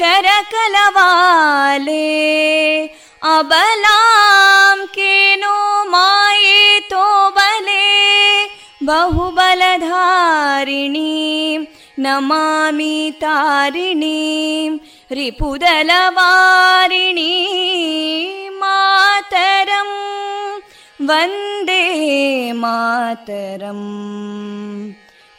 करकलवाले अबलां केनो मायेतो बले बहुबलधारिणीं नमामि तारिणीं रिपुदलवारिणी मातरम् वन्दे मातरम्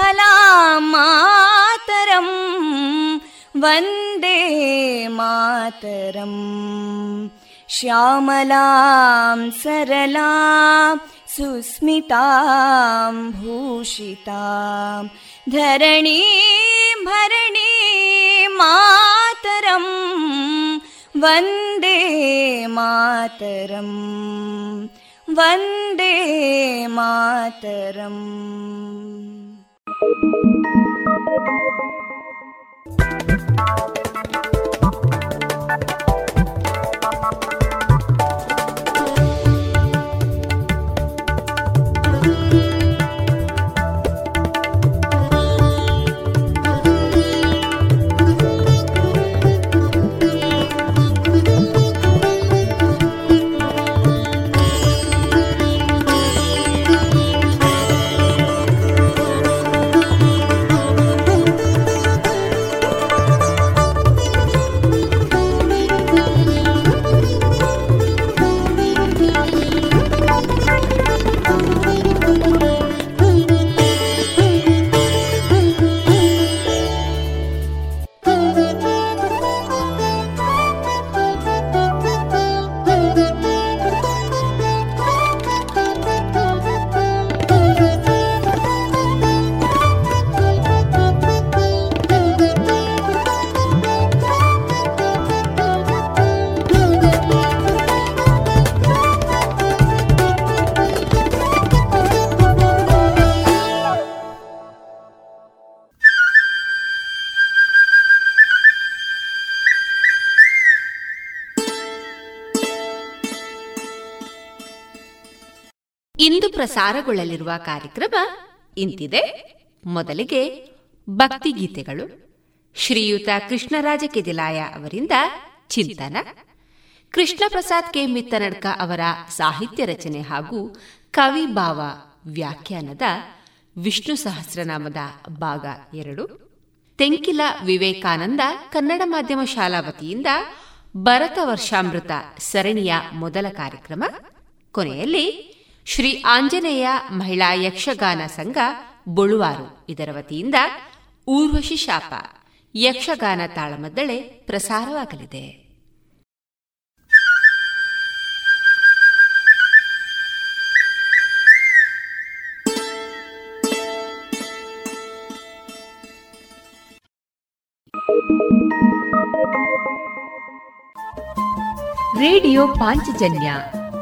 सुफलां मातरम् वन्दे मातरम् श्यामलां सरलां सुस्मितां भूषितां धरणीं भरणीं मातरम् वन्दे मातरम् वन्दे मातरम् Thank you. ಪ್ರಸಾರಗೊಳ್ಳಲಿರುವ ಕಾರ್ಯಕ್ರಮ ಇಂತಿದೆ. ಮೊದಲಿಗೆ ಭಕ್ತಿಗೀತೆಗಳು. ಶ್ರೀಯುತ ಕೃಷ್ಣರಾಜ ಕೆದಿಲಾಯ ಅವರಿಂದ ಚಿಂತನ. ಕೃಷ್ಣ ಪ್ರಸಾದ್ ಕೆ. ಮಿತ್ತನಡ್ಕ ಅವರ ಸಾಹಿತ್ಯ ರಚನೆ ಹಾಗೂ ಕವಿ ಭಾವ ವ್ಯಾಖ್ಯಾನದ ವಿಷ್ಣು ಸಹಸ್ರನಾಮದ ಭಾಗ ಎರಡು. ತೆಂಕಿಲ ವಿವೇಕಾನಂದ ಕನ್ನಡ ಮಾಧ್ಯಮ ಶಾಲಾ ವತಿಯಿಂದ ಭರತ ವರ್ಷಾಮೃತ ಸರಣಿಯ ಮೊದಲ ಕಾರ್ಯಕ್ರಮ. ಕೊನೆಯಲ್ಲಿ ಶ್ರೀ ಆಂಜನೇಯ ಮಹಿಳಾ ಯಕ್ಷಗಾನ ಸಂಘ, ಬೊಳುವಾರು. ಇದರ ವತಿಯಿಂದ ಊರ್ವಶಿ ಶಾಪ, ಯಕ್ಷಗಾನ ತಾಳಮದ್ದಳೆ ಪ್ರಸಾರವಾಗಲಿದೆ. ರೇಡಿಯೋ ಪಾಂಚಜನ್ಯ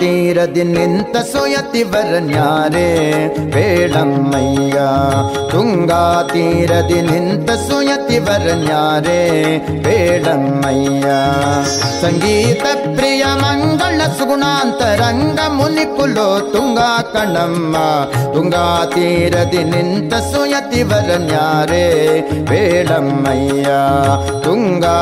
ತೀರದಿ ನಿಂತ ಸುಯತಿವರನ್ಯಾರೆ ಬೇಳಮ್ಮಯ್ಯ ತುಂಗಾ ತೀರದಿ ನಿಂತ ಸುಯತಿವರನ್ಯಾರೆ ಬೇಳಮ್ಮಯ್ಯ ಸಂಗೀತ ಪ್ರಿಯ ಮಂಗಳ ಸುಗುಣಾಂತರಂಗ ಮುನಿಕುಲೋ ತುಂಗಾ ಕಣಮ್ಮ ತುಂಗಾ ತೀರದಿ ನಿಂತ ಸುಯತಿವರನ್ಯಾರೆ ಬೇಳಮ್ಮಯ್ಯ ತುಂಗಾ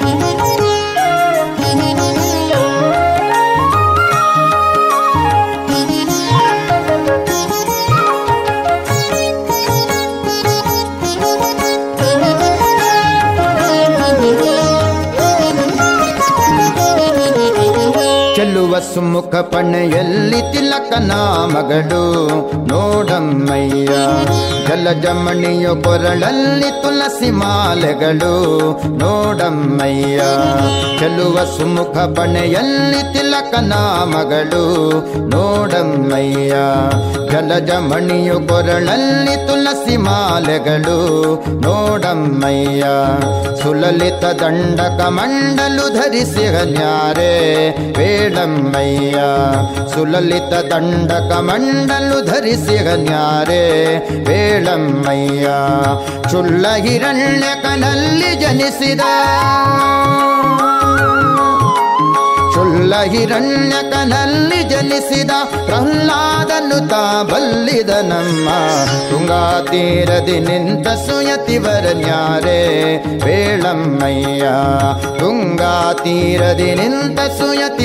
ತೀರದಿ ಸುಮುಖ ಪಣೆಯಲ್ಲಿ ತಿಲಕನ ಮಗಳು ನೋಡಮ್ಮಯ್ಯ, ಜಲಜಮಣಿಯು ಕೊರಳಲ್ಲಿ ತುಳಸಿ ಮಾಲೆಗಳು. ನೋಡಮ್ಮಯ್ಯ, ಚೆಲುವ ಸುಮುಖ ಪಣೆಯಲ್ಲಿ ತಿಲಕನ ಮಗಳು ನೋಡಮ್ಮಯ್ಯ, ಜಲಜಮಣಿಯು ಕೊರಳಲ್ಲಿ ತುಳಸಿ ಮಾಲೆಗಳು. ನೋಡಮ್ಮಯ್ಯ, ಸುಲಲಿತ ದಂಡಕ ಮಂಡಲು ಧರಿಸಿ ಹನ್ಯಾರೆ ಸುಲಲಿತ ದಂಡಕ ಮಂಡಲು ಧರಿಸಿ ಹನ್ಯಾರೆ ಬೇಳಮ್ಮಯ್ಯ ಚುಳ್ಳ ಹಿರಣ್ಯ ಕನಲ್ಲಿ ಜನಿಸಿದ. ಚುಲ್ಲ ಹಿರಣ್ಯಕನಲ್ಲಿ ಜನಿಸಿದ ಪ್ರಹ್ಲಾದನು ತಾ ಬಲ್ಲಿದ ನಮ್ಮ ತುಂಗಾ ತೀರದಿ ನಿಂತ ಸುಯತಿವರನ್ಯಾರೆ ಬೇಳಮ್ಮಯ್ಯ ತುಂಗಾ ತೀರದಿ ನಿಂತ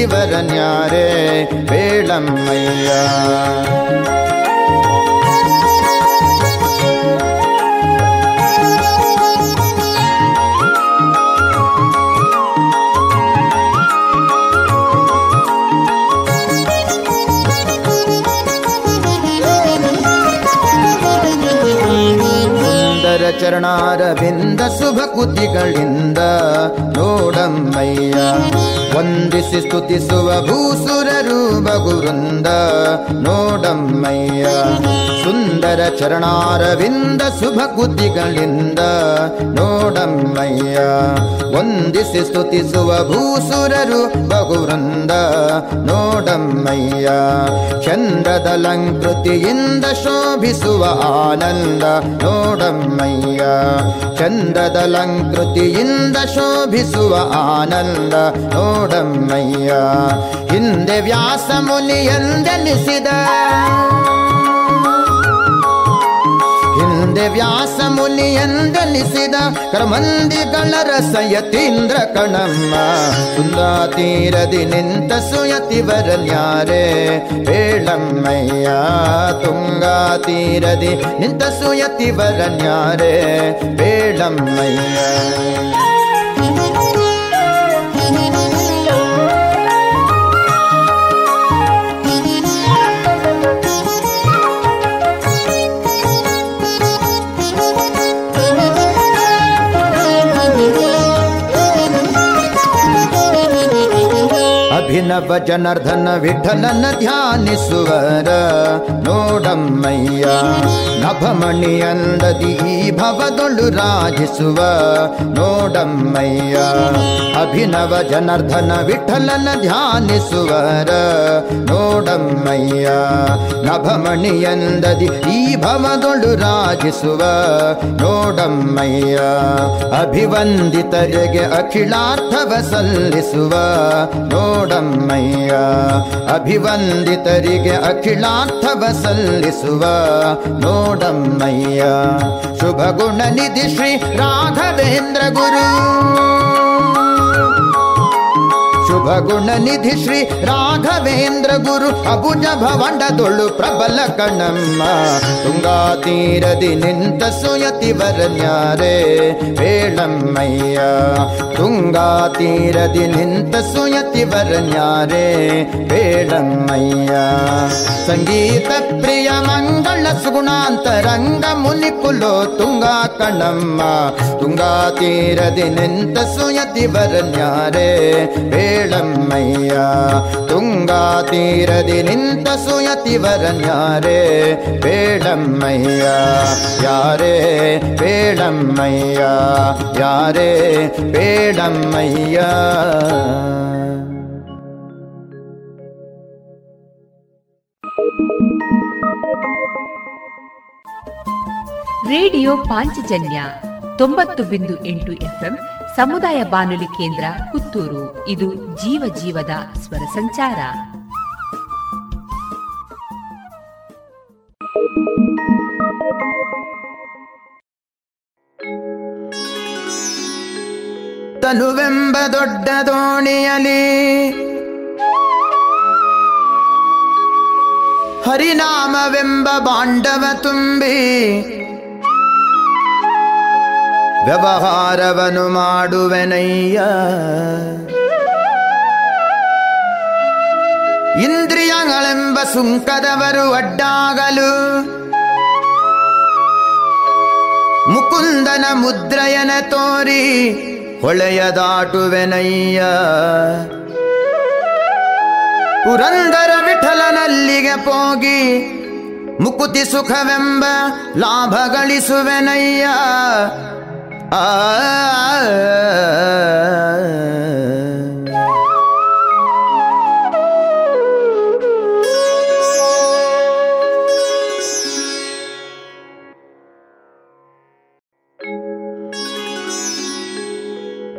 ಸುಯತಿವರನ್ಯಾರೆ ಬೇಳಮ್ಮಯ್ಯ ಚರಣಾರವಿಂದ ಶುಭ ಕುತಿಗಳಿಂದ ನೋಡಮ್ಮಯ್ಯ. ವಂದಿಸಿ ಸ್ತುತಿಸುವ ಭೂಸುರರು ಬಗುವೃಂದ ನೋಡಮ್ಮಯ್ಯ. ಸುಂದರ ಚರಣಾರವಿಂದ ಶುಭ ಕುತಿಗಳಿಂದ ನೋಡಮ್ಮಯ್ಯ. ವಂದಿಸಿ ಸ್ತುತಿಸುವ ಭೂಸುರರು ಬಹುವೃಂದ ನೋಡಮ್ಮಯ್ಯ. ಚಂದ್ರದಲಂಕೃತಿಯಿಂದ ಶೋಭಿಸುವ ಆನಂದ ನೋಡಮ್ಮಯ್ಯ. ಚಂದ್ರದಲಂಕೃತಿಯಿಂದ ಶೋಭಿಸುವ ಆನಂದ. ನೋಡಮ್ಮಯ್ಯ ಹಿಂದೆ ವ್ಯಾಸ ಮುನಿಯಂದನಿಸಿದ ವ್ಯಾಸ ಮುನಿಯಂದಲಿಸಿದ ಕರ್ಮಂದಿಗಳ ರಸಯತೀಂದ್ರ ಕಣಮ್ಮ ಸುಂದಾ ತೀರದಿ ನಿಂತ ಸುಯತಿವರನ್ಯಾರೆ ಬೇಳಮ್ಮಯ್ಯ ತುಂಗಾ ತೀರದಿ ನಿಂತ ಸುಯತಿವರನ್ಯಾರೆ ಬೇಳಮ್ಮಯ್ಯ ಅಭಿನವ ಜನಾರ್ದನ ವಿಠಲನ ಧ್ಯಾನಿಸುವರ ನೋಡಮ್ಮಯ್ಯ. ನಭಮಣಿಯಂದದಿ ಭವದೊಳು ರಾಜಿಸುವ ನೋಡಮ್ಮಯ್ಯ. ಅಭಿನವ ಜನಾರ್ದನ ವಿಠಲನ ಧ್ಯಾನಿಸುವರ ನೋಡಮ್ಮಯ್ಯ. ನಭಮಣಿಯಂದದಿ ಈ ಭವದೊಳು ರಾಜಿಸುವ ನೋಡಮ್ಮಯ್ಯ. ಅಭಿವಂದಿತರಿಗೆ ಅಖಿಲಾರ್ಥವ ಸಲ್ಲಿಸುವ ನೋಡಮ್ಮಯ್ಯ ಅಭಿವಂದಿತರಿಗೆ ಅಖಿಲಾರ್ಥವ ಸಲ್ಲಿಸುವ ನೋಡಮ್ಮಯ್ಯ ಶುಭ ಗುಣ ನಿಧಿ ಶ್ರೀ ರಾಘವೇಂದ್ರ ಗುರು ಶುಭ ಗುಣ ನಿಧಿ ಶ್ರೀ ರಾಘವೇಂದ್ರ ಗುರು ಅಬುಜ ಭವಂಡದೊಳು ಪ್ರಬಲ ಕಣಮ್ಮ ತುಂಗಾ ತೀರದಿ ನಿಂತ ಸುಯತಿ ವರನ್ಯಾರೆ ಬೇಳಮ್ಮಯ್ಯ ತುಂಗಾ ತೀರದಿ ನಿಂತ ಸುಯತಿ ವರನ್ಯಾರೆ ಬೇಳಮ್ಮಯ್ಯ ಸಂಗೀತ ಪ್ರಿಯ ಮಂಗಳ ಸುಗುಣಾಂತರಂಗ ಮುನಿ ಕುಲೋ ತುಂಗಾ ಕಣಮ್ಮ ತುಂಗಾ ತೀರದಿ ನಿಂತ ಸುಯತಿ ವರನ್ಯಾರೆ ಬೇಳಮ್ಮಯ್ಯ ತುಂಗಾ ತೀರದಿ ನಿಂತ ಸುಯತಿವರನ್ಯಾರೇ ಬೇಡಮ್ಮಯ್ಯ, ಯಾರೇ? ಬೇಡಮ್ಮಯ್ಯ ಯಾರೇ? ಬೇಡಮ್ಮಯ್ಯ. ರೇಡಿಯೋ ಪಾಂಚಜನ್ಯ ತೊಂಬತ್ತು ಬಿಂದು ಎಂಟು ಎಫ್ಎಂ ಸಮುದಾಯ ಬಾನುಲಿ ಕೇಂದ್ರ ಪುತ್ತೂರು. ಇದು ಜೀವ ಜೀವದ ಸ್ವರ ಸಂಚಾರ. ತನುವೆಂಬ ದೊಡ್ಡ ದೋಣಿಯಲಿ ಹರಿನಾಮವೆಂಬ ಬಾಂಡವ ತುಂಬಿ ವ್ಯವಹಾರವನು ಮಾಡುವೆನಯ್ಯ. ಇಂದ್ರಿಯಗಳೆಂಬ ಸುಂಕದವರು ಅಡ್ಡಾಗಲು. ಮುಕುಂದನ ಮುದ್ರಯನ ತೋರಿ ಹೊಳೆಯ ದಾಟುವೆನಯ್ಯ. ಪುರಂದರ ವಿಠಲನಲ್ಲಿಗೆ ಪೋಗಿ ಮುಕುತಿ ಸುಖವೆಂಬ ಲಾಭ ಗಳಿಸುವೆನಯ್ಯ.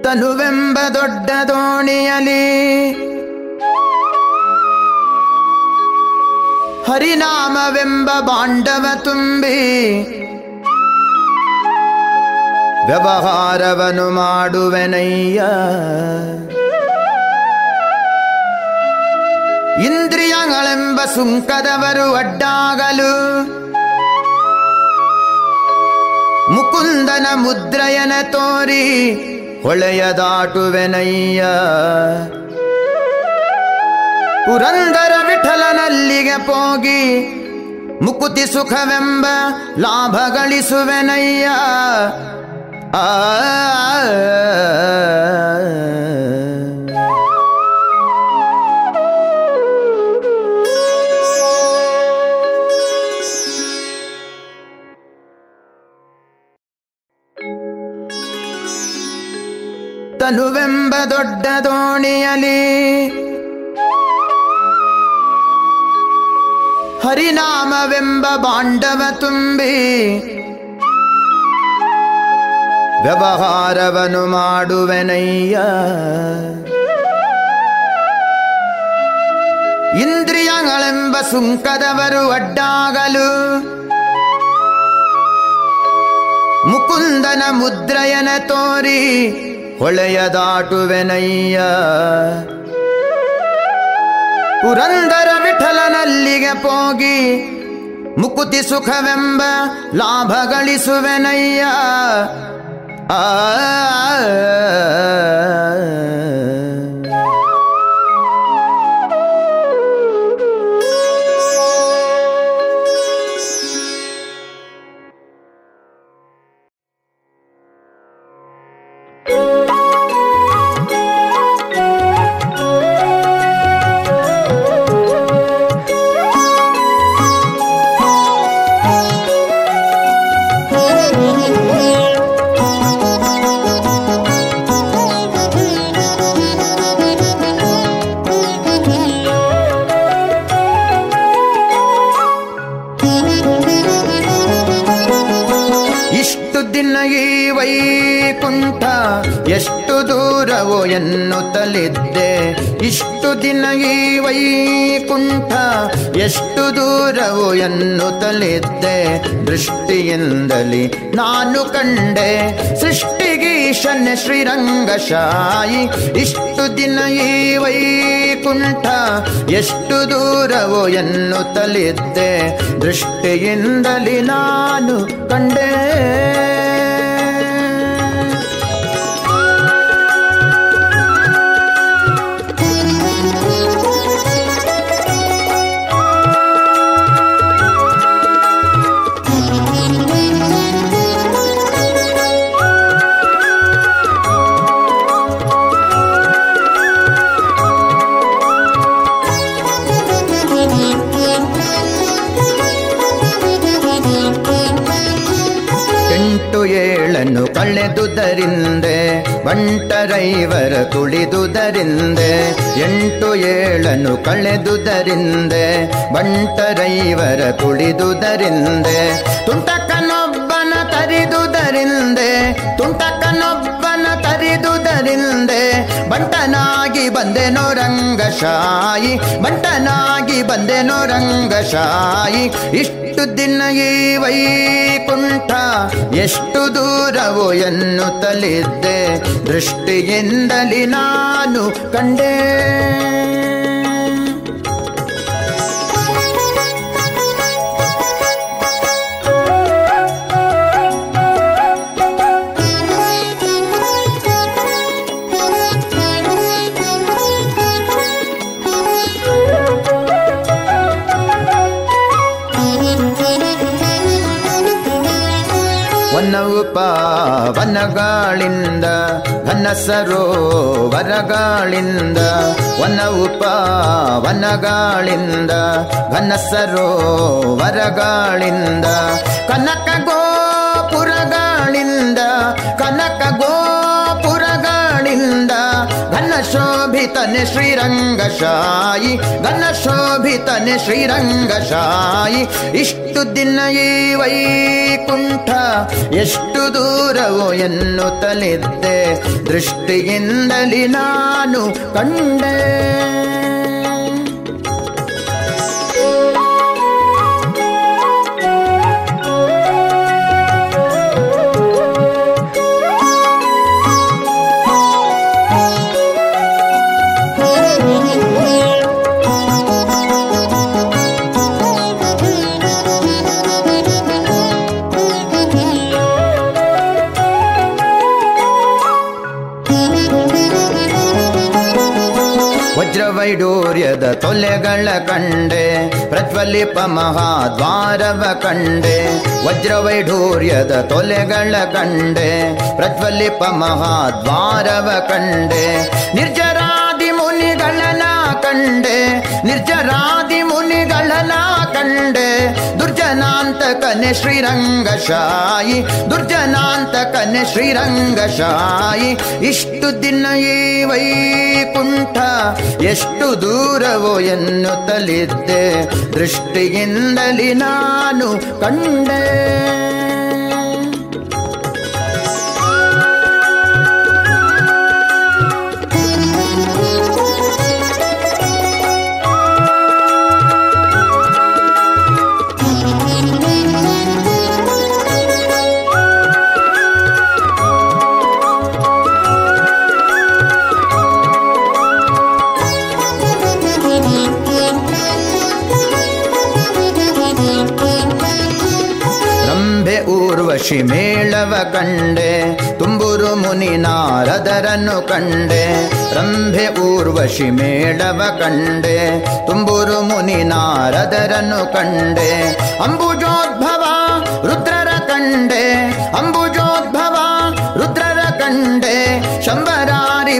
ತನುವೆಂಬ ದೊಡ್ಡ ದೋಣಿಯಲಿ ಹರಿನಾಮವೆಂಬ ಬಾಂಡವ ತುಂಬಿ ವ್ಯವಹಾರವನು ಮಾಡುವೆನಯ್ಯ. ಇಂದ್ರಿಯಗಳೆಂಬ ಸುಂಕದವರು ಅಡ್ಡಾಗಲು. ಮುಕುಂದನ ಮುದ್ರಯನ ತೋರಿ ಹೊಳೆಯ ದಾಟುವೆನಯ್ಯ. ಪುರಂದರ ವಿಠಲನಲ್ಲಿಗೆ ಪೋಗಿ ಮುಕುತಿ ಸುಖವೆಂಬ ಲಾಭ ಗಳಿಸುವೆನಯ್ಯ. ತನುವೆಂಬ ದೊಡ್ಡ ದೋಣಿಯಲಿ ಹರಿನಾಮವೆಂಬ ಬಾಂಡವ ತುಂಬಿ ವ್ಯವಹಾರವನು ಮಾಡುವೆನಯ್ಯ ಇಂದ್ರಿಯಗಳೆಂಬ ಸುಂಕದವರು ಅಡ್ಡಾಗಲು. ಮುಕುಂದನ ಮುದ್ರಯನ ತೋರಿ ಹೊಳೆಯ ದಾಟುವೆನಯ್ಯ. ಪುರಂದರ ವಿಠಲನಲ್ಲಿಗೆ ಪೋಗಿ ಮುಕುತಿ ಸುಖವೆಂಬ ಲಾಭ ಗಳಿಸುವೆನಯ್ಯ. ಆ ದೂರವೋ ಎನ್ನುತ್ತಲಿದ್ದೆ ಇಷ್ಟು ದಿನ ಈ ವೈಕುಂಠ, ಎಷ್ಟು ದೂರವೋ ಎನ್ನುತ್ತಲಿದ್ದೆ. ದೃಷ್ಟಿಯಿಂದಲಿ ನಾನು ಕಂಡೆ ಸೃಷ್ಟಿಗೀಶನ್ ಶ್ರೀರಂಗಶಾಯಿ. ಇಷ್ಟು ದಿನ ಈ ವೈಕುಂಠ, ಎಷ್ಟು ದೂರವೋ ಎನ್ನುತ್ತಲಿದ್ದೆ. ದೃಷ್ಟಿಯಿಂದಲಿ ನಾನು ಕಂಡೆ. ಕಳೆದುದರಿಂದೆ ಬಂಟರೈವರ ತುಳಿದುದರಿಂದೆ ಎಂಟು ಏಳನು ಕಳೆದುದರಿಂದೆ ಬಂಟರೈವರ ತುಳಿದುದರಿಂದೆ ತುಂಟಕನೊಬ್ಬನ ತರಿದುದರಿಂದೆ ತುಂಟಕನೊಬ್ಬನ ತರಿದುದರಿಂದೆ, ಬಂಟನಾಗಿ ಬಂದೆನೋ ರಂಗಶಾಯಿ, ಬಂಟನಾಗಿ ಬಂದೆನೋ ರಂಗಶಾಯಿ, ಇಷ್ಟು ದಿನ ಈ ವೈಕುಂಠ? ಎಷ್ಟು ದೂರವೋ ಎನ್ನುತ್ತಲಿದ್ದೆ ದೃಷ್ಟಿಯಿಂದಲಿ ನಾನು ಕಂಡೆ. ವನಗಾಳಿಂದ ಘನ ಸರೋವರಗಾಳಿಂದ ಉಪ ವನಗಾಳಿಂದ ಘನ ಸರೋವರಗಾಳಿಂದ ಕನಕ ಗೋಪುರಗಾಳಿಂದ ಘನ ಶೋಭಿತನೆ ಶ್ರೀರಂಗಶಾಯಿ ಘನ ಶೋಭಿತನೆ ಶ್ರೀರಂಗಶಾಯಿ ಇಷ್ಟು ದಿನ ಈ ವೈಕುಂಠ ಎಷ್ಟು ದೂರವೋ ಎನ್ನುತ್ತಲಿದ್ದೆ ದೃಷ್ಟಿಯಿಂದಲಿ ನಾನು ಕಂಡೆ ವಜ್ರವೈಡೂರ್ಯದ ತೊಲೆಗಳ ಕಂಡೆ ಪ್ರಜ್ವಲಿಪ ಮಹಾದ್ವಾರವ ಕಂಡೆ ವಜ್ರವೈಢೂರ್ಯದ ತೊಲೆಗಳ ಕಂಡೆ ಪ್ರಜ್ವಲಿಪ ಮಹಾದ್ವಾರವ ಕಂಡೆ ನಿರ್ಜರಾದಿ ಮುನಿಗಳನ ಕಂಡೆ, ನಿರ್ಜರಾದಿ ಮುನಿಗಳನ ಕಂಡೆ. ದುರ್ಜನಾಂತಕನೆ ಶ್ರೀರಂಗಶಾಯಿ ದುರ್ಜನಾಂತಕನೆ ಶ್ರೀರಂಗಶಾಯಿ ಇಷ್ಟು ದಿನ ಈ ವೈಕುಂಠ, ಎಷ್ಟು ದೂರವೋ ಎನ್ನುತ್ತಲಿದ್ದೆ. ದೃಷ್ಟಿಯಿಂದಲಿ ನಾನು ಕಂಡೆ. ಊರ್ವಶಿ ಮೇಳವ ಕಂಡೆ, ತುಂಬುರು ಮುನಿ ನಾರದರನ್ನು ಕಂಡೆ. ರಂಭೆ ಊರ್ವಶಿ ಮೇಳವ ಕಂಡೆ, ತುಂಬುರು ಮುನಿ ನಾರದರನ್ನು ಕಂಡೆ. ಅಂಬುಜೋದ್ಭವ ರುದ್ರರ ಕಂಡೆ, ಅಂಬುಜೋದ್ಭವ ರುದ್ರರ ಕಂಡೆ. ಶಂಬರಾರಿ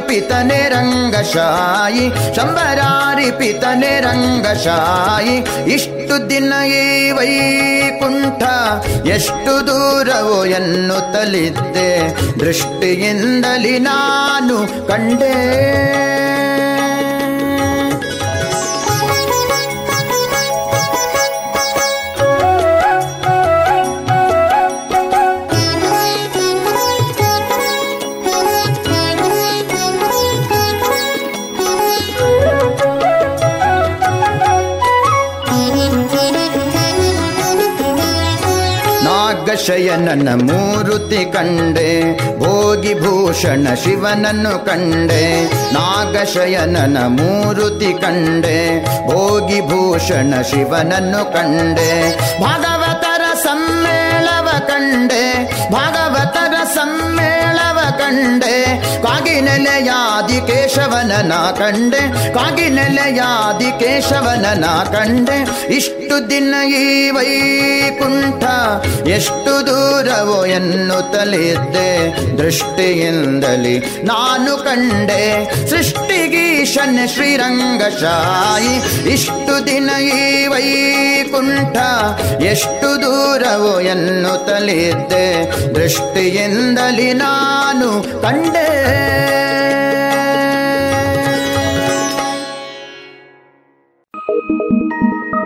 ಪಿತನೆ ರಂಗಶಾಯಿ ಶಂಬರಾರಿ ಪಿತನೆ ರಂಗಶಾಯಿ ಇಷ್ಟು ದಿನ ಈ ವೈಕುಂಠ ಎಷ್ಟು ದೂರವೋ ಎನ್ನುತ್ತಲಿದ್ದೆ ದೃಷ್ಟಿಯಿಂದಲಿ ನಾನು ಕಂಡೆ ನಾಗಶಯನನ ಮೂರುತಿ ಕಂಡೆ. ಭೋಗಿ ಭೂಷಣ ಶಿವನನ್ನು ಕಂಡೆ. ನಾಗಶಯನನ ಮೂರುತಿ ಕಂಡೆ. ಭೋಗಿ ಭೂಷಣ ಶಿವನನ್ನು ಕಂಡೆ. ಭಾಗವತರ ಸಮ್ಮೇಳವ ಕಂಡೆ. ಭಾಗವತರ ಸಮ್ಮೇಳವ ಕಂಡೆ. ಕಾಗಿನೆಲೆಯಾದಿ ಕೇಶವನನ ಕಂಡೆ. ಕಾಗಿನೆಲೆಯಾದಿ ಕೇಶವನನ ಕಂಡೆ. ಇಷ್ಟು ದಿನ ಈ ವೈಕುಂಠ, ಎಷ್ಟು ದೂರವೋ ಎನ್ನುತ್ತಲಿದ್ದೆ ದೃಷ್ಟಿಯಿಂದಲಿ. ನಾನು ಕಂಡೆ ಸೃಷ್ಟಿಗೀಶನ್ ಶ್ರೀರಂಗಶಾಯಿ ಇಷ್ಟು ದಿನ ಈ ವೈಕುಂಠ, ಎಷ್ಟು ದೂರವೋ ಎನ್ನುತ್ತಲಿದ್ದೆ ದೃಷ್ಟಿಯಿಂದಲಿ ನಾನು ಕಂಡೆ.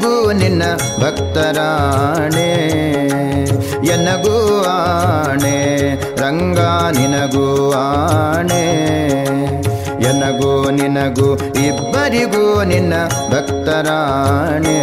ಇಬ್ಬರಿಗೂ ನಿನ್ನ ಭಕ್ತರಾಣೆ ಎನಗೂ ಆಣೆ ರಂಗ ನಿನಗೂ ಆಣೆ ಎನಗೂ ನಿನಗೂ ಇಬ್ಬರಿಗೂ ನಿನ್ನ ಭಕ್ತರಾಣೆ.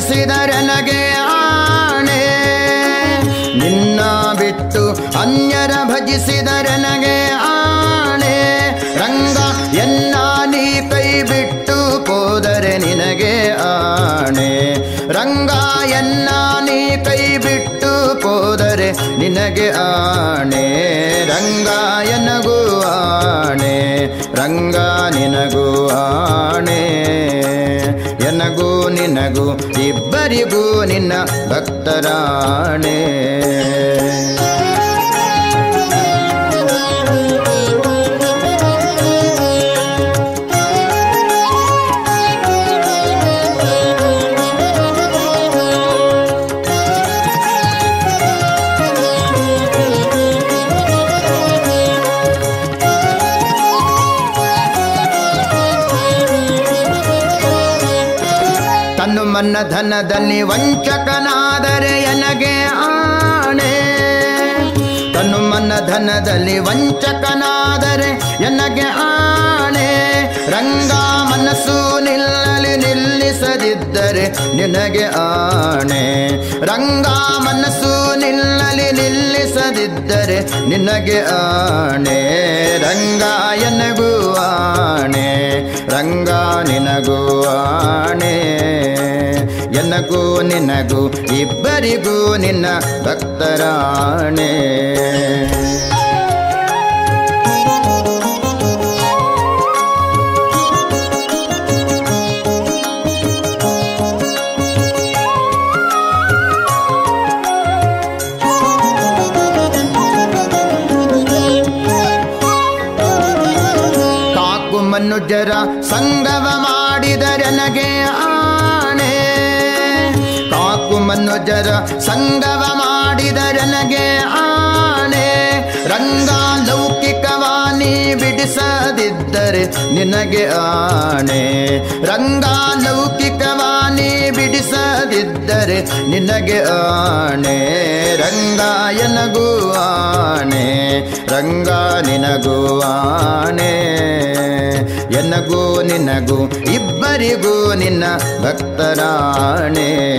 ಭಜಿಸಿದರೆನಗೆ ಆಣೆ. ನಿನ್ನ ಬಿಟ್ಟು ಅನ್ಯರ ಭಜಿಸಿದರನಗೆ ಆಣೆ. ರಂಗ ಎನ್ನ ನೀ ಕೈ ಬಿಟ್ಟು ಹೋದರೆ ನಿನಗೆ ಆಣೆ. ರಂಗ ಎನ್ನ ನೀ ಕೈ ಬಿಟ್ಟು ಹೋದರೆ ನಿನಗೆ ಆಣೆ. ರಂಗ ಎನಗೂ ಆಣೆ. ರಂಗ ನಿನಗೂ ಆಣೆ. ಎನಗೂ ನಿನಗೂ ಇಬ್ಬರಿಗೂ ನಿನ್ನ ಭಕ್ತರಾಣೆ. ಧನದಲ್ಲಿ ವಂಚಕನಾದರೆ ಎನಗೆ ಆಣೆ? ಮನ್ನ ಧನದಲ್ಲಿ ವಂಚಕನಾದರೆ ಎನಗೆ ಆಣೆ? ರಂಗ ಮನಸ್ಸು ನಿಲ್ಲಲಿ ನಿಲ್ಲಿಸದಿದ್ದರೆ ನಿನಗೆ ಆಣೆ? ರಂಗ ಮನಸ್ಸು ನಿಲ್ಲಲಿ ನಿಲ್ಲಿಸದಿದ್ದರೆ ನಿನಗೆ ಆಣೆ? ರಂಗ ಎನಗೂ ಆಣೆ? ರಂಗ ನಿನಗೂ ಆಣೆ? ಎನಗೂ ನಿನಗೂ ಇಬ್ಬರಿಗೂ ನಿನ್ನ ಭಕ್ತರಾಣೆ. ಕಾಕು ಮನುಜರ ಸಂಗವ ನನಗೆ ಆಣೆ. ರಂಗ ಲೌಕಿಕವಾನಿ ಬಿಡಿಸದಿದ್ದರೆ ನಿನಗೆ ಆಣೆ. ರಂಗ ಲೌಕಿಕವಾನಿ ಬಿಡಿಸದಿದ್ದರೆ ನಿನಗೆ ಆಣೆ. ರಂಗ ಎನಗೂ ಆಣೆ. ರಂಗ ನಿನಗೂ ಆಣೆ. ಎನಗೂ ನಿನಗೂ ಇಬ್ಬರಿಗೂ ನಿನ್ನ ಭಕ್ತರಾಣೆ.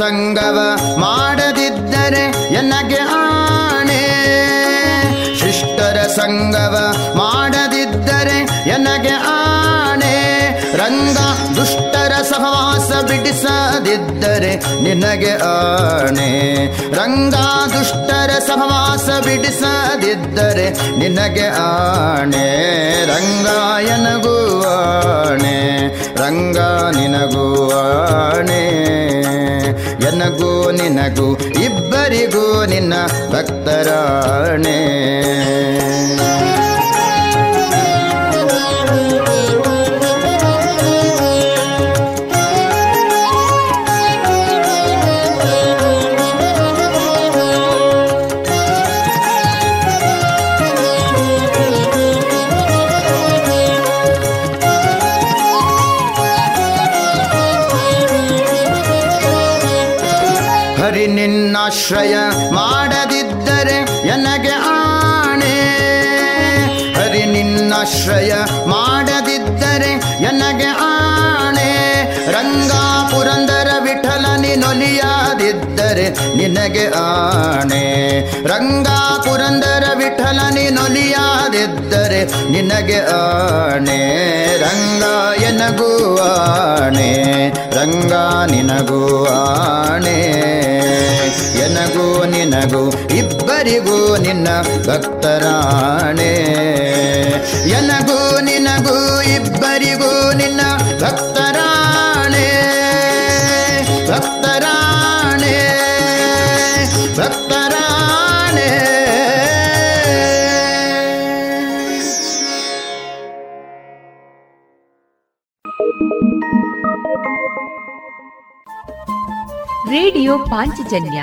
ಸಂಗವ ಮಾಡದಿದ್ದರೆ ಎನಗೆ ಆಣೆ? ಶಿಷ್ಟರ ಸಂಗವ ಬಿಡಿಸದಿದ್ದರೆ ನಿನಗೆ ಆಣೆ. ರಂಗ ದುಷ್ಟರ ಸಹವಾಸ ಬಿಡಿಸದಿದ್ದರೆ ನಿನಗೆ ಆಣೆ. ರಂಗಾಯನಗೂ ಆಣೆ. ರಂಗ ನಿನಗೂ ಆಣೆ. ಎನಗೂ ನಿನಗೂ ಇಬ್ಬರಿಗೂ ನಿನ್ನ ಭಕ್ತರಾಣೆ. ನಿನ್ನಾಶ್ರಯ ಮಾಡದಿದ್ದರೆ ಎನಗೆ ಆಣೆ? ಹರಿ ನಿನ್ನಾಶ್ರಯ ಮಾಡದಿದ್ದರೆ ಎನಗೆ ಆಣೆ? ರಂಗ ಪುರಂದರ ವಿಠಲನಿ ನೊಲಿಯದಿದ್ದರೆ ನಿನಗೆ ಆಣೆ? ರಂಗ ಪುರಂದರ ವಿಠಲನಿ ನೊಲಿಯದಿದ್ದರೆ ನಿನಗೆ ಆಣೆ? ರಂಗ ಎನಗುವಾಣೆ ರಂಗ ನಿನಗೂ ನಿನಗೂ ಇಬ್ಬರಿಗೂ ನಿನ್ನ ಭಕ್ತರಾಣೆ. ಎನಗೂ ನಿನಗೂ ಇಬ್ಬರಿಗೂ ನಿನ್ನ ಭಕ್ತರಾಣೆ. ಭಕ್ತರಾಣೆ ಭಕ್ತರಾಣೆ. ರೇಡಿಯೋ ಪಾಂಚಜನ್ಯ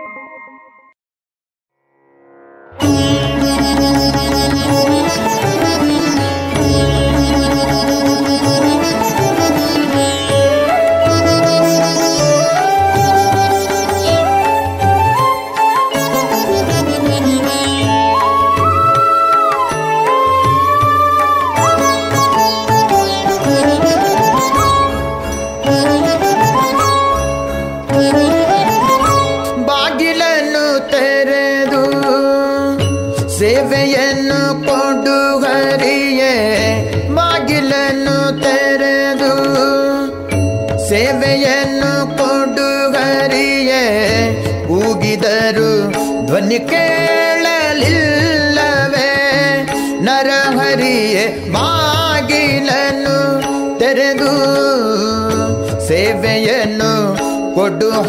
ಕೊಡು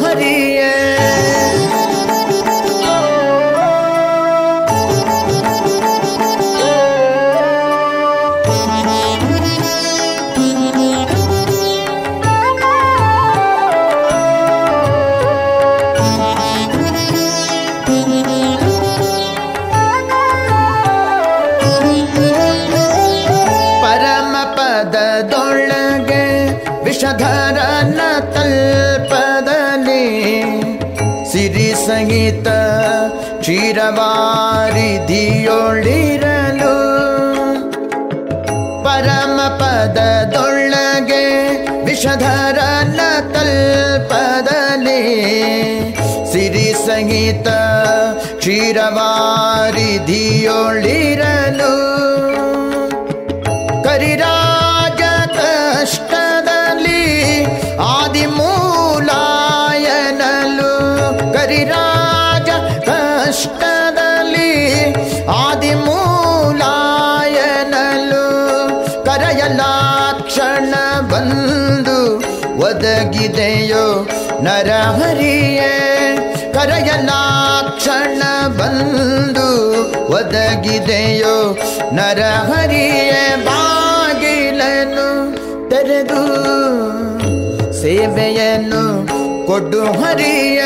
ಸಂಗೀತ ಕ್ಷೀರವಾರಿಧಿಯೊಳಿರಲು ಕರಿರಾಜ ಕಷ್ಟದಲ್ಲಿ ಆದಿಮೂಲಾಯನಲು ಕರಿರಾಜ ಕಷ್ಟದಲ್ಲಿ ಆದಿಮೂಲಾಯನಲು ಕರೆಯಲಾಕ್ಷಣ ಬಂದು ಒದಗಿದೆಯೋ ನರಹರಿಯೇ ನರಹರಿಯ ಬಾಗಿಲನ್ನು ತೆರೆದು ಸೇವೆಯನ್ನು ಕೊಡು ಹರಿಯ.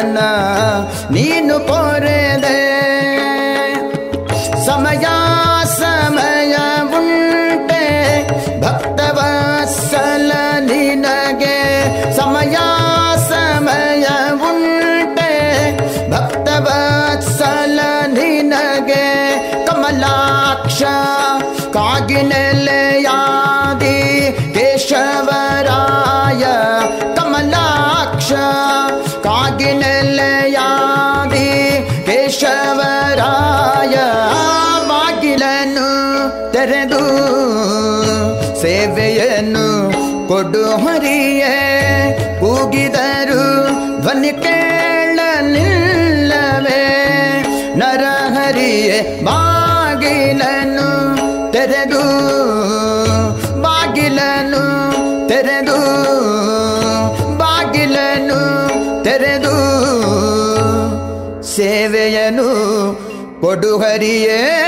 ಅಜಾಮಿಳನ ನೀನು ಪೊರೆದೆ ಕೊಡು ಹರಿಯೇ, ಕೂಗಿದರು ಧ್ವನಿ ಕೇಳಲಿಲ್ಲವೇ. ನರಹರಿಯೇ ಬಾಗಿಲನು ತೆರೆದು ಬಾಗಿಲನು ತೆರೆದು ಬಾಗಿಲನು ತೆರೆದು. ಸೇವೆಯನು ಕೊಡು ಹರಿಯೇ.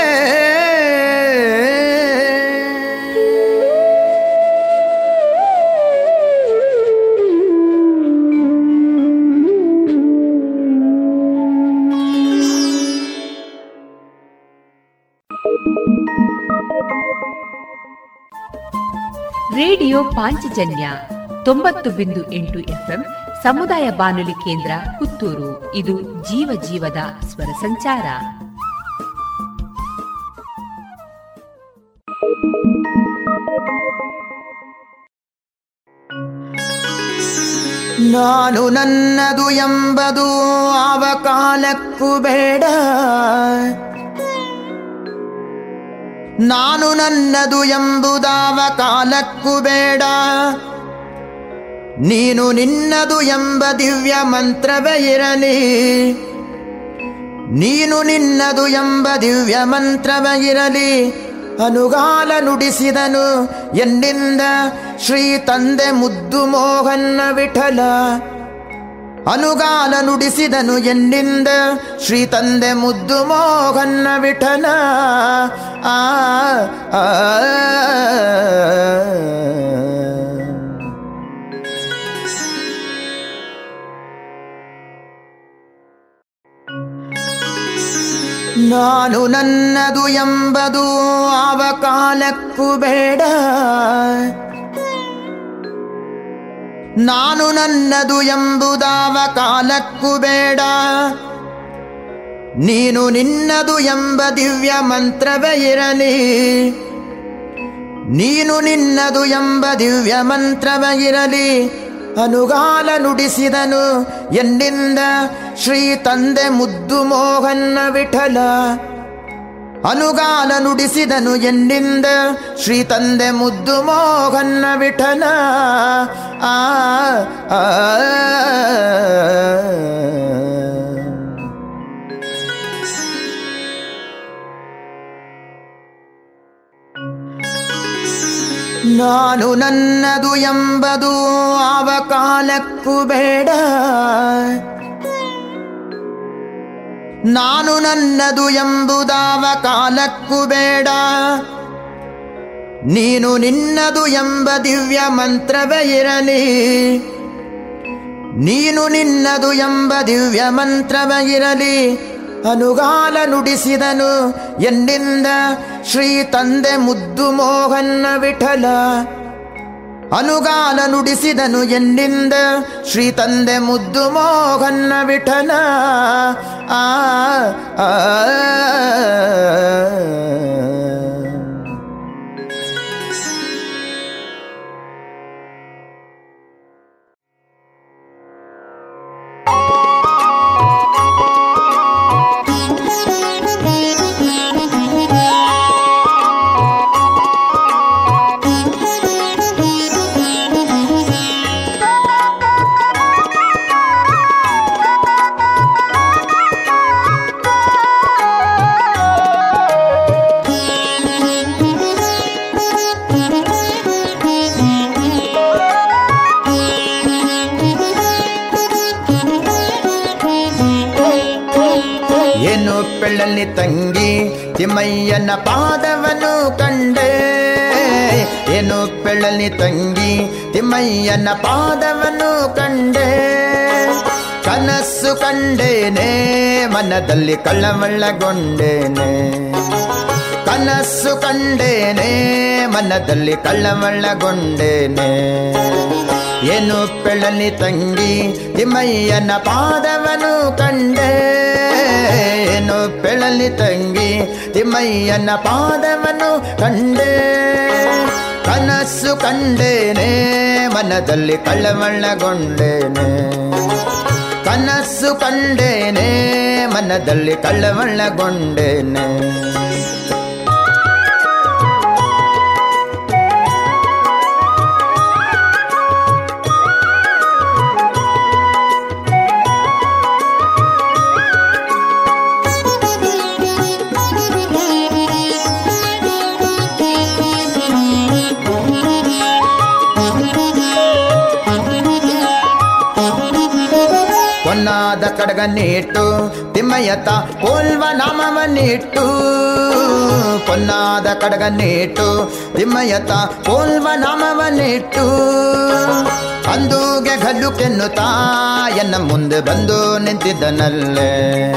ಪಾಂಚಜನ್ಯ ತೊಂಬತ್ತು ಬಿಂದು ಎಂಟು ಎಫ್ಎಂ ಸಮುದಾಯ ಬಾನುಲಿ ಕೇಂದ್ರ ಪುತ್ತೂರು. ಇದು ಜೀವ ಜೀವದ ಸ್ವರ ಸಂಚಾರ. ನಾನು ನನ್ನದು ಎಂಬುದು ಆವ ಕಾಲಕ್ಕೂ ಬೇಡ. ನಾನು ನನ್ನದು ಎಂಬುದಾವ ಕಾಲಕ್ಕೂ ಬೇಡ. ನೀನು ನಿನ್ನದು ಎಂಬ ದಿವ್ಯ ಮಂತ್ರವೇ ಇರಲಿ. ನೀನು ನಿನ್ನದು ಎಂಬ ದಿವ್ಯ ಮಂತ್ರವೇ ಇರಲಿ. ಅನುಗಾಲ ನುಡಿಸಿದನು ಎನ್ನಿಂದ ಶ್ರೀ ತಂದೆ ಮುದ್ದು ಮೋಹನ್ನ ವಿಠಲ. ಅನುಗಾಲ ನುಡಿಸಿದನು ಎನ್ನಿಂದ ಶ್ರೀ ತಂದೆ ಮುದ್ದು ಮೋಹನ್ನ ವಿಠನ ಆ. ನಾನು ನನ್ನದು ಎಂಬುದು ಆವ ಕಾಲಕ್ಕೂ ಬೇಡ ನಾನು ನನ್ನದು ಎಂಬುದಾವ ಕಾಲಕ್ಕೂ ಬೇಡ. ನೀನು ನಿನ್ನದು ಎಂಬ ದಿವ್ಯ ಮಂತ್ರವೇ ಇರಲಿ. ನೀನು ನಿನ್ನದು ಎಂಬ ದಿವ್ಯ ಮಂತ್ರವೇ ಇರಲಿ. ಅನುಗಾಲ ನುಡಿಸಿದನು ಎನ್ನಿಂದ ಶ್ರೀ ತಂದೆ ಮುದ್ದು ಮೋಹನ್ನ ವಿಠಲ. ಅನುಗಾಲ ನುಡಿಸಿದನು ಎನ್ನಿಂದ ಶ್ರೀ ತಂದೆ ಮುದ್ದು ಮೋಹನ್ನ ವಿಠನ ಆ ಆ. ನಾನು ನನ್ನದು ಎಂಬುದು ಆವ ಕಾಲಕ್ಕೂ ಬೇಡ ನಾನು ನನ್ನದು ಎಂಬುದಾವ ಕಾಲಕ್ಕೂ ಬೇಡ. ನೀನು ನಿನ್ನದು ಎಂಬ ದಿವ್ಯ ಮಂತ್ರವೇ ಇರಲಿ. ನೀನು ನಿನ್ನದು ಎಂಬ ದಿವ್ಯ ಮಂತ್ರವೇ ಇರಲಿ. ಅನುಗಾಲ ನುಡಿಸಿದನು ಎನ್ನಿಂದ ಶ್ರೀ ತಂದೆ ಮುದ್ದು ಮೋಹನ್ನ ವಿಠಲ. ಅನುಗಾಲ ನುಡಿಸಿದನು ಎನ್ನಿಂದ ಶ್ರೀ ತಂದೆ ಮುದ್ದು ಮೋಹನ್ನ ವಿಠಲ. ಆ. ತಂಗಿ, ತಿಮ್ಮಯ್ಯನ ಪಾದವನು ಕಂಡೆ. ಏನು ಪೆಳಲಿ ತಂಗಿ, ತಿಮ್ಮಯ್ಯನ ಪಾದವನು ಕಂಡೆ. ಕನಸು ಕಂಡೇನೆ, ಮನದಲ್ಲಿ ಕಳ್ಳಮಳ್ಳಗೊಂಡೇನೆ ಕನಸು ಕಂಡೇನೆ, ಮನದಲ್ಲಿ ಕಳ್ಳಮಳ್ಳಗೊಂಡೇನೆ ಏನು ಪೆಳಲಿ ತಂಗಿ ತಿಮ್ಮಯ್ಯನ ಪಾದವನು ಕಂಡೆ. ಏನು ಪೆಳಲಿ ತಂಗಿ ತಿಮ್ಮಯ್ಯನ ಪಾದವನು ಕಂಡೆ. ಕನಸು ಕಂಡೇನೆ, ಮನದಲ್ಲಿ ಕಳ್ಳವಳ್ಳಗೊಂಡೇನೆ ಕನಸು ಕಂಡೇನೆ, ಮನದಲ್ಲಿ ಕಳ್ಳಮಳ್ಳಗೊಂಡೇನೆ ಹೊನ್ನಾದ ಕಡಗನ್ನಿಟ್ಟು, ತಿಮ್ಮಯ್ಯತ ಕೋಲ್ವ ನಾಮವನ್ನಿಟ್ಟು, ಪೊನ್ನಾದ ಕಡಗನ್ನಿಟ್ಟು, ತಿಮ್ಮಯ್ಯತ ಕೋಲ್ವ ನಾಮವನ್ನಿಟ್ಟು. ಅಂದೂಗೆ ಗಲ್ಲು ಕೆನ್ನುತ್ತಾ, ಎನ್ನ ಮುಂದೆ ಬಂದು ನಿಂತಿದ್ದನಲ್ಲೇ.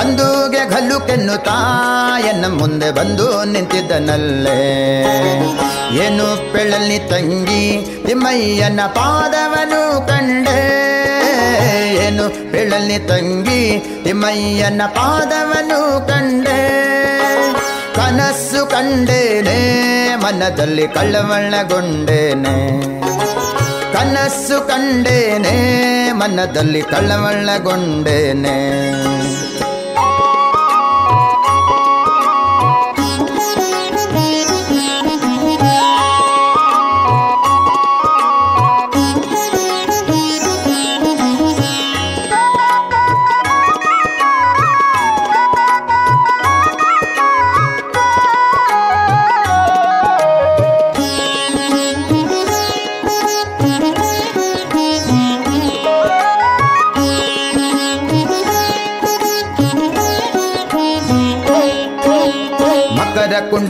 ಅಂದೂಗೆ ಗಲ್ಲು ಕೆನ್ನುತ್ತಾ, ಎನ್ನ ಮುಂದೆ ಬಂದು ನಿಂತಿದ್ದನಲ್ಲೇ. ಏನು ಪೆಳಲಿ ತಂಗಿ, ತಿಮ್ಮಯ್ಯನ ಪಾದವನು ಕಂಡೆ. ಏನು ಬೆಳಲಿ ತಂಗಿ ತಿಮ್ಮಯ್ಯನ ಪಾದವನು ಕಂಡೆ. ಕನಸು ಕಂಡೇನೆ ಮನದಲ್ಲಿ ಕಳ್ಳವಳ್ಳಗೊಂಡೇನೆ ಕನಸು ಕಂಡೇನೆ ಮನದಲ್ಲಿ ಕಳ್ಳಮಳ್ಳಗೊಂಡೇನೆ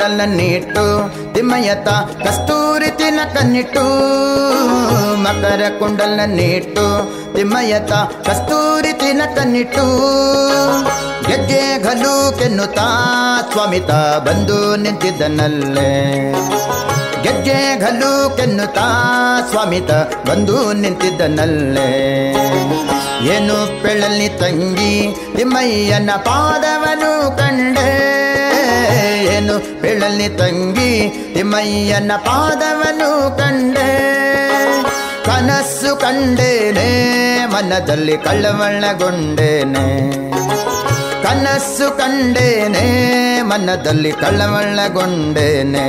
ಮಕರ ಕುಂಡಲನ್ನಿಟ್ಟು ತಿಮ್ಮಯ್ಯತ ಕಸ್ತೂರಿ ತಿನಕನ್ನಿಟ್ಟು ಮಕರ ಕುಂಡಲನ್ನಿಟ್ಟು ತಿಮ್ಮಯ್ಯತ ಕಸ್ತೂರಿ ತಿನಕನ್ನಿಟ್ಟು ಗೆಜ್ಜೆ ಘಲು ಕೆನ್ನುತ್ತಾ ಸ್ವಾಮಿತ ಬಂದು ನಿಂತಿದ್ದನಲ್ಲೇ. ಗೆಜ್ಜೆ ಘಲು ಕೆನ್ನುತ್ತಾ ಸ್ವಾಮಿತ ಬಂದು ನಿಂತಿದ್ದನಲ್ಲೇ. ಏನು ಪೆಳಲಿ ತಂಗಿ ತಿಮ್ಮಯ್ಯನ ಪಾದವನು ಕಂಡೆ. ಏನು ಪೆಳಲಿ ತಂಗಿ ತಿಮ್ಮಯ್ಯನ ಪಾದವನು ಕಂಡೆ. ಕನಸು ಕಂಡೇನೆ ಮನದಲ್ಲಿ ಕಳ್ಳವಳ್ಳಗೊಂಡೇನೆ ಕನಸು ಕಂಡೇನೆ ಮನದಲ್ಲಿ ಕಳ್ಳಮಳ್ಳಗೊಂಡೇನೆ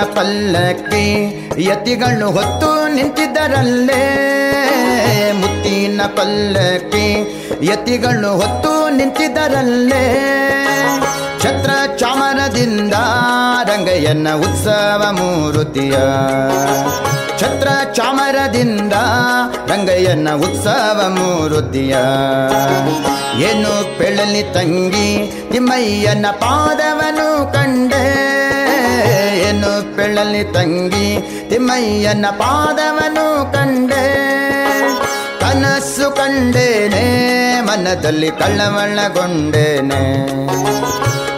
ಮುತ್ತಿನ ಪಲ್ಲಕ್ಕಿ ಯತಿಗಳು ಹೊತ್ತು ನಿಂತಿದ್ದರಲ್ಲೇ. ಮುತ್ತಿನ ಪಲ್ಲಕ್ಕಿ ಯತಿಗಳು ಹೊತ್ತು ನಿಂತಿದ್ದರಲ್ಲೇ. ಛತ್ರ ಚಾಮರದಿಂದ ರಂಗಯ್ಯನ ಉತ್ಸವ ಮೂರುತಿಯ. ಛತ್ರ ಚಾಮರದಿಂದ ರಂಗಯ್ಯನ ಉತ್ಸವ ಮೂರುತಿಯ. ಏನು ಪೆಳಲಿ ತಂಗಿ ತಿಮ್ಮಯ್ಯನ ಪಾದವನು ಕಂಡೆ. ಪೆಳಲಿ ತಂಗಿ ತಿಮ್ಮಯ್ಯನ ಪಾದವನು ಕಂಡೆ. ಕನಸು ಕಂಡೇನೆ ಮನದಲ್ಲಿ ಕಳ್ಳಮಳ್ಳಗೊಂಡೇನೆ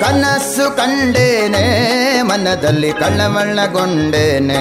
ಕನಸು ಕಂಡೇನೆ ಮನದಲ್ಲಿ ಕಳ್ಳಮಳ್ಳಗೊಂಡೇನೆ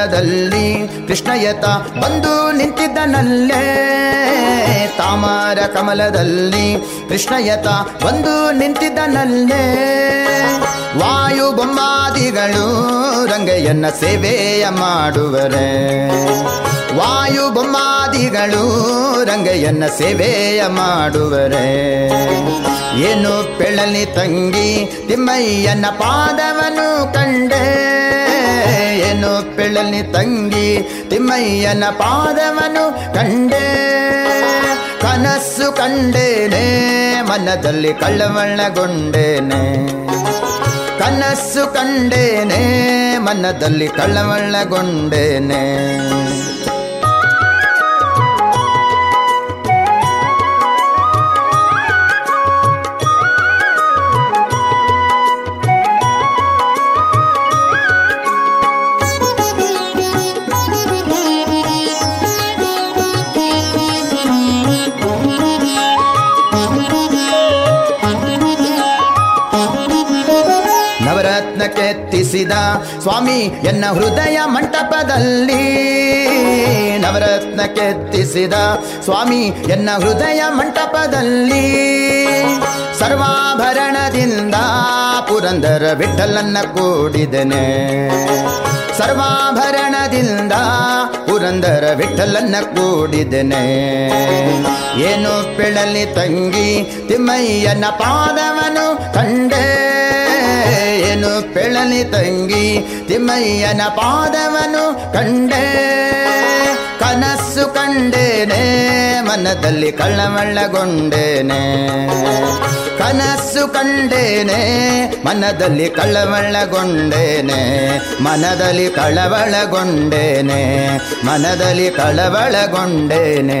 ಕಮಲದಲ್ಲಿ ಕೃಷ್ಣಯತ ಬಂದು ನಿಂತಿದ್ದನಲ್ಲೇ. ತಾಮರ ಕಮಲದಲ್ಲಿ ಕೃಷ್ಣಯತ ಬಂದು ನಿಂತಿದ್ದನಲ್ಲೇ. ವಾಯು ಬೊಮ್ಮಾದಿಗಳು ರಂಗಯ್ಯನ ಸೇವೆಯ ಮಾಡುವರೆ. ವಾಯು ಬೊಮ್ಮಾದಿಗಳು ರಂಗಯ್ಯನ ಸೇವೆಯ ಮಾಡುವರೆ. ಏನು ಪೆಳಲಿ ತಂಗಿ ತಿಮ್ಮಯ್ಯನ ಪಾದವನು ಕಂಡೆ. ಏನು ಪಿಳಲಿ ತಂಗಿ ತಿಮ್ಮಯ್ಯನ ಪಾದವನು ಕಂಡೆ. ಕನಸು ಕಂಡೇನೆ ಮನದಲ್ಲಿ ಕಳ್ಳವಳ್ಳಗೊಂಡೇನೆ ಕನಸು ಕಂಡೇನೆ ಮನದಲ್ಲಿ ಕಳ್ಳಮಳ್ಳಗೊಂಡೇನೆ ಕೆತ್ತಿಸಿದ ಸ್ವಾಮಿ ಎನ್ನ ಹೃದಯ ಮಂಟಪದಲ್ಲಿ ನವರತ್ನ ಕೆತ್ತಿಸಿದ ಸ್ವಾಮಿ ಎನ್ನ ಹೃದಯ ಮಂಟಪದಲ್ಲಿ ಸರ್ವಾಭರಣದಿಂದ ಪುರಂದರ ವಿಠಲನ್ನ ಕೂಡಿದನೆ. ಸರ್ವಾಭರಣದಿಂದ ಪುರಂದರ ವಿಠಲನ್ನ ಕೂಡಿದನೆ. ಏನು ಪಿಳಲಿ ತಂಗಿ ತಿಮ್ಮಯ್ಯನ ಪಾದವನು ಕಂಡೆ ಏನು ಪೆಳಲಿ ತಂಗಿ ತಿಮ್ಮಯ್ಯನ ಪಾದವನು ಕಂಡೆ. ಕನಸು ಕಂಡೇನೆ, ಮನದಲ್ಲಿ ಕಳ್ಳಮಳ್ಳಗೊಂಡೇನೆ ಕನಸು ಕಂಡೇನೆ, ಮನದಲ್ಲಿ ಕಳವಳಗೊಂಡೇನೆ ಮನದಲ್ಲಿ ಕಳವಳಗೊಂಡೇನೆ ಮನದಲ್ಲಿ ಕಳವಳಗೊಂಡೇನೆ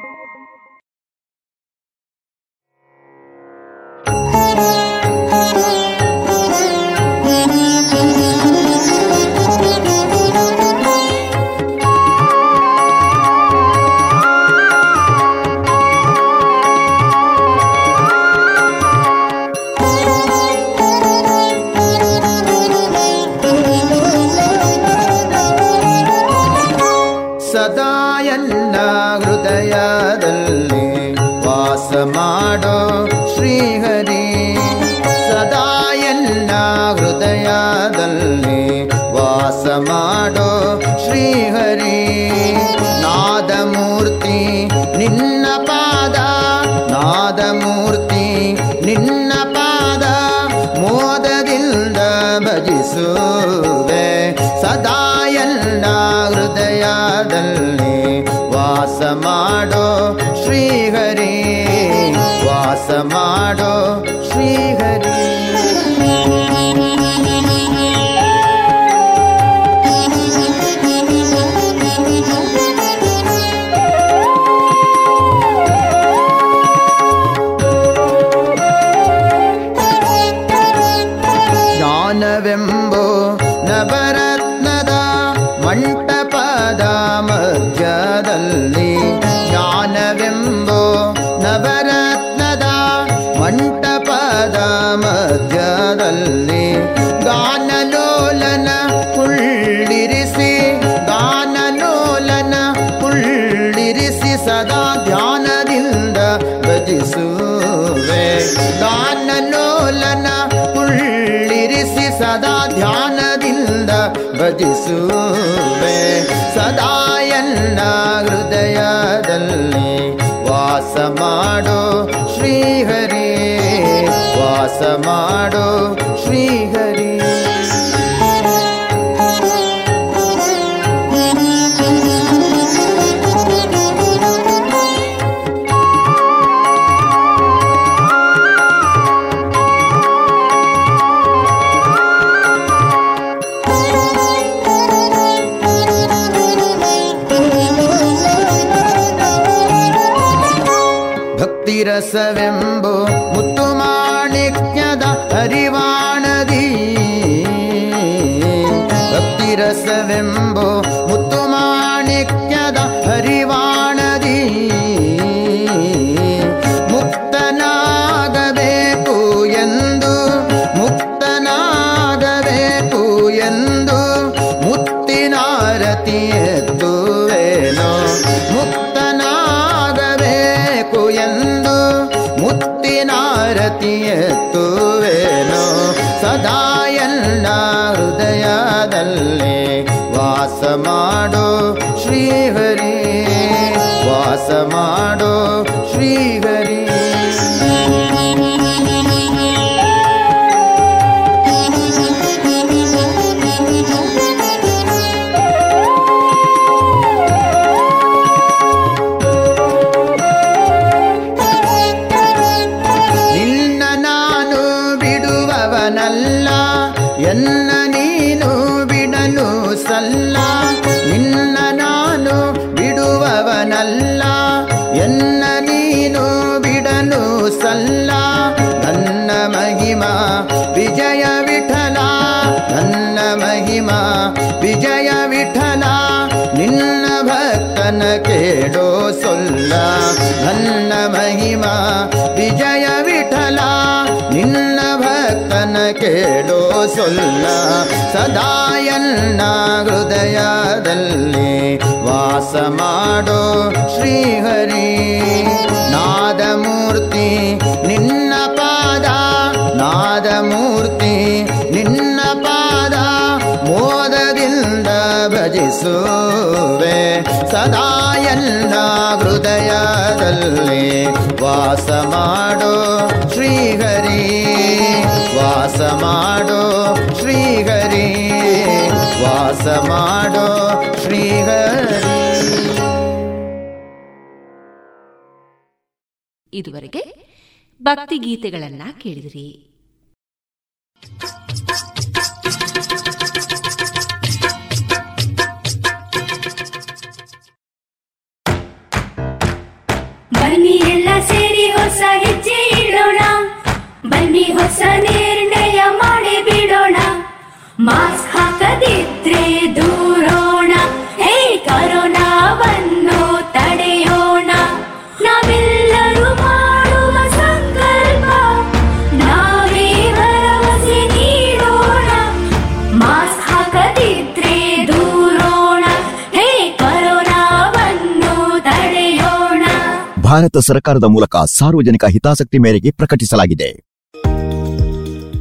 ಕಾಲದಲ್ಲಿ ಗಾನಲೋಲನ ಕುಳ್ಳಿರಿಸಿ ಗಾನಲೋಲನ ಕುಳ್ಳಿರಿಸಿ ಸದಾ ಧ್ಯಾನದಿಂದ ಭಜಿಸುವೆ. ಗಾನಲೋಲನ ಕುಳ್ಳಿರಿಸಿ ಸದಾ ಧ್ಯಾನದಿಂದ ಭಜಿಸುವೆ. ಸದಾ ಎಲ್ಲ ಹೃದಯದಲ್ಲಿ ವಾಸ ಮಾಡೋ ಶ್ರೀಹರಿ ரசவெம்ப ವಾಸುವೆ ಸದಾ ಎಲ್ಲ ಹೃದಯದಲ್ಲಿ ವಾಸ ಮಾಡೋ ಶ್ರೀಹರಿ, ವಾಸ ಮಾಡೋ ಶ್ರೀಹರಿ, ವಾಸ ಮಾಡೋ ಶ್ರೀಹರಿ. ಇದುವರೆಗೆ ಭಕ್ತಿಗೀತೆಗಳನ್ನ ಕೇಳಿದ್ರಿ. ಹೊಸ ಹೆಜ್ಜೆ ಇಡೋಣ. ಬನ್ನಿ ಹೊಸ ನಿರ್ಣಯ ಮಾಡಿ ಬಿಡೋಣ. ಮಾಸ್ಕ್ ಹಾಕದಿದ್ರೆ ಭಾರತ ಸರ್ಕಾರದ ಮೂಲಕ ಸಾರ್ವಜನಿಕ ಹಿತಾಸಕ್ತಿ ಮೇರೆಗೆ ಪ್ರಕಟಿಸಲಾಗಿದೆ.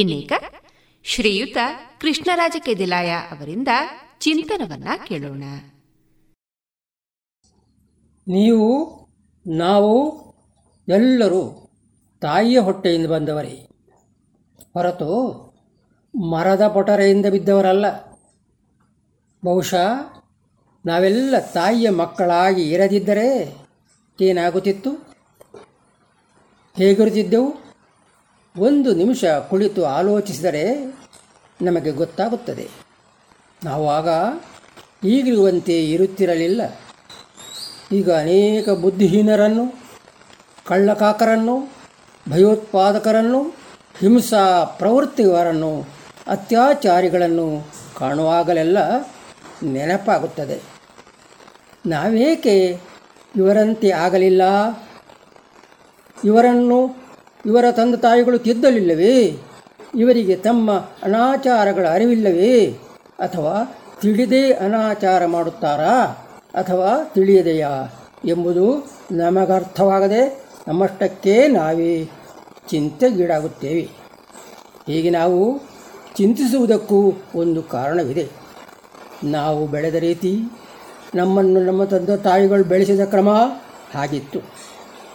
ಇನ್ನೀಗ ಶ್ರೀಯುತ ಕೃಷ್ಣರಾಜ ಕೆದಿಲಾಯ ಅವರಿಂದ ಚಿಂತನವನ್ನ ಕೇಳೋಣ. ನೀವು, ನಾವು ಎಲ್ಲರೂ ತಾಯಿಯ ಹೊಟ್ಟೆಯಿಂದ ಬಂದವರೇ. ಹೊರತು ಮರದ ಪೊಟರೆಯಿಂದ ಬಿದ್ದವರಲ್ಲ. ಬಹುಶಃ ನಾವೆಲ್ಲ ತಾಯಿಯ ಮಕ್ಕಳಾಗಿ ಇರದಿದ್ದರೆ ಏನಾಗುತ್ತಿತ್ತು? ಹೇಗಿರುತ್ತಿದ್ದೆವು ಒಂದು ನಿಮಿಷ ಕುಳಿತು ಆಲೋಚಿಸಿದರೆ ನಮಗೆ ಗೊತ್ತಾಗುತ್ತದೆ. ನಾವು ಆಗ ಈಗಿರುವಂತೆ ಇರುತ್ತಿರಲಿಲ್ಲ. ಈಗ ಅನೇಕ ಬುದ್ಧಿಹೀನರನ್ನು, ಕಳ್ಳಕಾಕರನ್ನು, ಭಯೋತ್ಪಾದಕರನ್ನು, ಹಿಂಸಾ ಪ್ರವೃತ್ತಿಯವರನ್ನು ಅತ್ಯಾಚಾರಿಗಳನ್ನು ಕಾಣುವಾಗಲೆಲ್ಲ ನೆನಪಾಗುತ್ತದೆ. ನಾವೇಕೆ ಇವರಂತೆ ಆಗಲಿಲ್ಲ? ಇವರನ್ನು ಇವರ ತಂದೆ ತಾಯಿಗಳು ತಿದ್ದಲಿಲ್ಲವೇ? ಇವರಿಗೆ ತಮ್ಮ ಅನಾಚಾರಗಳ ಅರಿವಿಲ್ಲವೇ? ಅಥವಾ ತಿಳಿದೇ ಅನಾಚಾರ ಮಾಡುತ್ತಾರಾ? ಅಥವಾ ತಿಳಿಯದೆಯಾ ಎಂಬುದು ನಮಗರ್ಥವಾಗದೆ ನಮ್ಮಷ್ಟಕ್ಕೆ ನಾವೇ ಚಿಂತೆಗೀಡಾಗುತ್ತೇವೆ. ಹೀಗೆ ನಾವು ಚಿಂತಿಸುವುದಕ್ಕೂ ಒಂದು ಕಾರಣವಿದೆ. ನಾವು ಬೆಳೆದ ರೀತಿ ನಮ್ಮನ್ನು ನಮ್ಮ ತಂದೆ ತಾಯಿಗಳು ಬೆಳೆಸಿದ ಕ್ರಮ ಹಾಗಿತ್ತು.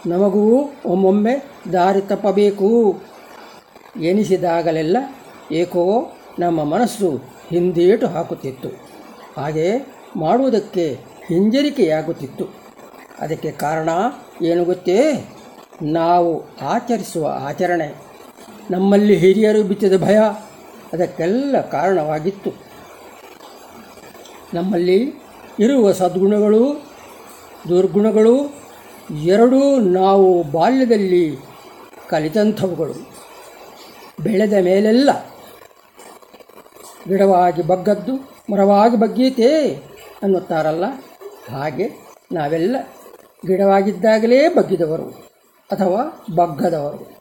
ನಮಗೂ ಒಮ್ಮೊಮ್ಮೆ ದಾರಿ ತಪ್ಪಬೇಕು. ಎನಿಸಿದಾಗಲೆಲ್ಲ ಏಕೋ ನಮ್ಮ ಮನಸ್ಸು ಹಿಂದೇಟು ಹಾಕುತ್ತಿತ್ತು. ಹಾಗೆ ಮಾಡುವುದಕ್ಕೆ ಹಿಂಜರಿಕೆಯಾಗುತ್ತಿತ್ತು. ಅದಕ್ಕೆ ಕಾರಣ ಏನು ಗೊತ್ತೇ? ನಾವು ಆಚರಿಸುವ ಆಚರಣೆ. ನಮ್ಮಲ್ಲಿ ಹಿರಿಯರು ಬಿತ್ತಿದ ಭಯ ಅದಕ್ಕೆಲ್ಲ ಕಾರಣವಾಗಿತ್ತು. ನಮ್ಮಲ್ಲಿ ಇರುವ ಸದ್ಗುಣಗಳು, ದುರ್ಗುಣಗಳು ಎರಡೂ ನಾವು ಬಾಲ್ಯದಲ್ಲಿ ಕಲಿತಂಥವುಗಳು. ಬೆಳೆದ ಮೇಲೆಲ್ಲ ಗಿಡವಾಗಿ ಬಗ್ಗದ್ದು, ಮರವಾಗಿ ಬಗ್ಗೀತೆ ಅನ್ನುತ್ತಾರಲ್ಲ? ಹಾಗೆ ನಾವೆಲ್ಲ ಗಿಡವಾಗಿದ್ದಾಗಲೇ ಬಗ್ಗಿದವರು ಅಥವಾ ಬಗ್ಗದವರು.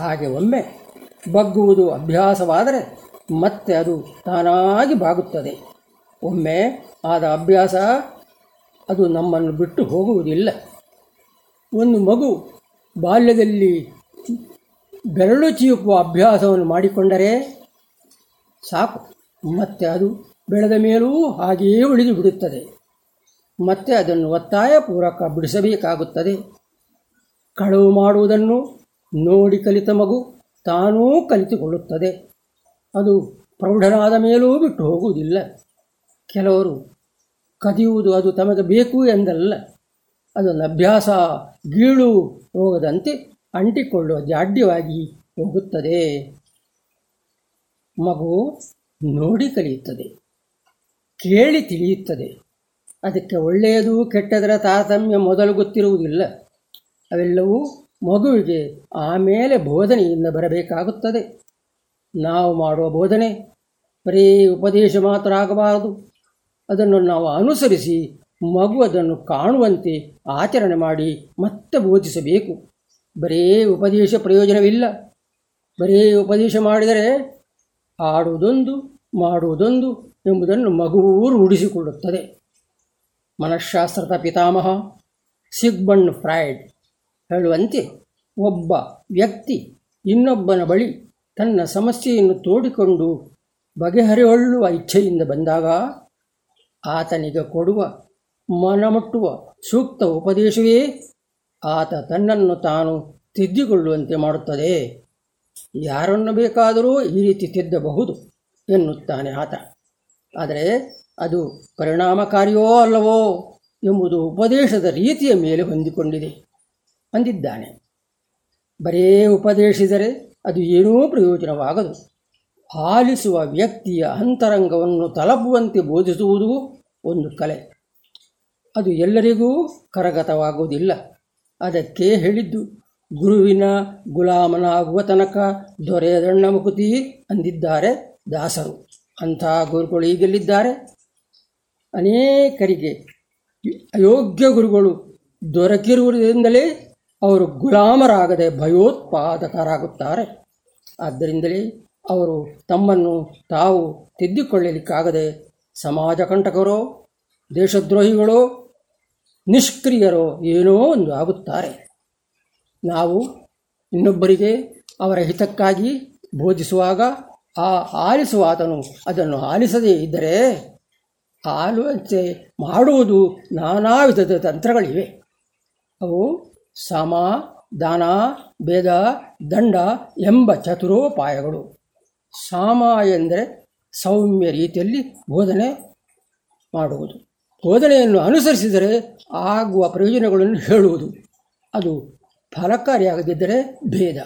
ಹಾಗೆ ಒಮ್ಮೆ ಬಗ್ಗುವುದು ಅಭ್ಯಾಸವಾದರೆ ಮತ್ತೆ ಅದು ತಾನಾಗಿ ಬಾಗುತ್ತದೆ. ಒಮ್ಮೆ ಆದ ಅಭ್ಯಾಸ ಅದು ನಮ್ಮನ್ನು ಬಿಟ್ಟು ಹೋಗುವುದಿಲ್ಲ. ಒಂದು ಮಗು ಬಾಲ್ಯದಲ್ಲಿ ಬೆರಳು ಚೀಪುವ ಅಭ್ಯಾಸವನ್ನು ಮಾಡಿಕೊಂಡರೆ ಸಾಕು. ಮತ್ತೆ ಅದು ಬೆಳೆದ ಮೇಲೂ ಹಾಗೆಯೇ ಉಳಿದು ಬಿಡುತ್ತದೆ. ಮತ್ತೆ ಅದನ್ನು ಒತ್ತಾಯ ಪೂರ್ವಕ ಬಿಡಿಸಬೇಕಾಗುತ್ತದೆ. ಕಳವು ಮಾಡುವುದನ್ನು ನೋಡಿ ಕಲಿತ ಮಗು ತಾನೂ ಕಲಿತುಕೊಳ್ಳುತ್ತದೆ. ಅದು ಪ್ರೌಢನಾದ ಮೇಲೂ ಬಿಟ್ಟು ಹೋಗುವುದಿಲ್ಲ. ಕೆಲವರು ಕದಿಯುವುದು ಅದು ತಮಗೆ ಬೇಕು ಎಂದಲ್ಲ. ಅದೊಂದು ಅಭ್ಯಾಸ, ಗೀಳು ರೋಗದಂತೆ ಅಂಟಿಕೊಳ್ಳುವ ಜಾಡ್ಯವಾಗಿ ಹೋಗುತ್ತದೆ. ಮಗು ನೋಡಿ ಕಲಿಯುತ್ತದೆ, ಕೇಳಿ ತಿಳಿಯುತ್ತದೆ. ಅದಕ್ಕೆ ಒಳ್ಳೆಯದು ಕೆಟ್ಟದರ ತಾರತಮ್ಯ ಮೊದಲು ಗೊತ್ತಿರುವುದಿಲ್ಲ. ಅವೆಲ್ಲವೂ ಮಗುವಿಗೆ ಆಮೇಲೆ ಬೋಧನೆಯಿಂದ ಬರಬೇಕಾಗುತ್ತದೆ. ನಾವು ಮಾಡುವ ಬೋಧನೆ, ಬರೀ ಉಪದೇಶ ಮಾತ್ರ ಆಗಬಾರದು. ಅದನ್ನು ನಾವು ಅನುಸರಿಸಿ ಮಗು ಅದನ್ನು ಕಾಣುವಂತೆ ಆಚರಣೆ ಮಾಡಿ ಮತ್ತೆ ಬೋಧಿಸಬೇಕು. ಬರೇ ಉಪದೇಶ ಪ್ರಯೋಜನವಿಲ್ಲ. ಬರೇ ಉಪದೇಶ ಮಾಡಿದರೆ ಆಡುವುದೊಂದು ಮಾಡುವುದೊಂದು ಎಂಬುದನ್ನು ಮಗುವೂ ರೂಢಿಸಿಕೊಳ್ಳುತ್ತದೆ ಮನಃಶಾಸ್ತ್ರದ ಪಿತಾಮಹ ಸಿಗ್ಬಣ್ ಫ್ರಾಯ್ಡ್ ಹೇಳುವಂತೆ ಒಬ್ಬ ವ್ಯಕ್ತಿ ಇನ್ನೊಬ್ಬನ ಬಳಿ ತನ್ನ ಸಮಸ್ಯೆಯನ್ನು ತೋಡಿಕೊಂಡು ಬಗೆಹರಿಕೊಳ್ಳುವ ಇಚ್ಛೆಯಿಂದ ಬಂದಾಗ ಆತನಿಗೆ ಕೊಡುವ ಮನಮುಟ್ಟುವ ಸೂಕ್ತ ಉಪದೇಶವೇ ಆತ ತನ್ನನ್ನು ತಾನು ತಿದ್ದಿಕೊಳ್ಳುವಂತೆ ಮಾಡುತ್ತದೆ. ಯಾರನ್ನು ಬೇಕಾದರೂ ಈ ರೀತಿ ತಿದ್ದಬಹುದು ಎನ್ನುತ್ತಾನೆ ಆತ. ಆದರೆ ಅದು ಪರಿಣಾಮಕಾರಿಯೋ ಅಲ್ಲವೋ ಎಂಬುದು ಉಪದೇಶದ ರೀತಿಯ ಮೇಲೆ ಹೊಂದಿಕೊಂಡಿದೆ ಅಂದಿದ್ದಾನೆ. ಬರೇ ಉಪದೇಶಿಸಿದರೆ ಅದು ಏನೂ ಪ್ರಯೋಜನವಾಗದು. ಆಲಿಸುವ ವ್ಯಕ್ತಿಯ ಅಂತರಂಗವನ್ನು ತಲಪುವಂತೆ ಬೋಧಿಸುವುದು ಒಂದು ಕಲೆ. ಅದು ಎಲ್ಲರಿಗೂ ಕರಗತವಾಗುವುದಿಲ್ಲ. ಅದಕ್ಕೆ ಹೇಳಿದ್ದು, ಗುರುವಿನ ಗುಲಾಮನಾಗುವ ತನಕ ದೊರೆಯದಣ್ಣ ಮುಕುತಿ ಅಂದಿದ್ದಾರೆ ದಾಸರು. ಅಂಥ ಗುರುಗಳು ಈಗೆಲ್ಲಿದ್ದಾರೆ. ಅನೇಕರಿಗೆ ಅಯೋಗ್ಯ ಗುರುಗಳು ದೊರಕಿರುವುದರಿಂದಲೇ ಅವರು ಗುಲಾಮರಾಗದೆ ಭಯೋತ್ಪಾದಕರಾಗುತ್ತಾರೆ. ಆದ್ದರಿಂದಲೇ ಅವರು ತಮ್ಮನ್ನು ತಾವು ತಿದ್ದಿಕೊಳ್ಳಲಿಕ್ಕಾಗದೆ ಸಮಾಜ ಕಂಟಕರೋ, ದೇಶದ್ರೋಹಿಗಳೋ ನಿಷ್ಕ್ರಿಯರೋ ಏನೋ ಒಂದು ಆಗುತ್ತಾರೆ. ನಾವು ಇನ್ನೊಬ್ಬರಿಗೆ ಅವರ ಹಿತಕ್ಕಾಗಿ ಬೋಧಿಸುವಾಗ ಆ ಆಲಿಸುವ ಆತನು ಅದನ್ನು ಆಲಿಸದೇ ಇದ್ದರೆ ಆಲೋಚನೆ ಮಾಡುವುದು ನಾನಾ ವಿಧದ ತಂತ್ರಗಳಿವೆ. ಅವು ಸಮ, ದಾನ, ಭೇದ, ದಂಡ ಎಂಬ ಚತುರೋಪಾಯಗಳು. ಸಾಮ ಎಂದರೆ ಸೌಮ್ಯ ರೀತಿಯಲ್ಲಿ ಬೋಧನೆ ಮಾಡುವುದು. ಬೋಧನೆಯನ್ನು ಅನುಸರಿಸಿದರೆ ಆಗುವ ಪ್ರಯೋಜನಗಳನ್ನು ಹೇಳುವುದು. ಅದು ಫಲಕಾರಿಯಾಗದಿದ್ದರೆ ಭೇದ.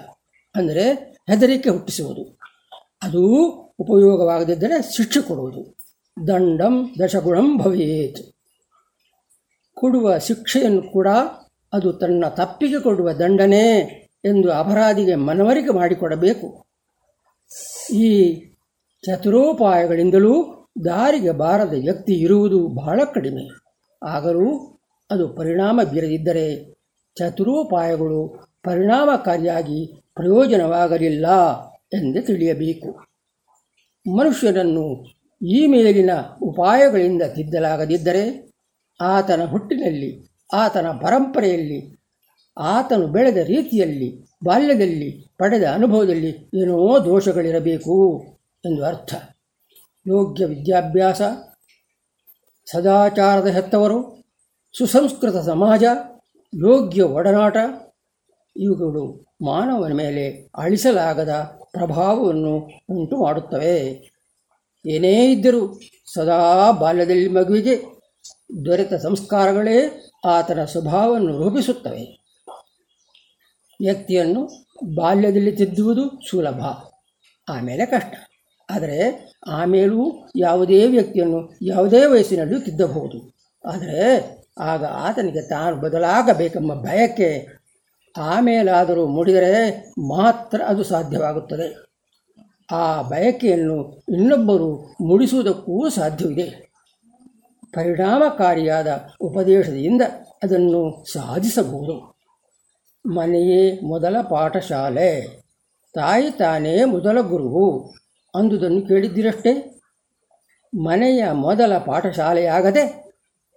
ಅಂದರೆ ಹೆದರಿಕೆ ಹುಟ್ಟಿಸುವುದು. ಅದು ಉಪಯೋಗವಾಗದಿದ್ದರೆ ಶಿಕ್ಷೆ ಕೊಡುವುದು. ದಂಡಂ ದಶಗುಣಂ ಭವೇತ್. ಕೊಡುವ ಶಿಕ್ಷೆಯನ್ನು ಕೂಡ ಅದು ತನ್ನ ತಪ್ಪಿಗೆ ಕೊಡುವ ದಂಡನೆ ಎಂದು ಅಪರಾಧಿಗೆ ಮನವರಿಕೆ ಮಾಡಿಕೊಡಬೇಕು. ಈ ಚತುರೋಪಾಯಗಳಿಂದಲೂ ದಾರಿಗೆ ಬಾರದ ವ್ಯಕ್ತಿ ಇರುವುದು ಬಹಳ ಕಡಿಮೆ. ಆಗಲೂ ಅದು ಪರಿಣಾಮ ಬೀರದಿದ್ದರೆ ಚತುರೋಪಾಯಗಳು ಪರಿಣಾಮಕಾರಿಯಾಗಿ ಪ್ರಯೋಜನವಾಗಲಿಲ್ಲ ಎಂದು ತಿಳಿಯಬೇಕು. ಮನುಷ್ಯನನ್ನು ಈ ಮೇಲಿನ ಉಪಾಯಗಳಿಂದ ತಿದ್ದಲಾಗದಿದ್ದರೆ ಆತನ ಹುಟ್ಟಿನಲ್ಲಿ, ಆತನ ಪರಂಪರೆಯಲ್ಲಿ, ಆತನು ಬೆಳೆದ ರೀತಿಯಲ್ಲಿ, ಬಾಲ್ಯದಲ್ಲಿ ಪಡೆದ ಅನುಭವದಲ್ಲಿ ಏನೋ ದೋಷಗಳಿರಬೇಕು ಎಂದು ಅರ್ಥ. ಯೋಗ್ಯ ವಿದ್ಯಾಭ್ಯಾಸ, ಸದಾಚಾರದ ಹೆತ್ತವರು, ಸುಸಂಸ್ಕೃತ ಸಮಾಜ, ಯೋಗ್ಯ ಒಡನಾಟ, ಇವುಗಳು ಮಾನವನ ಮೇಲೆ ಅಳಿಸಲಾಗದ ಪ್ರಭಾವವನ್ನು ಉಂಟು ಮಾಡುತ್ತವೆ ಏನೇ ಇದ್ದರೂ ಸದಾ ಬಾಲ್ಯದಲ್ಲಿ ಮಗುವಿಗೆ ದೊರೆತ ಸಂಸ್ಕಾರಗಳೇ ಆತನ ಸ್ವಭಾವವನ್ನು ರೂಪಿಸುತ್ತವೆ. ವ್ಯಕ್ತಿಯನ್ನು ಬಾಲ್ಯದಲ್ಲಿ ತಿದ್ದುವುದು ಸುಲಭ, ಆಮೇಲೆ ಕಷ್ಟ. ಆದರೆ ಆಮೇಲೂ ಯಾವುದೇ ವ್ಯಕ್ತಿಯನ್ನು ಯಾವುದೇ ವಯಸ್ಸಿನಲ್ಲೂ ತಿದ್ದಬಹುದು. ಆದರೆ ಆಗ ಆತನಿಗೆ ತಾನು ಬದಲಾಗಬೇಕೆಂಬ ಬಯಕೆ ಆಮೇಲಾದರೂ ಮೂಡಿದರೆ ಮಾತ್ರ ಅದು ಸಾಧ್ಯವಾಗುತ್ತದೆ. ಆ ಬಯಕೆಯನ್ನು ಇನ್ನೊಬ್ಬರು ಮೂಡಿಸುವುದಕ್ಕೂ ಸಾಧ್ಯವಿದೆ. ಪರಿಣಾಮಕಾರಿಯಾದ ಉಪದೇಶದಿಂದ ಅದನ್ನು ಸಾಧಿಸಬಹುದು. ಮನೆಯೇ ಮೊದಲ ಪಾಠಶಾಲೆ, ತಾಯಿ ತಾನೇ ಮೊದಲ ಗುರುವು. ಅಂದುದನ್ನು ಕೇಳಿದ್ದಿರಷ್ಟೇ? ಮನೆಯ ಮೊದಲ ಪಾಠಶಾಲೆಯಾಗದೆ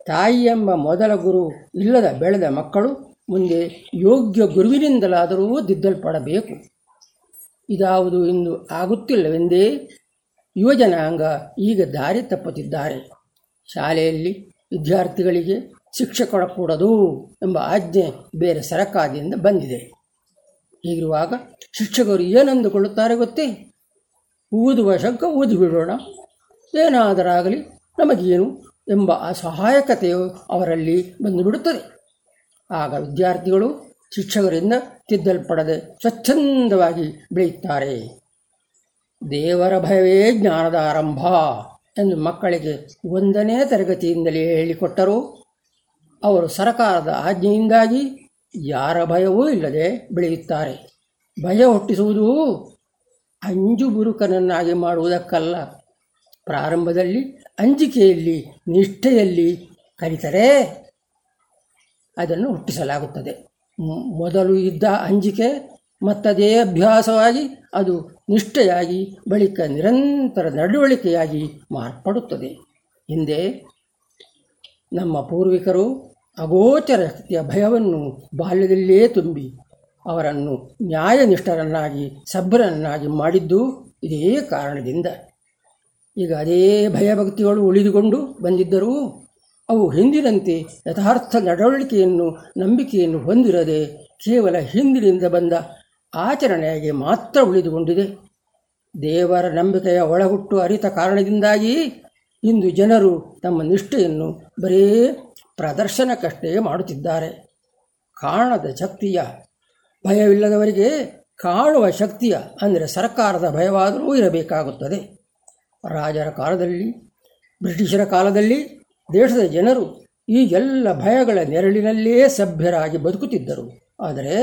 ತಾಯಿ ಎಂಬ ಮೊದಲ ಗುರು ಇಲ್ಲದ ಬೆಳೆದ ಮಕ್ಕಳು ಮುಂದೆ ಯೋಗ್ಯ ಗುರುವಿನಿಂದಲಾದರೂ ದಿದ್ದಲ್ಪಡಬೇಕು ಇದಾವುದು ಇಂದು ಆಗುತ್ತಿಲ್ಲವೆಂದೇ ಯುವಜನಾಂಗ ಈಗ ದಾರಿ ತಪ್ಪುತ್ತಿದ್ದಾರೆ. ಶಾಲೆಯಲ್ಲಿ ವಿದ್ಯಾರ್ಥಿಗಳಿಗೆ ಶಿಕ್ಷೆ ಕೊಡಕೂಡದು ಎಂಬ ಆಜ್ಞೆ ಬೇರೆ ಸರಕಾರದಿಂದ ಬಂದಿದೆ. ಹೀಗಿರುವಾಗ ಶಿಕ್ಷಕರು ಏನಂದುಕೊಳ್ಳುತ್ತಾರೆ ಗೊತ್ತೇ? ಊದುವ ಶಂಕ ಊದಿ ಬಿಡೋಣ ಏನಾದರಾಗಲಿ ನಮಗೇನು ಎಂಬ ಅಸಹಾಯಕತೆಯು ಅವರಲ್ಲಿ ಬಂದುಬಿಡುತ್ತದೆ. ಆಗ ವಿದ್ಯಾರ್ಥಿಗಳು ಶಿಕ್ಷಕರಿಂದ ತಿದ್ದಲ್ಪಡದೆ ಸ್ವಚ್ಛಂದವಾಗಿ ಬೆಳೆಯುತ್ತಾರೆ. ದೇವರ ಭಯವೇ ಜ್ಞಾನದ ಆರಂಭ ಎಂದು ಮಕ್ಕಳಿಗೆ ಒಂದನೇ ತರಗತಿಯಿಂದಲೇ ಹೇಳಿಕೊಟ್ಟರು, ಅವರು ಸರಕಾರದ ಆಜ್ಞೆಯಿಂದಾಗಿ ಯಾರ ಭಯವೂ ಇಲ್ಲದೆ ಬೆಳೆಯುತ್ತಾರೆ. ಭಯ ಹುಟ್ಟಿಸುವುದು ಅಂಜು ಬುರುಕನನ್ನಾಗಿ ಮಾಡುವುದಕ್ಕಲ್ಲ. ಪ್ರಾರಂಭದಲ್ಲಿ ಅಂಜಿಕೆಯಲ್ಲಿ, ನಿಷ್ಠೆಯಲ್ಲಿ ಕಲಿತರೆ ಅದನ್ನು ಹುಟ್ಟಿಸಲಾಗುತ್ತದೆ. ಮೊದಲು ಇದ್ದ ಅಂಜಿಕೆ ಮತ್ತದೇ ಅಭ್ಯಾಸವಾಗಿ ಅದು ನಿಷ್ಠೆಯಾಗಿ, ಬಳಿಕ ನಿರಂತರ ನಡವಳಿಕೆಯಾಗಿ ಮಾರ್ಪಡುತ್ತದೆ. ಹಿಂದೆ ನಮ್ಮ ಪೂರ್ವಿಕರು ಅಗೋಚರ ಭಯವನ್ನು ಬಾಲ್ಯದಲ್ಲೇ ತುಂಬಿ ಅವರನ್ನು ನ್ಯಾಯನಿಷ್ಠರನ್ನಾಗಿ, ಸಭ್ಯರನ್ನಾಗಿ ಮಾಡಿದ್ದು ಇದೇ ಕಾರಣದಿಂದ. ಈಗ ಅದೇ ಭಯಭಕ್ತಿಗಳು ಉಳಿದುಕೊಂಡು ಬಂದಿದ್ದರೂ ಅವು ಹಿಂದಿನಂತೆ ಯಥಾರ್ಥ ನಡವಳಿಕೆಯನ್ನು, ನಂಬಿಕೆಯನ್ನು ಹೊಂದಿರದೆ ಕೇವಲ ಹಿಂದಿನಿಂದ ಬಂದ ಆಚರಣೆಯಾಗಿ ಮಾತ್ರ ಉಳಿದುಕೊಂಡಿದೆ. ದೇವರ ನಂಬಿಕೆಯ ಒಳಗುಟ್ಟು ಅರಿತ ಕಾರಣದಿಂದಾಗಿ ಇಂದು ಜನರು ತಮ್ಮ ನಿಷ್ಠೆಯನ್ನು ಬರೇ ಪ್ರದರ್ಶನಕ್ಕಷ್ಟೇ ಮಾಡುತ್ತಿದ್ದಾರೆ. ಕಾರಣದ ಶಕ್ತಿಯ ಭಯವಿಲ್ಲದವರಿಗೆ ಕಾಣುವ ಶಕ್ತಿಯ, ಅಂದರೆ ಸರ್ಕಾರದ ಭಯವಾದರೂ ಇರಬೇಕಾಗುತ್ತದೆ. ರಾಜರ ಕಾಲದಲ್ಲಿ, ಬ್ರಿಟಿಷರ ಕಾಲದಲ್ಲಿ ದೇಶದ ಜನರು ಈ ಎಲ್ಲ ಭಯಗಳ ನೆರಳಿನಲ್ಲೇ ಸಭ್ಯರಾಗಿ ಬದುಕುತ್ತಿದ್ದರು. ಆದರೆ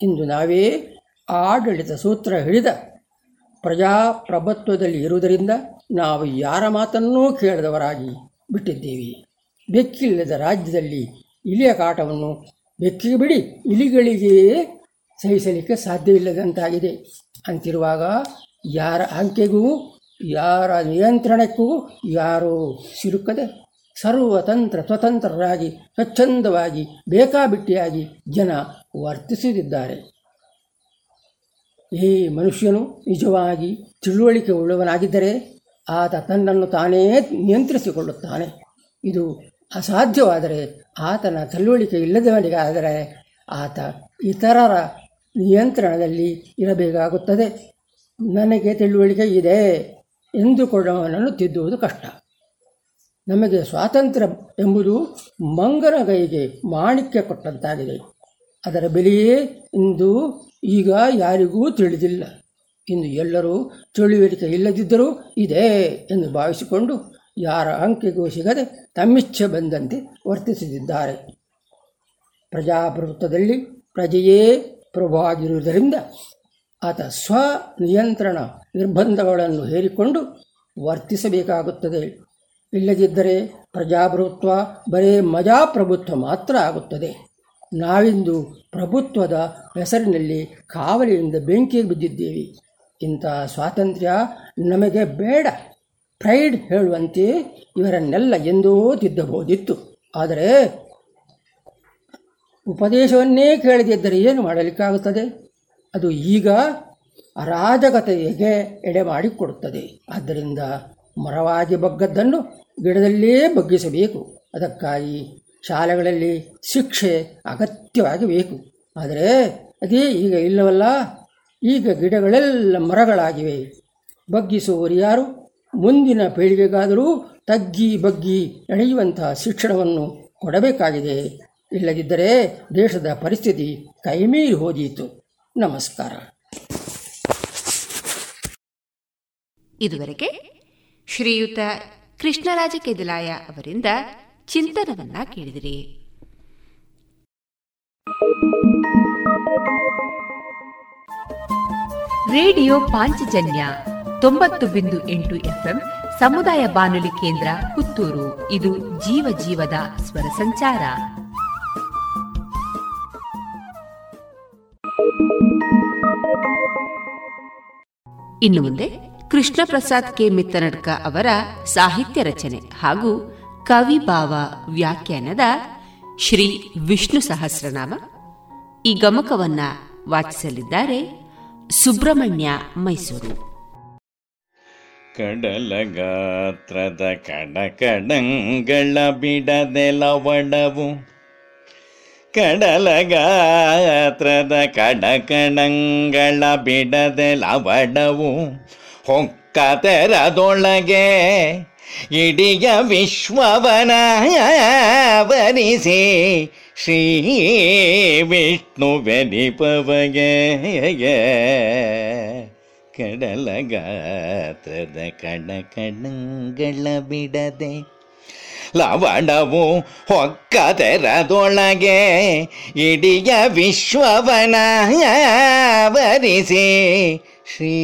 ಇಂದು ನಾವೇ ಆಡಳಿತ ಸೂತ್ರ ಹಿಡಿದ ಪ್ರಜಾಪ್ರಭುತ್ವದಲ್ಲಿ ಇರುವುದರಿಂದ ನಾವು ಯಾರ ಮಾತನ್ನೂ ಕೇಳದವರಾಗಿ ಬಿಟ್ಟಿದ್ದೇವೆ. ಬೆಕ್ಕಿಲ್ಲದ ರಾಜ್ಯದಲ್ಲಿ ಇಲಿಯ ಕಾಟವನ್ನು ಬೆಕ್ಕಿಗೆ ಬಿಡಿ, ಇಲಿಗಳಿಗೆ ಸಹಿಸಲಿಕ್ಕೆ ಸಾಧ್ಯವಿಲ್ಲದಂತಾಗಿದೆ. ಅಂತಿರುವಾಗ ಯಾರ ಅಂಕೆಗೂ, ಯಾರ ನಿಯಂತ್ರಣಕ್ಕೂ ಯಾರೂ ಸಿಲುಕದೆ ಸರ್ವತಂತ್ರ ಸ್ವತಂತ್ರರಾಗಿ, ಸ್ವಚ್ಛಂದವಾಗಿ, ಬೇಕಾಬಿಟ್ಟಿಯಾಗಿ ಜನ ವರ್ತಿಸುತ್ತಿದ್ದಾರೆ ಈ ಮನುಷ್ಯನು ನಿಜವಾಗಿ ತಿಳುವಳಿಕೆ ಉಳ್ಳವನಾಗಿದ್ದರೆ ಆತ ತನ್ನನ್ನು ತಾನೇ ನಿಯಂತ್ರಿಸಿಕೊಳ್ಳುತ್ತಾನೆ. ಇದು ಅಸಾಧ್ಯವಾದರೆ ಆತನ ತಿಳುವಳಿಕೆ ಇಲ್ಲದವನಿಗಾದರೆ ಆತ ಇತರರ ನಿಯಂತ್ರಣದಲ್ಲಿ ಇರಬೇಕಾಗುತ್ತದೆ. ನನಗೆ ತಿಳುವಳಿಕೆ ಇದೆ ಎಂದುಕೊಳ್ಳುವವನನ್ನು ತಿದ್ದುವುದು ಕಷ್ಟ. ನಮಗೆ ಸ್ವಾತಂತ್ರ್ಯ ಎಂಬುದು ಮಂಗನ ಕೈಗೆ ಮಾಣಿಕ್ಯ ಕೊಟ್ಟಂತಾಗಿದೆ. ಅದರ ಬೆಲೆಯೇ ಇಂದು ಈಗ ಯಾರಿಗೂ ತಿಳಿದಿಲ್ಲ. ಇಂದು ಎಲ್ಲರೂ ತಿಳುವಳಿಕೆ ಇಲ್ಲದಿದ್ದರೂ ಇದೆ ಎಂದು ಭಾವಿಸಿಕೊಂಡು ಯಾರ ಅಂಕೆಗೂ ಸಿಗದೆ ತಮ್ಮಿಚ್ಛೆ ಬಂದಂತೆ ವರ್ತಿಸುತ್ತಿದ್ದಾರೆ ಪ್ರಜಾಪ್ರಭುತ್ವದಲ್ಲಿ ಪ್ರಜೆಯೇ ಪ್ರಭುವಾಗಿರುವುದರಿಂದ ಆತ ಸ್ವ ನಿಯಂತ್ರಣ ನಿರ್ಬಂಧಗಳನ್ನು ಹೇರಿಕೊಂಡು ವರ್ತಿಸಬೇಕಾಗುತ್ತದೆ. ಇಲ್ಲದಿದ್ದರೆ ಪ್ರಜಾಪ್ರಭುತ್ವ ಬರೇ ಮಜಾಪ್ರಭುತ್ವ ಮಾತ್ರ ಆಗುತ್ತದೆ. ನಾವಿಂದು ಪ್ರಭುತ್ವದ ಹೆಸರಿನಲ್ಲಿ ಕಾವಲಿಯಿಂದ ಬೆಂಕಿಗೆ ಬಿದ್ದಿದ್ದೇವೆ. ಇಂಥ ಸ್ವಾತಂತ್ರ್ಯ ನಮಗೆ ಬೇಡ. ಪ್ರೈಡ್ ಹೇಳುವಂತೆ ಇವರನ್ನೆಲ್ಲ ಎಂದೋ ತಿದ್ದಬಹುದಿತ್ತು ಆದರೆ ಉಪದೇಶವನ್ನೇ ಕೇಳದಿದ್ದರೆ ಏನು ಮಾಡಲಿಕ್ಕಾಗುತ್ತದೆ? ಅದು ಈಗ ಅರಾಜಕತೆಗೆ ಎಡೆ ಮಾಡಿಕೊಡುತ್ತದೆ. ಆದ್ದರಿಂದ ಮರವಾಗಿ ಬಗ್ಗದ್ದನ್ನು ಗಿಡದಲ್ಲೇ ಬಗ್ಗಿಸಬೇಕು. ಅದಕ್ಕಾಗಿ ಶಾಲೆಗಳಲ್ಲಿ ಶಿಕ್ಷೆ ಅಗತ್ಯವಾಗಿ ಬೇಕು ಆದರೆ ಅದೇ ಈಗ ಇಲ್ಲವಲ್ಲ. ಈಗ ಗಿಡಗಳೆಲ್ಲ ಮರಗಳಾಗಿವೆ. ಬಗ್ಗಿಸುವವರು ಯಾರು? ಮುಂದಿನ ಪೀಳಿಗೆಗಾದರೂ ತಗ್ಗಿ ಬಗ್ಗಿ ನಡೆಯುವಂತಹ ಶಿಕ್ಷಣವನ್ನು ಕೊಡಬೇಕಾಗಿದೆ. ಇಲ್ಲದಿದ್ದರೆ ದೇಶದ ಪರಿಸ್ಥಿತಿ ಕೈಮೀರಿ ಹೋದೀತು. ನಮಸ್ಕಾರ. ಇದುವರೆಗೆ ಶ್ರೀಯುತ ಕೃಷ್ಣರಾಜ ಕೆದಿಲಾಯ ಅವರಿಂದ ಚಿಂತನವನ್ನ ಕೇಳಿದಿರಿ. ರೇಡಿಯೋ ಪಾಂಚಜನ್ಯ ತೊಂಬತ್ತು ಬಿಂದು ಎಂಟು ಎಫ್ಎಂ ಸಮುದಾಯ ಬಾನುಲಿ ಕೇಂದ್ರ ಪುತ್ತೂರು. ಇದು ಜೀವ ಜೀವದ ಸ್ವರ ಸಂಚಾರ. ಇನ್ನು ಮುಂದೆ ಕೃಷ್ಣ ಪ್ರಸಾದ್ ಕೆ. ಮಿತ್ತನಡ್ಕ ಅವರ ಸಾಹಿತ್ಯ ರಚನೆ ಹಾಗೂ ಕವಿಭಾವ ವ್ಯಾಖ್ಯಾನದ ಶ್ರೀ ವಿಷ್ಣು ಸಹಸ್ರನಾಮ ಈ ಗಮಕವನ್ನ ವಾಚಿಸಲಿದ್ದಾರೆ ಸುಬ್ರಹ್ಮಣ್ಯ ಮೈಸೂರು. ಕಡಲಗಾತ್ರದ ಕಡಕಡಂಗಳ ಬಿಡದೆಲವಡವು ಕಡಲಗಾತ್ರದ ಕಡಕಣಂಗಳ ಬಿಡದೆಲವಡವು ಹೊಕ್ಕ ತೆರದೊಳಗೆ ಇಡಿಯ ವಿಶ್ವವನ ವರಿಸಿ ಶ್ರೀ ವಿಷ್ಣುವೆನಿಪವಗೆ ಕಡಲಗಾತ್ರದ ಕಣಕಣಂಗಳ ಬಿಡದೆ ಲವಣವು ಹೊಕ್ಕದರದೊಳಗೆ ಇಡಿಯ ವಿಶ್ವವನ ವರಿಸಿ ಶ್ರೀ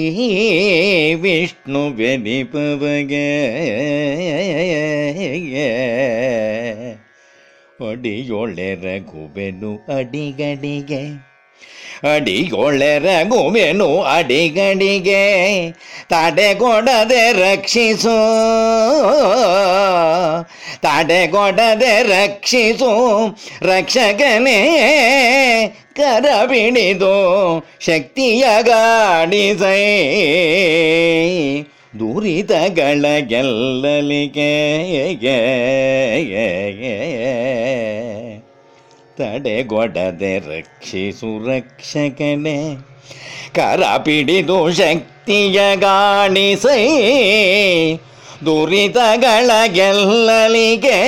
ವಿಷ್ಣು ಬೆನಿಪವಗೆ ಒಡಿಯೊಳೆ ರಘುವೆನು ಅಡಿಗಡಿಗೆ ಅಡಿಗೊಳೆ ರಘುವೆನು ಅಡಿಗಡಿಗೆ. ತಡೆಗೊಡದೆ ರಕ್ಷಿಸು. ತಡೆಗೊಡದೆ ರಕ್ಷಿಸು. ರಕ್ಷಕನೇ ಕರ ಬಿಡಿದು ಶಕ್ತಿಯ ಗಾಡಿಸೈ. ದುರಿತಗಳ ಗೆಲ್ಲಲಿಗೆ. ತಡೆಗೊಡದೆ ರಕ್ಷಿಸು ರಕ್ಷಕನೇ ಕರ ಪಿಡಿದು ಶಕ್ತಿಯ ಗಾಣಿಸೈ. ದುರಿತಗಳ ಗೆಲ್ಲಲಿಗೆ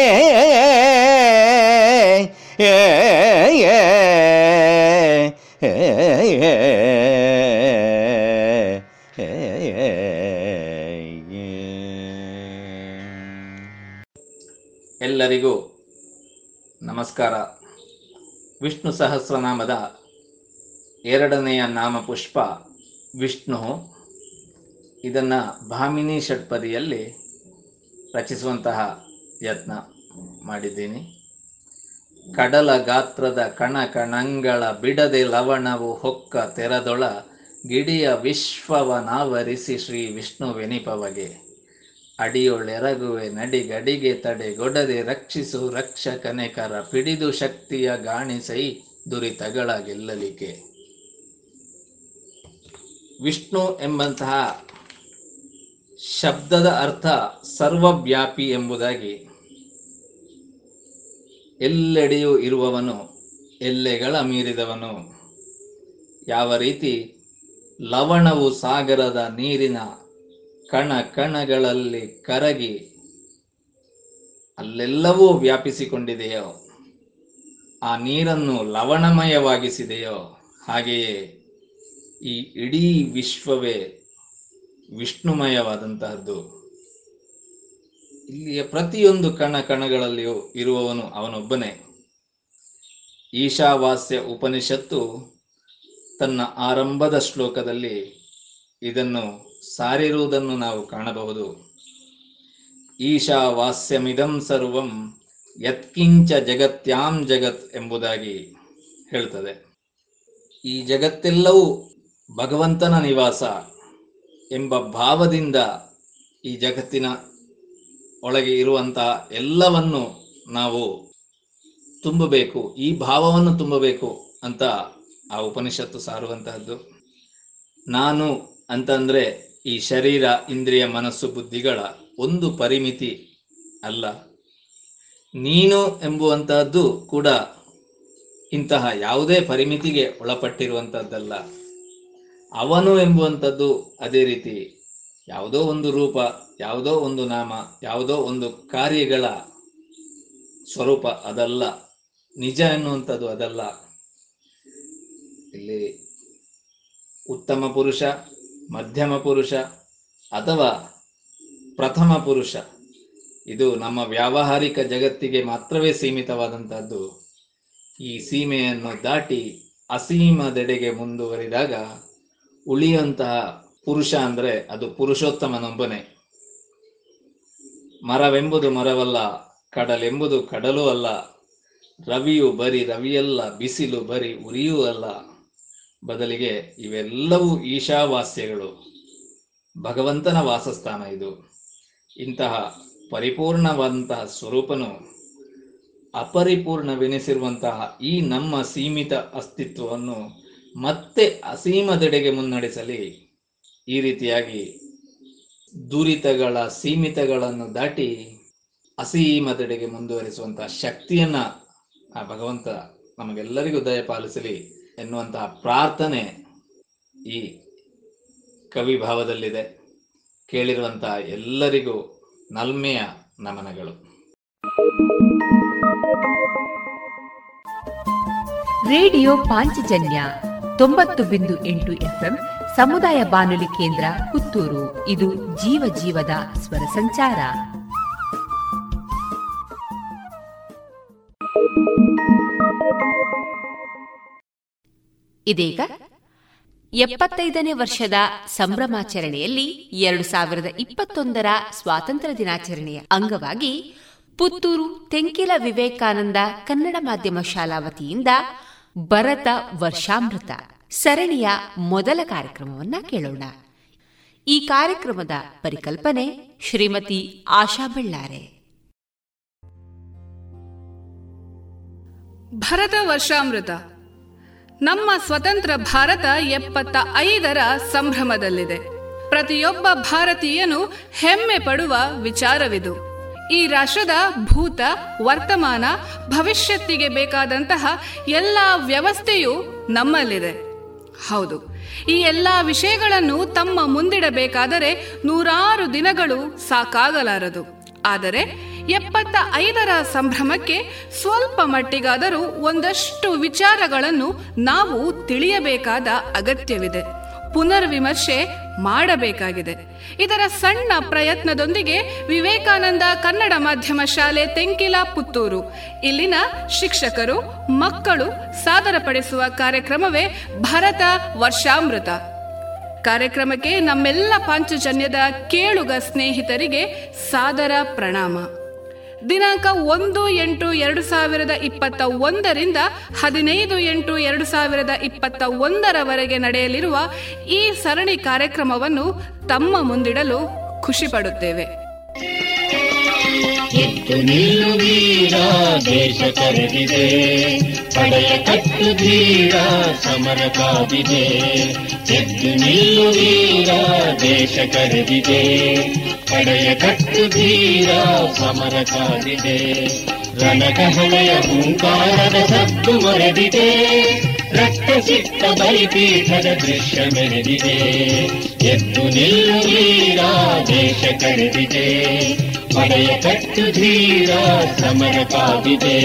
ಎಲ್ಲರಿಗೂ ನಮಸ್ಕಾರ. ವಿಷ್ಣು ಸಹಸ್ರನಾಮದ ಎರಡನೆಯ ನಾಮ ಪುಷ್ಪ ವಿಷ್ಣು. ಇದನ್ನು ಭಾಮಿನಿ ಷಟ್ಪದಿಯಲ್ಲಿ ರಚಿಸುವಂತಹ ಯತ್ನ ಮಾಡಿದ್ದೀನಿ. ಕಡಲ ಗಾತ್ರದ ಕಣ ಕಣಂಗಳ ಬಿಡದೆ ಲವಣವು ಹೊಕ್ಕ ತೆರದೊಳ ಗಿಡಿಯ ವಿಶ್ವವನಾವರಿಸಿ ಶ್ರೀ ವಿಷ್ಣುವೆನಿಪವಗೆ ಅಡಿಯೊಳೆರಗುವೆ ನಡಿಗಡಿಗೆ ತಡೆಗೊಡದೆ ರಕ್ಷಿಸು ರಕ್ಷಕನೆ ಕರ, ಪಿಡಿದು ಶಕ್ತಿಯ ಗಾಣಿಸೈ ದುರಿತಗಳ ಗೆಲ್ಲಲಿಕೆ ವಿಷ್ಣು ಎಂಬಂತಹ ಶಬ್ದದ ಅರ್ಥ ಸರ್ವವ್ಯಾಪಿ ಎಂಬುದಾಗಿ. ಎಲ್ಲೆಡೆಯೂ ಇರುವವನು, ಎಲ್ಲೆಗಳ ಮೀರಿದವನು. ಯಾವ ರೀತಿ ಲವಣವು ಸಾಗರದ ನೀರಿನ ಕಣ ಕಣಗಳಲ್ಲಿ ಕರಗಿ ಅಲ್ಲೆಲ್ಲವೂ ವ್ಯಾಪಿಸಿಕೊಂಡಿದೆಯೋ, ಆ ನೀರನ್ನು ಲವಣಮಯವಾಗಿಸಿದೆಯೋ, ಹಾಗೆಯೇ ಈ ಇಡೀ ವಿಶ್ವವೇ ವಿಷ್ಣುಮಯವಾದಂತಹದ್ದು. ಇಲ್ಲಿಯ ಪ್ರತಿಯೊಂದು ಕಣ ಕಣಗಳಲ್ಲಿಯೂ ಇರುವವನು ಅವನೊಬ್ಬನೇ. ಈಶಾವಾಸ್ಯ ಉಪನಿಷತ್ತು ತನ್ನ ಆರಂಭದ ಶ್ಲೋಕದಲ್ಲಿ ಇದನ್ನು ಸಾರಿರುವುದನ್ನು ನಾವು ಕಾಣಬಹುದು. ಈಶಾವಾಸ್ಯಮಿದಂ ಸರ್ವಂ, ಯತ್ಕಿಂಚ ಜಗತ್ಯಾಂ ಜಗತ್ ಎಂಬುದಾಗಿ ಹೇಳ್ತದೆ. ಈ ಜಗತ್ತೆಲ್ಲವೂ ಭಗವಂತನ ನಿವಾಸ ಎಂಬ ಭಾವದಿಂದ ಈ ಜಗತ್ತಿನ ಒಳಗೆ ಇರುವಂತಹ ಎಲ್ಲವನ್ನು ನಾವು ತುಂಬಬೇಕು, ಈ ಭಾವವನ್ನು ತುಂಬಬೇಕು ಅಂತ ಆ ಉಪನಿಷತ್ತು ಸಾರುವಂತಹದ್ದು. ನಾನು ಅಂತಂದ್ರೆ ಈ ಶರೀರ, ಇಂದ್ರಿಯ, ಮನಸ್ಸು, ಬುದ್ಧಿಗಳ ಒಂದು ಪರಿಮಿತಿ ಅಲ್ಲ. ನೀನು ಎಂಬುವಂತಹದ್ದು ಕೂಡ ಇಂತಹ ಯಾವುದೇ ಪರಿಮಿತಿಗೆ ಒಳಪಟ್ಟಿರುವಂಥದ್ದಲ್ಲ ಅವನು ಎಂಬುವಂಥದ್ದು ಅದೇ ರೀತಿ. ಯಾವುದೋ ಒಂದು ರೂಪ, ಯಾವುದೋ ಒಂದು ನಾಮ, ಯಾವುದೋ ಒಂದು ಕಾರ್ಯಗಳ ಸ್ವರೂಪ ಅದಲ್ಲ. ನಿಜ ಎನ್ನುವಂಥದ್ದು ಅದಲ್ಲ. ಇಲ್ಲಿ ಉತ್ತಮ ಪುರುಷ ಮಧ್ಯಮ ಪುರುಷ ಅಥವಾ ಪ್ರಥಮ ಪುರುಷ. ಇದು ನಮ್ಮ ವ್ಯಾವಹಾರಿಕ ಜಗತ್ತಿಗೆ ಮಾತ್ರವೇ ಸೀಮಿತವಾದಂತಹದ್ದು. ಈ ಸೀಮೆಯನ್ನು ದಾಟಿ ಅಸೀಮದೆಡೆಗೆ ಮುಂದುವರಿದಾಗ ಉಳಿಯುವಂತಹ ಪುರುಷ ಅಂದರೆ ಅದು ಪುರುಷೋತ್ತಮನೊಬ್ಬನೇ ಮರವೆಂಬುದು ಮರವಲ್ಲ, ಕಡಲೆಂಬುದು ಕಡಲೂ ಅಲ್ಲ. ರವಿಯು ಬರಿ ರವಿಯಲ್ಲ, ಬಿಸಿಲು ಬರಿ ಉರಿಯೂ ಅಲ್ಲ. ಬದಲಿಗೆ ಇವೆಲ್ಲವೂ ಈಶಾವಾಸ್ಯಗಳು. ಭಗವಂತನ ವಾಸಸ್ಥಾನ ಇದು. ಇಂತಹ ಪರಿಪೂರ್ಣವಾದಂತಹ ಸ್ವರೂಪನು ಅಪರಿಪೂರ್ಣವೆನಿಸಿರುವಂತಹ ಈ ನಮ್ಮ ಸೀಮಿತ ಅಸ್ತಿತ್ವವನ್ನು ಮತ್ತೆ ಅಸೀಮದೆಡೆಗೆ ಮುನ್ನಡೆಸಲಿ ಈ ರೀತಿಯಾಗಿ ದುರಿತಗಳ ಸೀಮಿತಗಳನ್ನು ದಾಟಿ ಅಸೀಮದೆಡೆಗೆ ಮುಂದುವರಿಸುವಂತಹ ಶಕ್ತಿಯನ್ನ ಆ ಭಗವಂತ ನಮಗೆಲ್ಲರಿಗೂ ದಯ ಪಾಲಿಸಲಿ ಎನ್ನುವಂತಹ ಪ್ರಾರ್ಥನೆ ಈ ಕವಿ ಭಾವದಲ್ಲಿದೆ. ಕೇಳಿರುವಂತಹ ಎಲ್ಲರಿಗೂ ನಲ್ಮೆಯ ನಮನಗಳು. ರೇಡಿಯೋ ಪಾಂಚಜನ್ಯ ತೊಂಬತ್ತು ಬಿಂದು ಎಂಟು ಎಫ್ಎಂ ಸಮುದಾಯ ಬಾನುಲಿ ಕೇಂದ್ರ ಪುತ್ತೂರು. ಇದು ಜೀವ ಜೀವದ ಸ್ವರ ಸಂಚಾರ. ಇದೀಗ ಎಪ್ಪತ್ತೈದನೇ ವರ್ಷದ ಸಂಭ್ರಮಾಚರಣೆಯಲ್ಲಿ ಎರಡು ಸಾವಿರದ ಇಪ್ಪತ್ತೊಂದರ ಸ್ವಾತಂತ್ರ್ಯ ದಿನಾಚರಣೆಯ ಅಂಗವಾಗಿ ಪುತ್ತೂರು ತೆಂಕಿಲ ವಿವೇಕಾನಂದ ಕನ್ನಡ ಮಾಧ್ಯಮ ಶಾಲಾ ವತಿಯಿಂದ ಭರತ ವರ್ಷಾಮೃತ ಸರಣಿಯ ಮೊದಲ ಕಾರ್ಯಕ್ರಮವನ್ನ ಕೇಳೋಣ. ಈ ಕಾರ್ಯಕ್ರಮದ ಪರಿಕಲ್ಪನೆ ಶ್ರೀಮತಿ ಆಶಾ ಬಳ್ಳಾರೆ. ಭರತ ವರ್ಷಾಮೃತ ನಮ್ಮ ಸ್ವತಂತ್ರ ಭಾರತ ಎಪ್ಪತ್ತ ಐದರ ಸಂಭ್ರಮದಲ್ಲಿದೆ. ಪ್ರತಿಯೊಬ್ಬ ಭಾರತೀಯನು ಹೆಮ್ಮೆ ಪಡುವ ವಿಚಾರವಿದು. ಈ ರಾಷ್ಟ್ರದ ಭೂತ, ವರ್ತಮಾನ, ಭವಿಷ್ಯತ್ತಿಗೆ ಬೇಕಾದಂತಹ ಎಲ್ಲ ವ್ಯವಸ್ಥೆಯು ನಮ್ಮಲ್ಲಿದೆ. ಹೌದು, ಈ ಎಲ್ಲ ವಿಷಯಗಳನ್ನು ತಮ್ಮ ಮುಂದಿಡಬೇಕಾದರೆ ನೂರಾರು ದಿನಗಳು ಸಾಕಾಗಲಾರದು. ಆದರೆ ಎಪ್ಪತ್ತ ಐದರ ಸಂಭ್ರಮಕ್ಕೆ ಸ್ವಲ್ಪ ಮಟ್ಟಿಗಾದರೂ ಒಂದಷ್ಟು ವಿಚಾರಗಳನ್ನು ನಾವು ತಿಳಿಯಬೇಕಾದ ಅಗತ್ಯವಿದೆ. ಪುನರ್ವಿಮರ್ಶೆ ಮಾಡಬೇಕಾಗಿದೆ. ಇದರ ಸಣ್ಣ ಪ್ರಯತ್ನದೊಂದಿಗೆ ವಿವೇಕಾನಂದ ಕನ್ನಡ ಮಾಧ್ಯಮ ಶಾಲೆ ತೆಂಕಿಲ ಪುತ್ತೂರು. ಇಲ್ಲಿನ ಶಿಕ್ಷಕರು, ಮಕ್ಕಳು ಸಾದರಪಡಿಸುವ ಕಾರ್ಯಕ್ರಮವೇ ಭರತ ವರ್ಷಾಮೃತ. ಕಾರ್ಯಕ್ರಮಕ್ಕೆ ನಮ್ಮೆಲ್ಲ ಪಾಂಚಜನ್ಯದ ಕೇಳುಗ ಸ್ನೇಹಿತರಿಗೆ ಸಾದರ ಪ್ರಣಾಮ. ದಿನಾಂಕ ಒಂದು ಎಂಟು ಎರಡು ಸಾವಿರದ ಇಪ್ಪತ್ತ ಒಂದರಿಂದ ಹದಿನೈದು ಎಂಟು ಎರಡು ಸಾವಿರದ ಇಪ್ಪತ್ತ ಒಂದರವರೆಗೆ ನಡೆಯಲಿರುವ ಈ ಸರಣಿ ಕಾರ್ಯಕ್ರಮವನ್ನು ತಮ್ಮ ಮುಂದಿಡಲು ಖುಷಿಪಡುತ್ತೇವೆ ಎದ್ದು ನಿಲ್ಲು ವೀರ, ದೇಶ ಕರೆದಿದೆ. ಪಡೆಯ ಕಟ್ಟು ಧೀರ, ಸಮರ ಕಾದಿದೆ. ಎದ್ದು ನಿಲ್ಲು ವೀರ, ದೇಶ ಕರೆದಿದೆ. ಪಡೆಯ ಕಟ್ಟು ಧೀರ, ಸಮರ ಕಾದಿದೆ. ರಣಕಹಳೆಯ ಹೂಂಕಾರದ ಸದ್ದು ಮರೆದಿದೆ. ರಕ್ತ ಸಿಕ್ತ ಬಲಿಪೀಠದ ದೃಶ್ಯ ಮೆರೆದಿದೆ. ಎದ್ದು ನಿಲ್ಲು ವೀರ, ದೇಶ ಕರೆದಿದೆ. ಪಡೆಯ ಕಟ್ಟು ಧೀರ ಸಮರ ಕಾದಿದೆ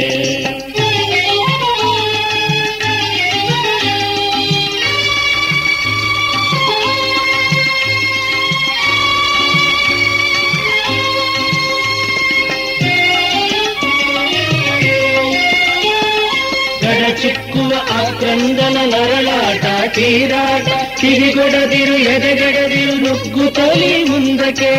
ಗಡಚಿಕ್ಕುವ ಆಕ್ರಂದನ ನರಳಾಟ ತೀರಾಟ ಕಿವಿಗೊಡದಿರು ಎದೆಗಡದಿರು ನುಗ್ಗುತ್ತಲೇ ಮುಂದಕ್ಕೆ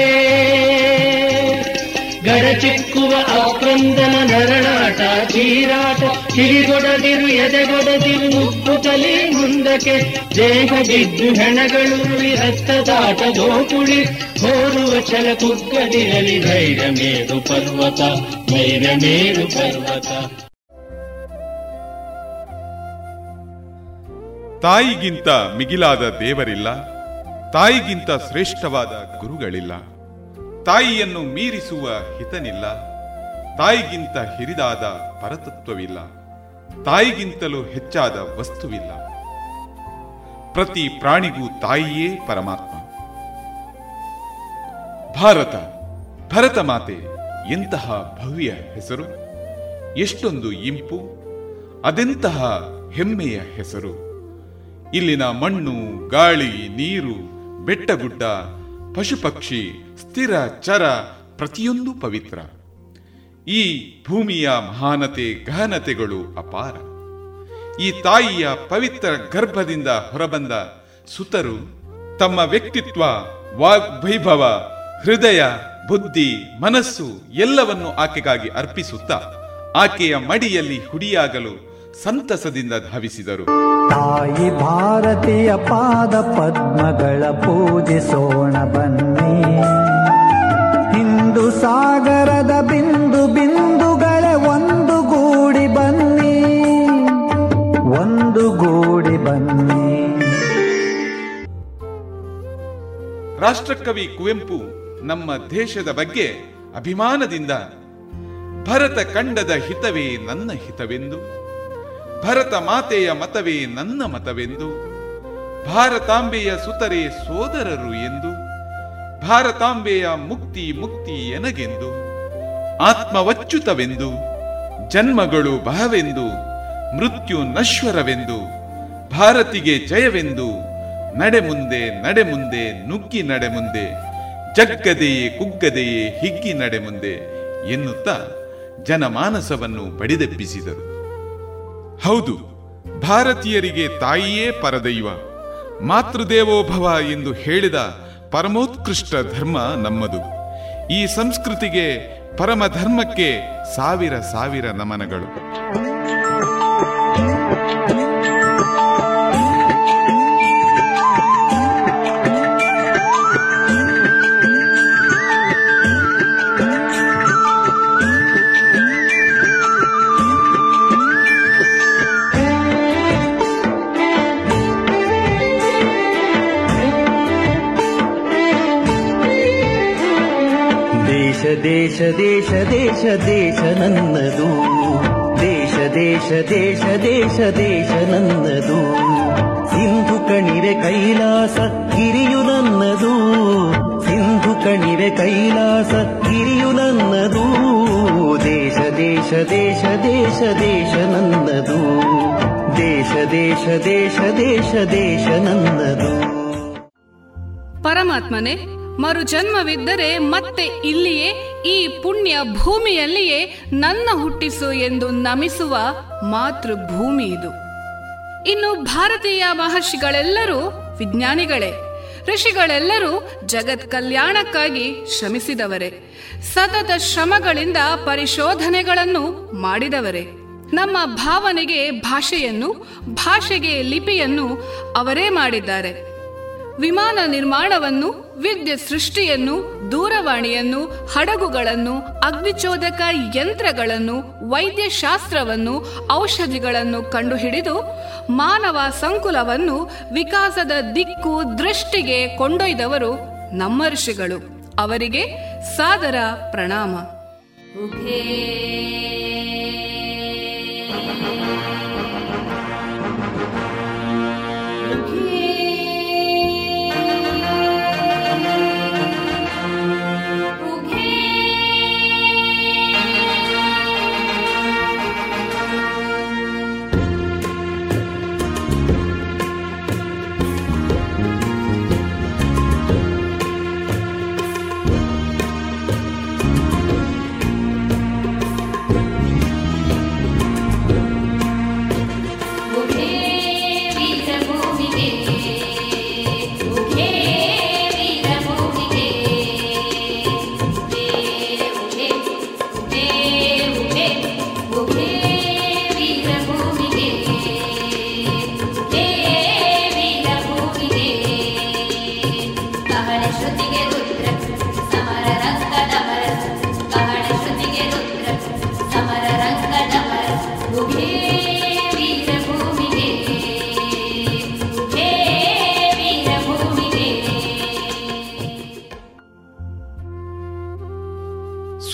ಗಡಚಿಕ್ಕುವ ಅಕ್ರಂದನ ನರಳಾಟ ಚೀರಾಟ, ಕಿವಿಗೊಡದಿರು, ಎದೆಗೊಡದಿರು ನುಗ್ಗುತ್ತಲೇ ಮುಂದಕ್ಕೆ. ದೇಹದಿದ್ದು ಹೆಣಗಳು ರಕ್ತದಾಟ ದೋಕುಳಿ ಹೋರುವ ಛಲ ಕುಗ್ಗದಿರಲಿ ಧೈರ್ಯ ಮೇರು ಪರ್ವತ ಧೈರ್ಯ ಮೇರು ಪರ್ವತ. ತಾಯಿಗಿಂತ ಮಿಗಿಲಾದ ದೇವರಿಲ್ಲ, ತಾಯಿಗಿಂತ ಶ್ರೇಷ್ಠವಾದ ಗುರುಗಳಿಲ್ಲ. ತಾಯಿಯನ್ನು ಮೀರಿಸುವ ಹಿತನಿಲ್ಲ. ತಾಯಿಗಿಂತ ಹಿರಿದಾದ ಪರತತ್ವವಿಲ್ಲ. ತಾಯಿಗಿಂತಲೂ ಹೆಚ್ಚಾದ ವಸ್ತುವಿಲ್ಲ. ಪ್ರತಿ ಪ್ರಾಣಿಗೂ ತಾಯಿಯೇ ಪರಮಾತ್ಮ. ಭಾರತ, ಭರತ ಮಾತೆ, ಎಂತಹ ಭವ್ಯ ಹೆಸರು? ಎಷ್ಟೊಂದು ಇಂಪು, ಅದೆಂತಹ ಹೆಮ್ಮೆಯ ಹೆಸರು? ಇಲ್ಲಿನ ಮಣ್ಣು, ಗಾಳಿ, ನೀರು, ಬೆಟ್ಟಗುಡ್ಡ ಪಶುಪಕ್ಷಿ, ಸ್ಥಿರ, ಚರ, ಪ್ರತಿಯೊಂದು ಪವಿತ್ರ. ಈ ಭೂಮಿಯ ಮಹಾನತೆ, ಗಹನತೆಗಳು ಅಪಾರ. ಈ ತಾಯಿಯ ಪವಿತ್ರ ಗರ್ಭದಿಂದ ಹೊರಬಂದ ಸುತರು ತಮ್ಮ ವ್ಯಕ್ತಿತ್ವ ವಾಗ್ವೈಭವ ಹೃದಯ, ಬುದ್ಧಿ, ಮನಸ್ಸು ಎಲ್ಲವನ್ನು ಆಕೆಗಾಗಿ ಅರ್ಪಿಸುತ್ತಾ, ಆಕೆಯ ಮಡಿಯಲ್ಲಿ ಹುಡಿಯಾಗಲು ಸಂತಸದಿಂದ ಧಾವಿಸಿದರು. ತಾಯಿ ಭಾರತೀಯ ಪಾದ ಪದ್ಮಗಳ ಪೂಜಿಸೋಣ ಬನ್ನಿ. ಹಿಂದೂ ಸಾಗರದ ಬಿಂದು ಬಿಂದುಗಳ ಒಂದು ಗೂಡಿ ಬನ್ನಿ. ಒಂದು ಗೂಡಿ ಬನ್ನಿ. ರಾಷ್ಟ್ರಕವಿ ಕುವೆಂಪು ನಮ್ಮ ದೇಶದ ಬಗ್ಗೆ ಅಭಿಮಾನದಿಂದ ಭರತ ಕಂಡದ ಹಿತವೇ ನನ್ನ ಹಿತವೆಂದು. ಭರತ ಮಾತೆಯ ಮತವೇ ನನ್ನ ಮತವೆಂದು. ಭಾರತಾಂಬೆಯ ಸುತರೆ ಸೋದರರು ಎಂದು. ಭಾರತಾಂಬೆಯ ಮುಕ್ತಿ ಮುಕ್ತಿ ಎನಗೆಂದು. ಆತ್ಮವಚ್ಯುತವೆಂದು. ಜನ್ಮಗಳು ಬಹವೆಂದು. ಮೃತ್ಯು ನಶ್ವರವೆಂದು. ಭಾರತಿಗೆ ಜಯವೆಂದು. ನಡೆ ಮುಂದೆ ನಡೆ ಮುಂದೆ ನುಗ್ಗಿ ನಡೆ ಮುಂದೆ ಜಗ್ಗದೆಯೇ ಕುಗ್ಗದೆಯೇ ಹಿಗ್ಗಿ ನಡೆ ಮುಂದೆ ಎನ್ನುತ್ತಾ ಜನಮಾನಸವನ್ನು ಬಡಿದೆಬ್ಬಿಸಿದರು. ಹೌದು, ಭಾರತೀಯರಿಗೆ ತಾಯಿಯೇ ಪರದೈವ. ಮಾತೃದೇವೋಭವ ಎಂದು ಹೇಳಿದ ಪರಮೋತ್ಕೃಷ್ಟ ಧರ್ಮ ನಮ್ಮದು. ಈ ಸಂಸ್ಕೃತಿಗೆ ಪರಮ ಧರ್ಮಕ್ಕೆ ಸಾವಿರ ಸಾವಿರ ನಮನಗಳು. ದೇಶ ದೇಶ ದೇಶ ದೇಶ ನನ್ನದು ದೇಶ ದೇಶ ದೇಶ ದೇಶ ದೇಶ ನನ್ನದು ಸಿಂಧು ಕಣಿವೆ ಕೈಲಾಸ ಗಿರಿಯು ನನ್ನದು ಸಿಂಧು ಕಣಿವೆ ಕೈಲಾಸ ಗಿರಿಯು ನನ್ನದು ದೇಶ ದೇಶ ದೇಶ ದೇಶ ದೇಶ ನನ್ನದು ದೇಶ ದೇಶ ದೇಶ ದೇಶ ದೇಶ ನನ್ನದು ಪರಮಾತ್ಮನೇ ಮರು ಜನ್ಮವಿದ್ದರೆ ಮತ್ತೆ ಇಲ್ಲಿಯೇ ಈ ಪುಣ್ಯ ಭೂಮಿಯಲ್ಲಿಯೇ ನನ್ನ ಹುಟ್ಟಿಸು ಎಂದು ನಮಿಸುವ ಮಾತೃಭೂಮಿ ಇದು. ಇನ್ನು ಭಾರತೀಯ ಮಹರ್ಷಿಗಳೆಲ್ಲರೂ ವಿಜ್ಞಾನಿಗಳೇ. ಋಷಿಗಳೆಲ್ಲರೂ ಜಗತ್ ಕಲ್ಯಾಣಕ್ಕಾಗಿ ಶ್ರಮಿಸಿದವರೇ. ಸತತ ಶ್ರಮಗಳಿಂದ ಪರಿಶೋಧನೆಗಳನ್ನು ಮಾಡಿದವರೇ. ನಮ್ಮ ಭಾವನೆಗೆ ಭಾಷೆಯನ್ನು, ಭಾಷೆಗೆ ಲಿಪಿಯನ್ನು ಅವರೇ ಮಾಡಿದ್ದಾರೆ. ವಿಮಾನ ನಿರ್ಮಾಣವನ್ನು, ವಿದ್ಯುತ್ ಸೃಷ್ಟಿಯನ್ನು, ದೂರವಾಣಿಯನ್ನು, ಹಡಗುಗಳನ್ನು, ಅಗ್ನಿಚೋದಕ ಯಂತ್ರಗಳನ್ನು, ವೈದ್ಯಶಾಸ್ತ್ರವನ್ನು, ಔಷಧಿಗಳನ್ನು ಕಂಡುಹಿಡಿದು ಮಾನವ ಸಂಕುಲವನ್ನು ವಿಕಾಸದ ದಿಕ್ಕು ದೃಷ್ಟಿಗೆ ಕೊಂಡೊಯ್ದವರು ನಮ್ಮ ಋಷಿಗಳು ಅವರಿಗೆ ಸಾದರ ಪ್ರಣಾಮ.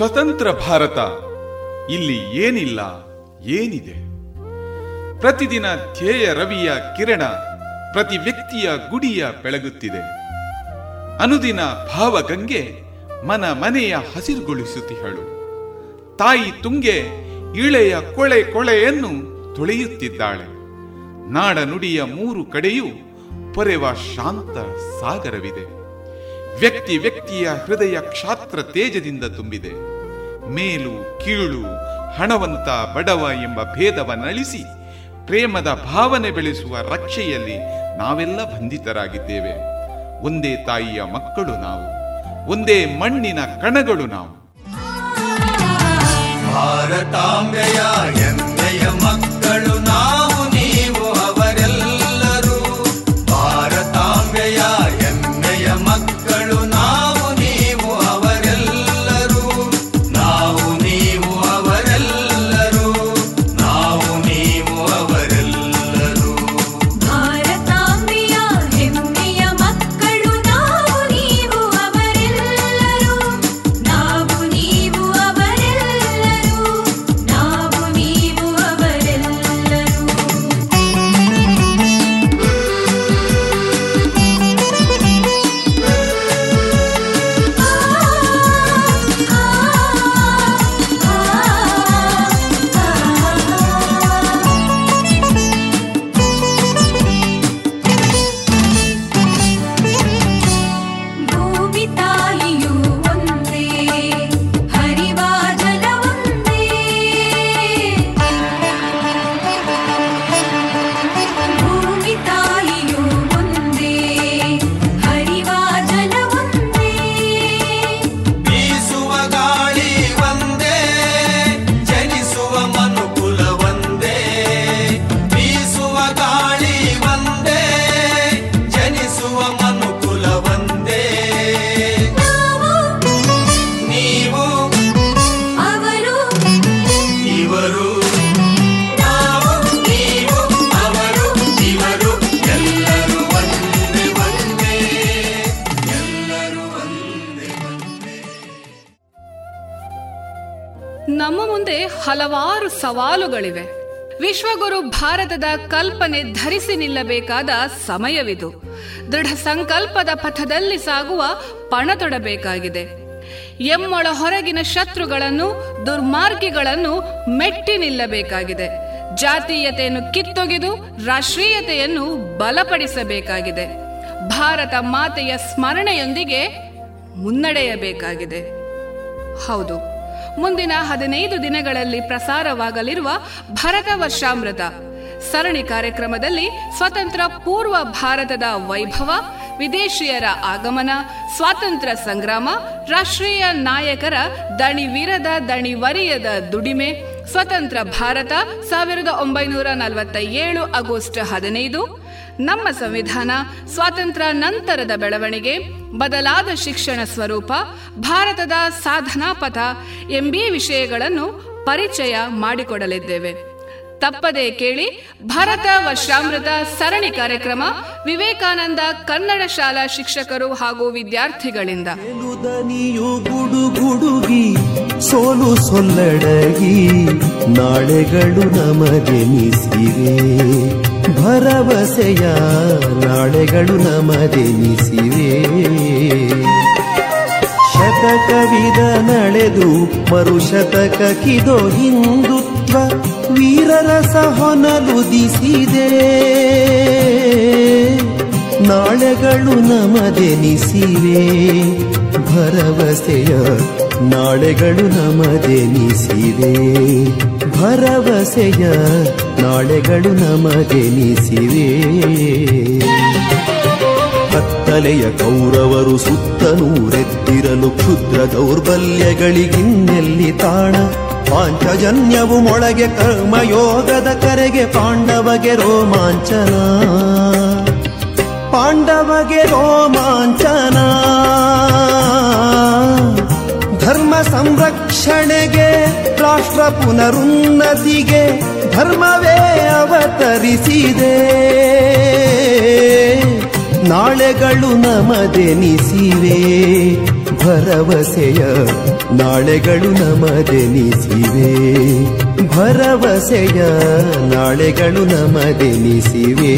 ಸ್ವತಂತ್ರ ಭಾರತ. ಇಲ್ಲಿ ಏನಿಲ್ಲ, ಏನಿದೆ? ಪ್ರತಿದಿನ ಧ್ಯೇಯ ರವಿಯ ಕಿರಣ ಪ್ರತಿ ವ್ಯಕ್ತಿಯ ಗುಡಿಯ ಬೆಳಗುತ್ತಿದೆ. ಅನುದಿನ ಭಾವಗಂಗೆ ಮನ ಮನೆಯ ಹಸಿರುಗೊಳಿಸುತ್ತಿಹಳು ತಾಯಿ ತುಂಗೆ ಇಳೆಯ ಕೊಳೆ ಕೊಳೆಯನ್ನು ತೊಳೆಯುತ್ತಿದ್ದಾಳೆ. ನಾಡ ನುಡಿಯ ಮೂರು ಕಡೆಯೂ ಪೊರೆವ ಶಾಂತ ಸಾಗರವಿದೆ. ವ್ಯಕ್ತಿ ವ್ಯಕ್ತಿಯ ಹೃದಯ ಕ್ಷಾತ್ರ ತೇಜದಿಂದ ತುಂಬಿದೆ. ಮೇಲು, ಕೀಳು, ಹಣವಂತ, ಬಡವ ಎಂಬ ಭೇದವನ್ನಳಿಸಿ ಪ್ರೇಮದ ಭಾವನೆ ಬೆಳೆಸುವ ರಕ್ಷೆಯಲ್ಲಿ ನಾವೆಲ್ಲ ಬಂಧಿತರಾಗಿದ್ದೇವೆ. ಒಂದೇ ತಾಯಿಯ ಮಕ್ಕಳು ನಾವು, ಒಂದೇ ಮಣ್ಣಿನ ಕಣಗಳು ನಾವು. ಭಾರತಾಂಬೆಯ ಮಕ್ಕಳು ಭಾರತದ ಕಲ್ಪನೆ ಧರಿಸಿ ನಿಲ್ಲಬೇಕಾದ ಸಮಯವಿದು. ದೃಢ ಸಂಕಲ್ಪದ ಪಥದಲ್ಲಿ ಸಾಗುವ ಪಣ ತೊಡಬೇಕಾಗಿದೆ ಎಮ್ಮೊಳ ಹೊರಗಿನ ಶತ್ರುಗಳನ್ನು, ದುರ್ಮಾರ್ಗಿಗಳನ್ನು ಮೆಟ್ಟಿ ನಿಲ್ಲಬೇಕಾಗಿದೆ. ಜಾತೀಯತೆಯನ್ನು ಕಿತ್ತೊಗೆದು ರಾಷ್ಟ್ರೀಯತೆಯನ್ನು ಬಲಪಡಿಸಬೇಕಾಗಿದೆ. ಭಾರತ ಮಾತೆಯ ಸ್ಮರಣೆಯೊಂದಿಗೆ ಮುನ್ನಡೆಯಬೇಕಾಗಿದೆ. ಹೌದು, ಮುಂದಿನ ಹದಿನೈದು ದಿನಗಳಲ್ಲಿ ಪ್ರಸಾರವಾಗಲಿರುವ ಭರತ ವರ್ಷಾಮೃತ ಸರಣಿ ಕಾರ್ಯಕ್ರಮದಲ್ಲಿ ಸ್ವತಂತ್ರ ಪೂರ್ವ ಭಾರತದ ವೈಭವ, ವಿದೇಶಿಯರ ಆಗಮನ, ಸ್ವಾತಂತ್ರ್ಯ ಸಂಗ್ರಾಮ, ರಾಷ್ಟ್ರೀಯ ನಾಯಕರ ದಣಿವೀರದ ದಣಿವರಿಯದ ದುಡಿಮೆ, ಸ್ವತಂತ್ರ ಭಾರತ ಸಾವಿರದ ಒಂಬೈನೂರ ನಲವತ್ತ ಏಳು ಆಗಸ್ಟ್ ಹದಿನೈದು. ನಮ್ಮ ಸಂವಿಧಾನ ಸ್ವಾತಂತ್ರ್ಯ ನಂತರದ ಬೆಳವಣಿಗೆ, ಬದಲಾದ ಶಿಕ್ಷಣ ಸ್ವರೂಪ, ಭಾರತದ ಸಾಧನಾ ಪಥ ಎಂಬೀ ವಿಷಯಗಳನ್ನು ಪರಿಚಯ ಮಾಡಿಕೊಡಲಿದ್ದೇವೆ. ತಪ್ಪದೇ ಕೇಳಿ ಭಾರತ ವರ್ಷಾಮೃತ ಸರಣಿ ಕಾರ್ಯಕ್ರಮ ವಿವೇಕಾನಂದ ಕನ್ನಡ ಶಾಲಾ ಶಿಕ್ಷಕರು ಹಾಗೂ ವಿದ್ಯಾರ್ಥಿಗಳಿಂದ. ಗುಡುಗಿ ಸೋಲು ಸೊಲ್ಲಡಗಿ ನಾಳೆಗಳು ನಮದೆನಿಸಿವೆ ಭರವಸೆಯ ನಾಳೆಗಳು ನಮದೆನಿಸಿವೆ ಶತಕವಿದ ನಡೆದು ಮರುಶತಕ ಕಿದೋ ಹಿಂದುತ್ವ ವೀರರಸ ಹೊನಲುದಿಸಿದೆ ನಾಳೆಗಳು ನಮದೆನಿಸಿವೆ. ಭರವಸೆಯ ನಾಳೆಗಳು ನಮದೆನಿಸಿವೆ. ಭರವಸೆಯ ನಾಳೆಗಳು ನಮದೆನಿಸಿವೆ. ಕತ್ತಲೆಯ ಕೌರವರು ಸುತ್ತನೂರೆತ್ತಿರಲು ಕ್ಷುದ್ರ ದೌರ್ಬಲ್ಯಗಳಿಗಿನ್ನೆಲ್ಲಿ ತಾಣ. ಪಾಂಚಜನ್ಯವು ಮೊಳಗೆ ಕರ್ಮಯೋಗದ ಕರೆಗೆ ಪಾಂಡವಗೆ ರೋಮಾಂಚನ. ಪಾಂಡವಗೆ ರೋಮಾಂಚನ. ಧರ್ಮ ಸಂರಕ್ಷಣೆಗೆ, ರಾಷ್ಟ್ರ ಪುನರುನ್ನತಿಗೆ, ಧರ್ಮವೇ ಅವತರಿಸಿದೆ. ನಾಳೆಗಳು ನಮದೆನಿಸಿವೆ. ಭರವಸೆಯ ನಾಳೆಗಳು ನಮದೆನಿಸಿವೆ. ಭರವಸೆಯ ನಾಳೆಗಳು ನಮದೆನಿಸಿವೆ.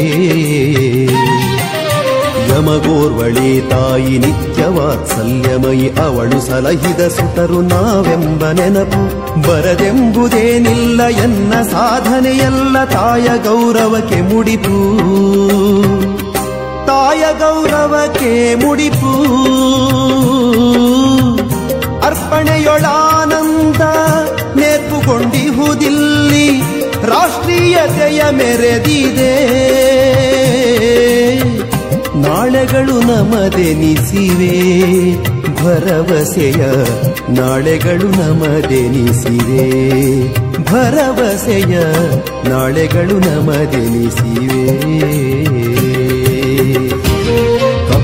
ಯಮಗೋರ್ವಳಿ ತಾಯಿ ನಿತ್ಯ ವಾತ್ಸಲ್ಯಮಯಿ ಅವಳು ಸಲಹಿದ ಸುತರು ನಾವೆಂಬ ನೆನಪು ಬರದೆಂಬುದೇನಿಲ್ಲ ಎನ್ನ ಸಾಧನೆಯಲ್ಲ ತಾಯ ಗೌರವಕ್ಕೆ ಮುಡಿಪು. ತಾಯ ಗೌರವಕ್ಕೆ ಮುಡಿಪು. ಅರ್ಪಣೆಯೊಳಾನಂದ ನೇರ್ಪುಗೊಂಡಿಹುದಿಲ್ಲಿ ರಾಷ್ಟ್ರೀಯತೆಯ ಮೆರೆದಿದೆ. ನಾಳೆಗಳು ನಮದೆನಿಸಿವೆ ಭರವಸೆಯ ನಾಳೆಗಳು ನಮದೆನಿಸಿವೆ ಭರವಸೆಯ ನಾಳೆಗಳು ನಮದೆನಿಸಿವೆ.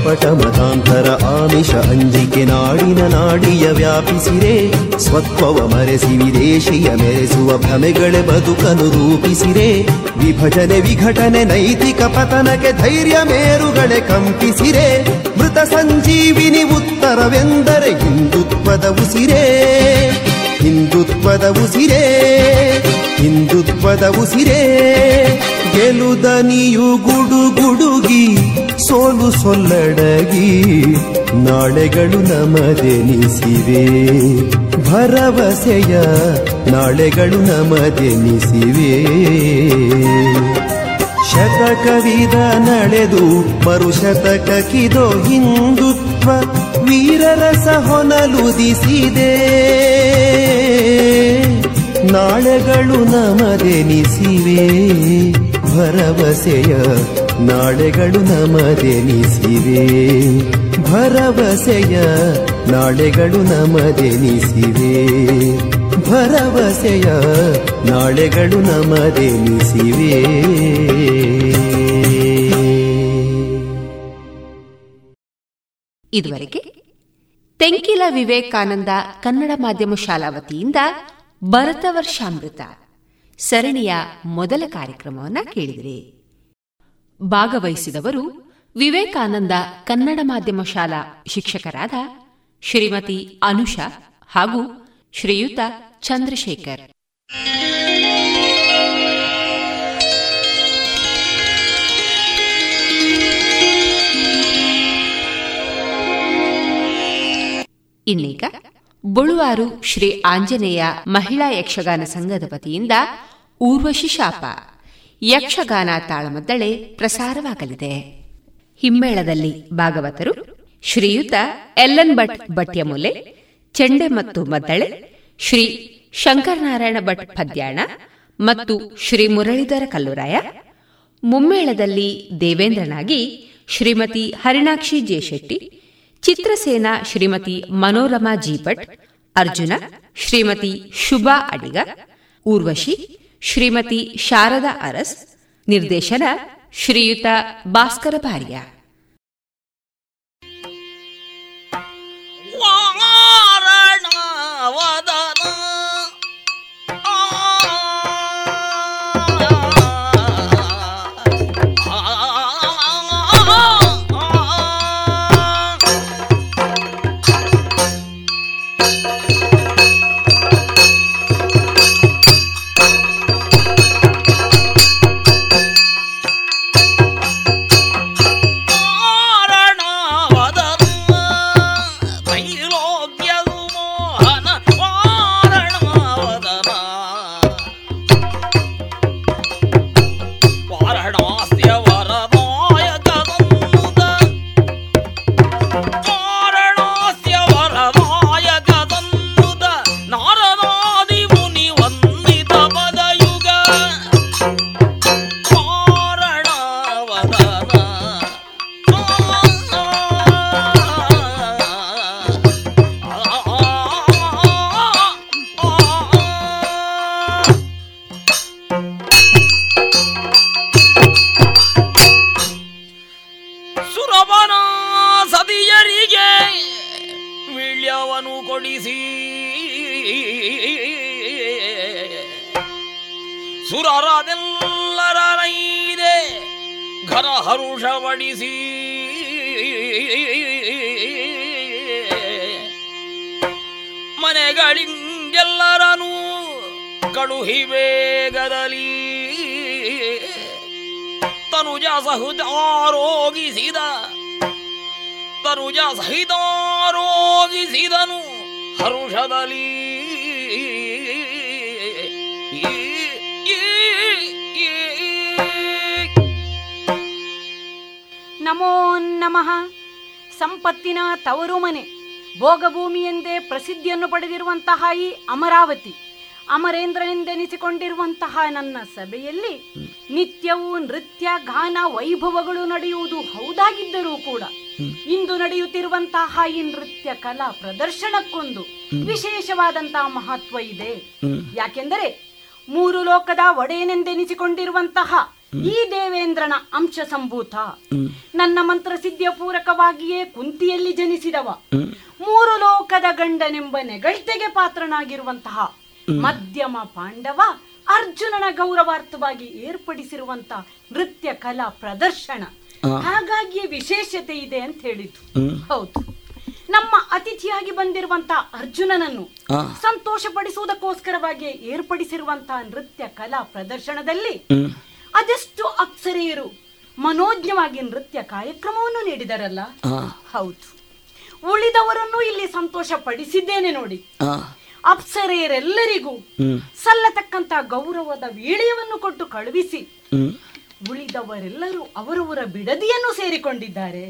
ಕಪಟ ಮತಾಂತರ ಆಮಿಷ ಅಂಜಿಕೆ ನಾಡಿನ ನಾಡಿಯ ವ್ಯಾಪಿಸಿರೆ. ಸ್ವತ್ವವ ಮರೆಸಿ ವಿದೇಶಿಯ ಮೆರೆಸುವ ಭ್ರಮೆಗಳೇ ಬದುಕನು ರೂಪಿಸಿರೆ. ವಿಭಜನೆ ವಿಘಟನೆ ನೈತಿಕ ಪತನಕ್ಕೆ ಧೈರ್ಯ ಮೇರುಗಳೇ ಕಂಪಿಸಿರೆ. ಮೃತ ಸಂಜೀವಿನಿ ಉತ್ತರವೆಂದರೆ ಹಿಂದುತ್ವದ ಉಸಿರೇ. ಹಿಂದುತ್ವದ ಉಸಿರೇ. ಹಿಂದುತ್ವದ ಉಸಿರೇ. ಗೆಲುದನಿಯು ಗುಡುಗುಡುಗಿ ಸೋಲು ಸೊಲ್ಲಡಗಿ ನಾಳೆಗಳು ನಮದೆನಿಸಿವೆ. ಭರವಸೆಯ ನಾಳೆಗಳು ನಮದೆನಿಸಿವೆ. ಶತಕವಿದ ನಡೆದು ಕಿದೋ ಹಿಂದುತ್ವ ವೀರರಸ ಹೊನಲುದಿಸಿದೆ ನಾಳೆಗಳು ನಮದೆನಿಸಿವೆ. ಭರವಸೆಯ ನಾಳೆಗಳು ನಮದೆನಿಸಿವೆ ಭರವಸೆಯ ನಾಳೆಗಳು ನಮದೆನಿಸಿವೆ ಭರವಸೆಯ ನಾಳೆಗಳು ನಮದೆನಿಸಿವೆ ಇದುವರೆಗೆ ತೆಂಕಿಲ ವಿವೇಕಾನಂದ ಕನ್ನಡ ಮಾಧ್ಯಮ ಶಾಲಾ ವತಿಯಿಂದ ಭರತ ವರ್ಷಾಮೃತ ಸರಣಿಯ ಮೊದಲ ಕಾರ್ಯಕ್ರಮವನ್ನು ಕೇಳಿದಿರಿ. ಭಾಗವಹಿಸಿದವರು ವಿವೇಕಾನಂದ ಕನ್ನಡ ಮಾಧ್ಯಮ ಶಾಲಾ ಶಿಕ್ಷಕರಾದ ಶ್ರೀಮತಿ ಅನುಷಾ ಹಾಗೂ ಶ್ರೀಯುತ ಚಂದ್ರಶೇಖರ್. ಇನ್ನೀಗ ಬುಳುವಾರು ಶ್ರೀ ಆಂಜನೇಯ ಮಹಿಳಾ ಯಕ್ಷಗಾನ ಸಂಘದ ವತಿಯಿಂದ ಊರ್ವಶಿ ಶಾಪ. ಯಕ್ಷಗಾನ ತಾಳಮದ್ದಳೆ ಪ್ರಸಾರವಾಗಲಿದೆ. ಹಿಮ್ಮೇಳದಲ್ಲಿ ಭಾಗವತರು ಶ್ರೀಯುತ ಎಲ್ಎನ್ ಭಟ್ ಭಟ್ಯಮೂಲೆ, ಚೆಂಡೆ ಮತ್ತು ಮದ್ದಳೆ, ಶ್ರೀ ಶಂಕರನಾರಾಯಣ ಭಟ್ ಪದ್ಯಾಣ ಮತ್ತು ಶ್ರೀ ಮುರಳೀಧರ ಕಲ್ಲುರಾಯ, ಮುಮ್ಮೇಳದಲ್ಲಿ ದೇವೇಂದ್ರನಾಗಿ ಶ್ರೀಮತಿ ಹರಿಣಾಕ್ಷಿ ಜೆಶೆಟ್ಟಿ ಚಿತ್ರಸೇನಾ ಶ್ರೀಮತಿ ಮನೋರಮಾ ಜಿ ಭಟ್, ಅರ್ಜುನ ಶ್ರೀಮತಿ ಶುಭಾ ಅಡಿಗ, ಊರ್ವಶಿ ಶ್ರೀಮತಿ ಶಾರದಾ ಅರಸ್ ನಿರ್ದೇಶನ ಶ್ರೀಯುತ ಭಾಸ್ಕರ ಭಾರ್ಯ. ಹಿರಿಯರಿಗೆ ವಿಳ್ಯವನು ಕೊಡಿಸಿ. ಸುರರದೆಲ್ಲರೈದೆ ಘರ ಹರುಷವಡಿಸಿ ಮನೆಗಳಿಂಗೆಲ್ಲರನೂ ಕಳುಹಿ ಬೇಗದಲ್ಲಿ ತನುಜ ಸಹುದಾರೋಗಿಸಿದ ಭೋಗಭೂಮಿಯೆಂದೇ ಪ್ರಸಿದ್ಧಿಯನ್ನು ಪಡೆದಿರುವಂತಹ ಈ ಅಮರಾವತಿ, ಅಮರೇಂದ್ರನೆಂದೆನಿಸಿಕೊಂಡಿರುವಂತಹ ನನ್ನ ಸಭೆಯಲ್ಲಿ ನಿತ್ಯವೂ ನೃತ್ಯ, ಗಾನ, ವೈಭವಗಳು ನಡೆಯುವುದು ಹೌದಾಗಿದ್ದರೂ ಕೂಡ ಇಂದು ನಡೆಯುತ್ತಿರುವಂತಹ ಈ ನೃತ್ಯ ಕಲಾ ಪ್ರದರ್ಶನಕ್ಕೊಂದು ವಿಶೇಷವಾದಂತಹ ಮಹತ್ವ ಇದೆ. ಯಾಕೆಂದರೆ ಮೂರು ಲೋಕದ ಒಡೆಯನೆಂದೆನಿಸಿಕೊಂಡಿರುವಂತಹ ಈ ದೇವೇಂದ್ರನ ಅಂಶ ಸಂಭೂತ. ನನ್ನ ಮಂತ್ರ ಸಿದ್ಧಿಯ ಪೂರಕವಾಗಿಯೇ ಕುಂತಿಯಲ್ಲಿ ಜನಿಸಿದವ. ಮೂರು ಲೋಕದ ಗಂಡನೆಂಬ ನೆಗಳ್ತೆಗೆ ಪಾತ್ರನಾಗಿರುವಂತಹ ಮಧ್ಯಮ ಪಾಂಡವ ಅರ್ಜುನನ ಗೌರವಾರ್ಥವಾಗಿ ಏರ್ಪಡಿಸಿರುವಂತಹ ನೃತ್ಯ ಕಲಾ ಪ್ರದರ್ಶನ. ಹಾಗಾಗಿ ವಿಶೇಷತೆ ಇದೆ ಅಂತ ಹೇಳಿದ್ದು. ಹೌದು. ನಮ್ಮ ಅತಿಥಿಯಾಗಿ ಬಂದಿರುವಂತಹ ಅರ್ಜುನನನ್ನು ಸಂತೋಷ ಪಡಿಸುವುದಕ್ಕೋಸ್ಕರವಾಗಿ ಏರ್ಪಡಿಸಿರುವಂತಹ ನೃತ್ಯ ಕಲಾ ಪ್ರದರ್ಶನದಲ್ಲಿ ಅದೆಷ್ಟು ಅಪ್ಸರೆಯರು ಮನೋಜ್ಞವಾಗಿ ನೃತ್ಯ ಕಾರ್ಯಕ್ರಮವನ್ನು ನೀಡಿದರಲ್ಲ. ಹೌದು. ಉಳಿದವರನ್ನು ಇಲ್ಲಿ ಸಂತೋಷ ಪಡಿಸಿದ್ದೇನೆ ನೋಡಿ ಅಪ್ಸರೆಯರೆಲ್ಲರಿಗೂ ಸಲ್ಲತಕ್ಕಂತ ಗೌರವದ ವೀಳ್ಯವನ್ನು ಕೊಟ್ಟು ಕಳುಹಿಸಿ ಉಳಿದವರೆಲ್ಲರೂ ಅವರವರ ಬಿಡದಿಯನ್ನು ಸೇರಿಕೊಂಡಿದ್ದಾರೆ.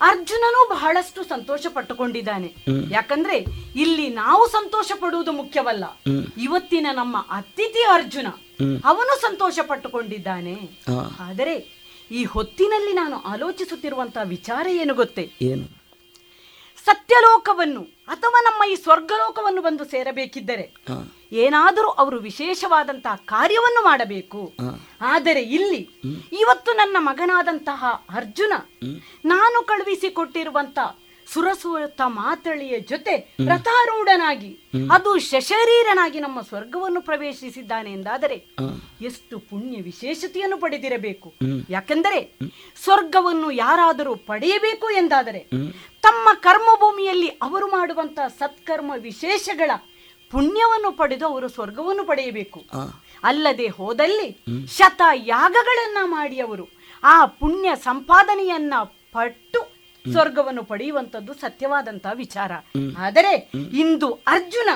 ಅರ್ಜುನನು ಬಹಳಷ್ಟು ಸಂತೋಷ ಪಟ್ಟುಕೊಂಡಿದ್ದಾನೆ ಯಾಕಂದ್ರೆ ಇಲ್ಲಿ ನಾವು ಸಂತೋಷ ಪಡುವುದು ಮುಖ್ಯವಲ್ಲ ಇವತ್ತಿನ ನಮ್ಮ ಅತಿಥಿ ಅರ್ಜುನ ಅವನು ಸಂತೋಷ ಪಟ್ಟುಕೊಂಡಿದ್ದಾನೆ ಆದರೆ ಈ ಹೊತ್ತಿನಲ್ಲಿ ನಾನು ಆಲೋಚಿಸುತ್ತಿರುವಂತಹ ವಿಚಾರ ಏನು ಗೊತ್ತೇ? ಏನು? ಸತ್ಯಲೋಕವನ್ನು ಅಥವಾ ನಮ್ಮ ಈ ಸ್ವರ್ಗಲೋಕವನ್ನು ಬಂದು ಸೇರಬೇಕಿದ್ದರೆ ಏನಾದರೂ ಅವರು ವಿಶೇಷವಾದಂತಹ ಕಾರ್ಯವನ್ನು ಮಾಡಬೇಕು. ಆದರೆ ಇಲ್ಲಿ ಇವತ್ತು ನನ್ನ ಮಗನಾದಂತಹ ಅರ್ಜುನ ನಾನು ಕಳುಹಿಸಿಕೊಟ್ಟಿರುವಂತಹ ಸುರಸುರತ ಮಾತಳಿಯ ಜೊತೆ ರಥಾರೂಢನಾಗಿ ಅದು ಶಶರೀರನಾಗಿ ನಮ್ಮ ಸ್ವರ್ಗವನ್ನು ಪ್ರವೇಶಿಸಿದ್ದಾನೆ ಎಂದಾದರೆ ಎಷ್ಟು ಪುಣ್ಯ ವಿಶೇಷತೆಯನ್ನು ಪಡೆದಿರಬೇಕು. ಯಾಕೆಂದರೆ ಸ್ವರ್ಗವನ್ನು ಯಾರಾದರೂ ಪಡೆಯಬೇಕು ಎಂದಾದರೆ ತಮ್ಮ ಕರ್ಮಭೂಮಿಯಲ್ಲಿ ಅವರು ಮಾಡುವಂತಹ ಸತ್ಕರ್ಮ ವಿಶೇಷಗಳ ಪುಣ್ಯವನ್ನು ಪಡೆದು ಅವರು ಸ್ವರ್ಗವನ್ನು ಪಡೆಯಬೇಕು. ಅಲ್ಲದೆ ಹೋದಲ್ಲಿ ಶತ ಯಾಗಗಳನ್ನ ಮಾಡಿ ಅವರು ಆ ಪುಣ್ಯ ಸಂಪಾದನೆಯನ್ನ ಪಟ್ಟು ಸ್ವರ್ಗವನ್ನು ಪಡೆಯುವಂತದ್ದು ಸತ್ಯವಾದಂತಹ ವಿಚಾರ. ಆದರೆ ಇಂದು ಅರ್ಜುನ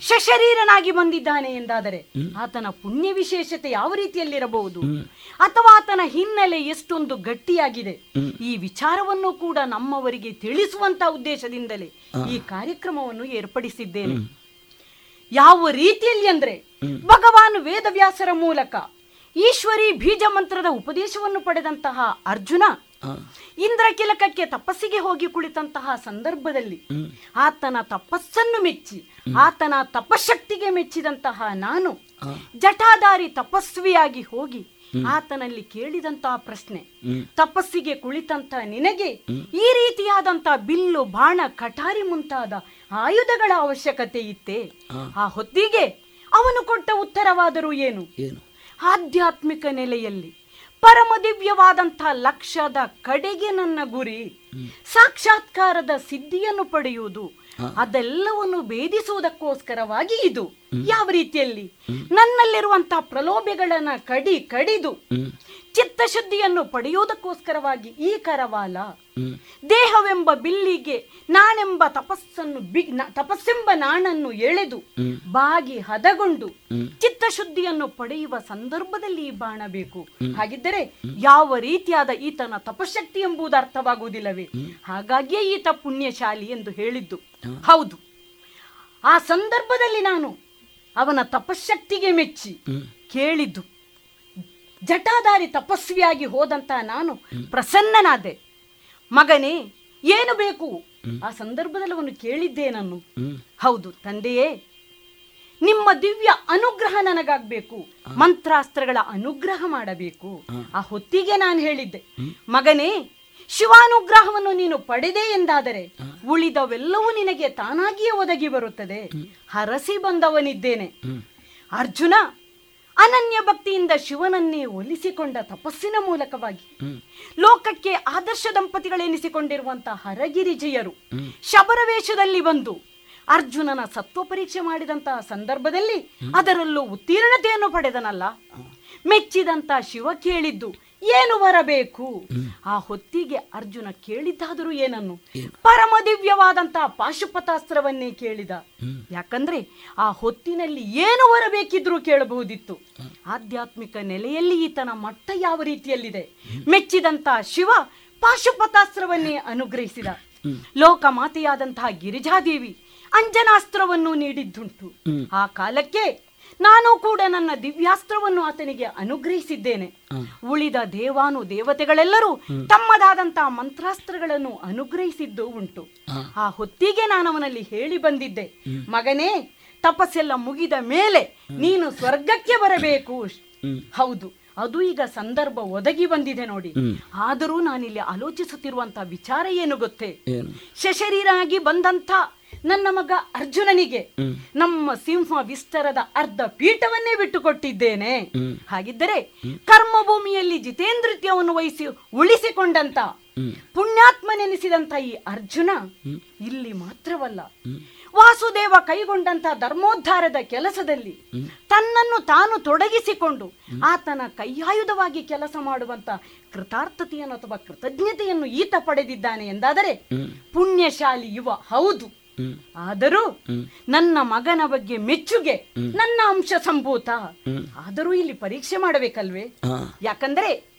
ಶಶರೀರನಾಗಿ ಬಂದಿದ್ದಾನೆ ಎಂದಾದರೆ ಆತನ ಪುಣ್ಯ ವಿಶೇಷತೆ ಯಾವ ರೀತಿಯಲ್ಲಿರಬಹುದು? ಅಥವಾ ಆತನ ಹಿನ್ನೆಲೆ ಎಷ್ಟೊಂದು ಗಟ್ಟಿಯಾಗಿದೆ? ಈ ವಿಚಾರವನ್ನು ಕೂಡ ನಮ್ಮವರಿಗೆ ತಿಳಿಸುವಂತಹ ಉದ್ದೇಶದಿಂದಲೇ ಈ ಕಾರ್ಯಕ್ರಮವನ್ನು ಏರ್ಪಡಿಸಿದ್ದೇನೆ. ಯಾವ ರೀತಿಯಲ್ಲಿ ಅಂದ್ರೆ ಭಗವಾನ್ ವೇದವ್ಯಾಸರ ಮೂಲಕ ಈಶ್ವರಿ ಬೀಜ ಮಂತ್ರದ ಉಪದೇಶವನ್ನು ಪಡೆದಂತಹ ಅರ್ಜುನ ಇಂದ್ರಕಿಲಕಕ್ಕೆ ತಪಸ್ಸಿಗೆ ಹೋಗಿ ಕುಳಿತಂತಹ ಸಂದರ್ಭದಲ್ಲಿ ಆತನ ತಪಸ್ಸನ್ನು ಮೆಚ್ಚಿ ಆತನ ತಪಶಕ್ತಿಗೆ ಮೆಚ್ಚಿದಂತಹ ನಾನು ಜಟಾಧಾರಿ ತಪಸ್ವಿಯಾಗಿ ಹೋಗಿ ಆತನಲ್ಲಿ ಕೇಳಿದಂತಹ ಪ್ರಶ್ನೆ ತಪಸ್ಸಿಗೆ ಕುಳಿತಂತ ನಿನಗೆ ಈ ರೀತಿಯಾದಂತಹ ಬಿಲ್ಲು ಬಾಣ ಕಟಾರಿ ಮುಂತಾದ ಆಯುಧಗಳ ಅವಶ್ಯಕತೆ ಇತ್ತೆ? ಆ ಹೊತ್ತಿಗೆ ಅವನು ಕೊಟ್ಟ ಉತ್ತರವಾದರೂ ಏನು? ಆಧ್ಯಾತ್ಮಿಕ ನೆಲೆಯಲ್ಲಿ. ಪರಮ ದಿವ್ಯವಾದಂಥ ಲಕ್ಷ್ಯದ ಕಡೆಗೆ ನನ್ನ ಗುರಿ. ಸಾಕ್ಷಾತ್ಕಾರದ ಸಿದ್ಧಿಯನ್ನು ಪಡೆಯುವುದು. ಅದೆಲ್ಲವನ್ನು ಭೇದಿಸುವುದಕ್ಕೋಸ್ಕರವಾಗಿ ಇದು. ಯಾವ ರೀತಿಯಲ್ಲಿ? ನನ್ನಲ್ಲಿರುವಂತಹ ಪ್ರಲೋಭೆಗಳನ್ನ ಕಡಿ ಕಡಿದು ಚಿತ್ತಶುದ್ಧಿಯನ್ನು ಪಡೆಯುವುದಕ್ಕೋಸ್ಕರವಾಗಿ ಈ ಕರವಾಲ ದೇಹವೆಂಬ ಬಿಲ್ಲಿಗೆ ನಾನೆಂಬ ತಪಸ್ಸನ್ನು ತಪಸ್ಸೆಂಬ ನಾಣನ್ನು ಎಳೆದು ಬಾಗಿ ಹದಗೊಂಡು ಚಿತ್ತಶುದ್ಧಿಯನ್ನು ಪಡೆಯುವ ಸಂದರ್ಭದಲ್ಲಿ ಈ ಬಾಣ ಬೇಕು. ಹಾಗಿದ್ದರೆ ಯಾವ ರೀತಿಯಾದ ಈತನ ತಪಶಕ್ತಿ ಎಂಬುದು ಅರ್ಥವಾಗುವುದಿಲ್ಲವೇ? ಹಾಗಾಗಿಯೇ ಈತ ಪುಣ್ಯಶಾಲಿ ಎಂದು ಹೇಳಿದ್ದು. ಹೌದು. ಆ ಸಂದರ್ಭದಲ್ಲಿ ನಾನು ಅವನ ತಪಶಕ್ತಿಗೆ ಮೆಚ್ಚಿ ಕೇಳಿದ್ದು. ಜಟಾಧಾರಿ ತಪಸ್ವಿಯಾಗಿ ಹೋದಂತ ನಾನು ಪ್ರಸನ್ನನಾದೆ. ಮಗನೇ ಏನು ಬೇಕು? ಆ ಸಂದರ್ಭದಲ್ಲಿ ಅವನು ಕೇಳಿದ್ದೆ ನಾನು. ಹೌದು ತಂದೆಯೇ ನಿಮ್ಮ ದಿವ್ಯ ಅನುಗ್ರಹ ನನಗಾಗಬೇಕು. ಮಂತ್ರಾಸ್ತ್ರಗಳ ಅನುಗ್ರಹ ಮಾಡಬೇಕು. ಆ ಹೊತ್ತಿಗೆ ನಾನು ಹೇಳಿದ್ದೆ. ಮಗನೇ ಶಿವಾನುಗ್ರಹವನ್ನು ನೀನು ಪಡೆದೆ ಎಂದಾದರೆ ಉಳಿದವೆಲ್ಲವೂ ನಿನಗೆ ತಾನಾಗಿಯೇ ಒದಗಿ ಬರುತ್ತದೆ. ಹರಸಿ ಬಂದವನಿದ್ದೇನೆ. ಅರ್ಜುನ ಅನನ್ಯ ಭಕ್ತಿಯಿಂದ ಶಿವನನ್ನೇ ಒಲಿಸಿಕೊಂಡ ತಪಸ್ಸಿನ ಮೂಲಕವಾಗಿ ಲೋಕಕ್ಕೆ ಆದರ್ಶ ದಂಪತಿಗಳೆನಿಸಿಕೊಂಡಿರುವಂತಹ ಹರಗಿರಿಜಯರು ಶಬರವೇಷದಲ್ಲಿ ಬಂದು ಅರ್ಜುನನ ಸತ್ವ ಪರೀಕ್ಷೆ ಮಾಡಿದಂತಹ ಸಂದರ್ಭದಲ್ಲಿ ಅದರಲ್ಲೂ ಉತ್ತೀರ್ಣತೆಯನ್ನು ಪಡೆದನಲ್ಲ. ಮೆಚ್ಚಿದಂತ ಶಿವ ಕೇಳಿದ್ದು ಏನು ಬರಬೇಕು? ಆ ಹೊತ್ತಿಗೆ ಅರ್ಜುನ ಕೇಳಿದ್ದಾದರೂ ಏನನ್ನು? ಪರಮ ದಿವ್ಯವಾದಂತಹ ಪಾಶುಪತಾಸ್ತ್ರವನ್ನೇ ಕೇಳಿದ. ಯಾಕಂದ್ರೆ ಆ ಹೊತ್ತಿನಲ್ಲಿ ಏನು ಬರಬೇಕಿದ್ರೂ ಕೇಳಬಹುದಿತ್ತು. ಆಧ್ಯಾತ್ಮಿಕ ನೆಲೆಯಲ್ಲಿ ಈತನ ಮಟ್ಟ ಯಾವ ರೀತಿಯಲ್ಲಿದೆ? ಮೆಚ್ಚಿದಂತಹ ಶಿವ ಪಾಶುಪತಾಸ್ತ್ರವನ್ನೇ ಅನುಗ್ರಹಿಸಿದ. ಲೋಕ ಮಾತೆಯಾದಂತಹ ಗಿರಿಜಾದೇವಿ ಅಂಜನಾಸ್ತ್ರವನ್ನು ನೀಡಿದ್ದುಂಟು. ಆ ಕಾಲಕ್ಕೆ ನಾನು ಕೂಡ ನನ್ನ ದಿವ್ಯಾಸ್ತ್ರವನ್ನು ಆತನಿಗೆ ಅನುಗ್ರಹಿಸಿದ್ದೇನೆ. ಉಳಿದ ದೇವಾನು ದೇವತೆಗಳೆಲ್ಲರೂ ತಮ್ಮದಾದಂತಹ ಮಂತ್ರಾಸ್ತ್ರಗಳನ್ನು ಅನುಗ್ರಹಿಸಿದ್ದು ಉಂಟು. ಆ ಹೊತ್ತಿಗೆ ನಾನು ಅವನಲ್ಲಿ ಹೇಳಿ ಬಂದಿದ್ದೆ. ಮಗನೇ ತಪಸ್ಸೆಲ್ಲ ಮುಗಿದ ಮೇಲೆ ನೀನು ಸ್ವರ್ಗಕ್ಕೆ ಬರಬೇಕು. ಹೌದು ಅದು ಈಗ ಸಂದರ್ಭ ಒದಗಿ ಬಂದಿದೆ ನೋಡಿ. ಆದರೂ ನಾನಿಲ್ಲಿ ಆಲೋಚಿಸುತ್ತಿರುವಂತಹ ವಿಚಾರ ಏನು ಗೊತ್ತೇ? ಶಶರೀರಾಗಿ ಬಂದಂತ ನನ್ನ ಮಗ ಅರ್ಜುನನಿಗೆ ನಮ್ಮ ಸಿಂಹ ವಿಸ್ತರದ ಅರ್ಧ ಪೀಠವನ್ನೇ ಬಿಟ್ಟುಕೊಟ್ಟಿದ್ದೇನೆ. ಹಾಗಿದ್ದರೆ ಕರ್ಮಭೂಮಿಯಲ್ಲಿ ಜಿತೇಂದ್ರತ್ಯವನ್ನು ವಹಿಸಿ ಉಳಿಸಿಕೊಂಡಂತ ಪುಣ್ಯಾತ್ಮನೆನಿಸಿದಂತ ಈ ಅರ್ಜುನ ಇಲ್ಲಿ ಮಾತ್ರವಲ್ಲ ವಾಸುದೇವ ಕೈಗೊಂಡಂತ ಧರ್ಮೋದ್ಧಾರದ ಕೆಲಸದಲ್ಲಿ ತನ್ನನ್ನು ತಾನು ತೊಡಗಿಸಿಕೊಂಡು ಆತನ ಕೈಯಾಯುಧವಾಗಿ ಕೆಲಸ ಮಾಡುವಂತ ಕೃತಾರ್ಥತೆಯನ್ನು ಅಥವಾ ಕೃತಜ್ಞತೆಯನ್ನು ಈತ ಪಡೆದಿದ್ದಾನೆ ಎಂದಾದರೆ ಪುಣ್ಯಶಾಲಿ ಯುವ ಹೌದು. ಆದರೂ ನನ್ನ ಮಗನ ಬಗ್ಗೆ ಮೆಚ್ಚುಗೆ ನನ್ನ ಅಂಶ ಸಂಭೂತ. ಆದರೂ ಇಲ್ಲಿ ಪರೀಕ್ಷೆ ಮಾಡಬೇಕಲ್ವೇ? ಯಾಕಂದ್ರೆ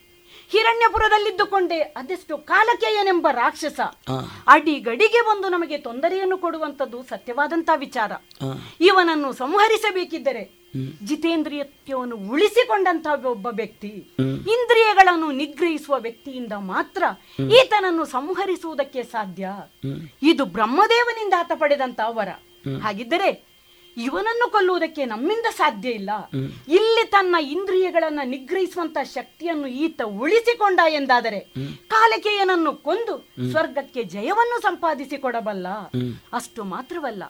ಹಿರಣ್ಯಪುರದಲ್ಲಿದ್ದುಕೊಂಡೇ. ಅದೆಷ್ಟು ಕಾಲಕೇಯನೆಂಬ ರಾಕ್ಷಸ. ಅಡಿಗಡಿಗೆ ಬಂದು ನಮಗೆ ತೊಂದರೆಯನ್ನು ಕೊಡುವಂತದ್ದು ಸತ್ಯವಾದಂತಹ ವಿಚಾರ. ಇವನನ್ನು ಸಂಹರಿಸಬೇಕಿದ್ದರೆ ಜಿತೇಂದ್ರಿಯತ್ವವನ್ನು ಉಳಿಸಿಕೊಂಡಂತಹ ಒಬ್ಬ ವ್ಯಕ್ತಿ. ಇಂದ್ರಿಯಗಳನ್ನು ನಿಗ್ರಹಿಸುವ ವ್ಯಕ್ತಿಯಿಂದ ಮಾತ್ರ ಈತನನ್ನು ಸಂಹರಿಸುವುದಕ್ಕೆ ಸಾಧ್ಯ. ಇದು ಬ್ರಹ್ಮದೇವನಿಂದ ಆತ ಪಡೆದಂತಹ ವರ. ಹಾಗಿದ್ದರೆ ಇವನನ್ನು ಕೊಲ್ಲುವುದಕ್ಕೆ ನಮ್ಮಿಂದ ಸಾಧ್ಯ ಇಲ್ಲ. ಇಲ್ಲಿ ತನ್ನ ಇಂದ್ರಿಯಗಳನ್ನ ನಿಗ್ರಹಿಸುವಂತ ಶಕ್ತಿಯನ್ನು ಈತ ಉಳಿಸಿಕೊಂಡ ಎಂದಾದರೆ ಕಾಲಕೇಯನನ್ನು ಕೊಂದು ಸ್ವರ್ಗಕ್ಕೆ ಜಯವನ್ನು ಸಂಪಾದಿಸಿಕೊಡಬಲ್ಲ ಅಷ್ಟು ಮಾತ್ರವಲ್ಲ.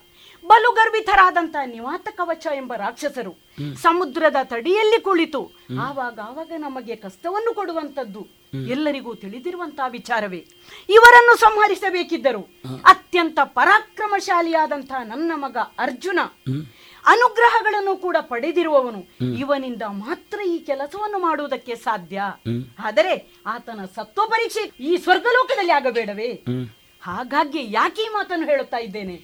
ಬಲು ಗರ್ಭಿತರಾದಂತಹ ನಿವಾತ ಕವಚ ಎಂಬ ರಾಕ್ಷಸರು ಸಮುದ್ರದ ತಡಿಯಲ್ಲಿ ಕುಳಿತು ಆವಾಗ ಆವಾಗ ನಮಗೆ ಕಷ್ಟವನ್ನು ಕೊಡುವಂತದ್ದು ಎಲ್ಲರಿಗೂ ತಿಳಿದಿರುವಂತಹ ವಿಚಾರವೇ. ಇವರನ್ನು ಸಂಹರಿಸಬೇಕಿದ್ದರು. ಅತ್ಯಂತ ಪರಾಕ್ರಮಶಾಲಿಯಾದಂತಹ ನನ್ನ ಮಗ ಅರ್ಜುನ. ಅನುಗ್ರಹಗಳನ್ನು ಕೂಡ ಪಡೆದಿರುವವನು. ಇವನಿಂದ ಮಾತ್ರ ಈ ಕೆಲಸವನ್ನು ಮಾಡುವುದಕ್ಕೆ ಸಾಧ್ಯ. ಆದರೆ ಆತನ ಸತ್ವ ಪರೀಕ್ಷೆ ಈ ಸ್ವರ್ಗಲೋಕದಲ್ಲಿ ಆಗಬೇಡವೇ. ಹಾಗಾಗಿ ಯಾಕೆ ಈ ಮಾತನ್ನು ಹೇಳುತ್ತಾ ಇದ್ದೇನೆ?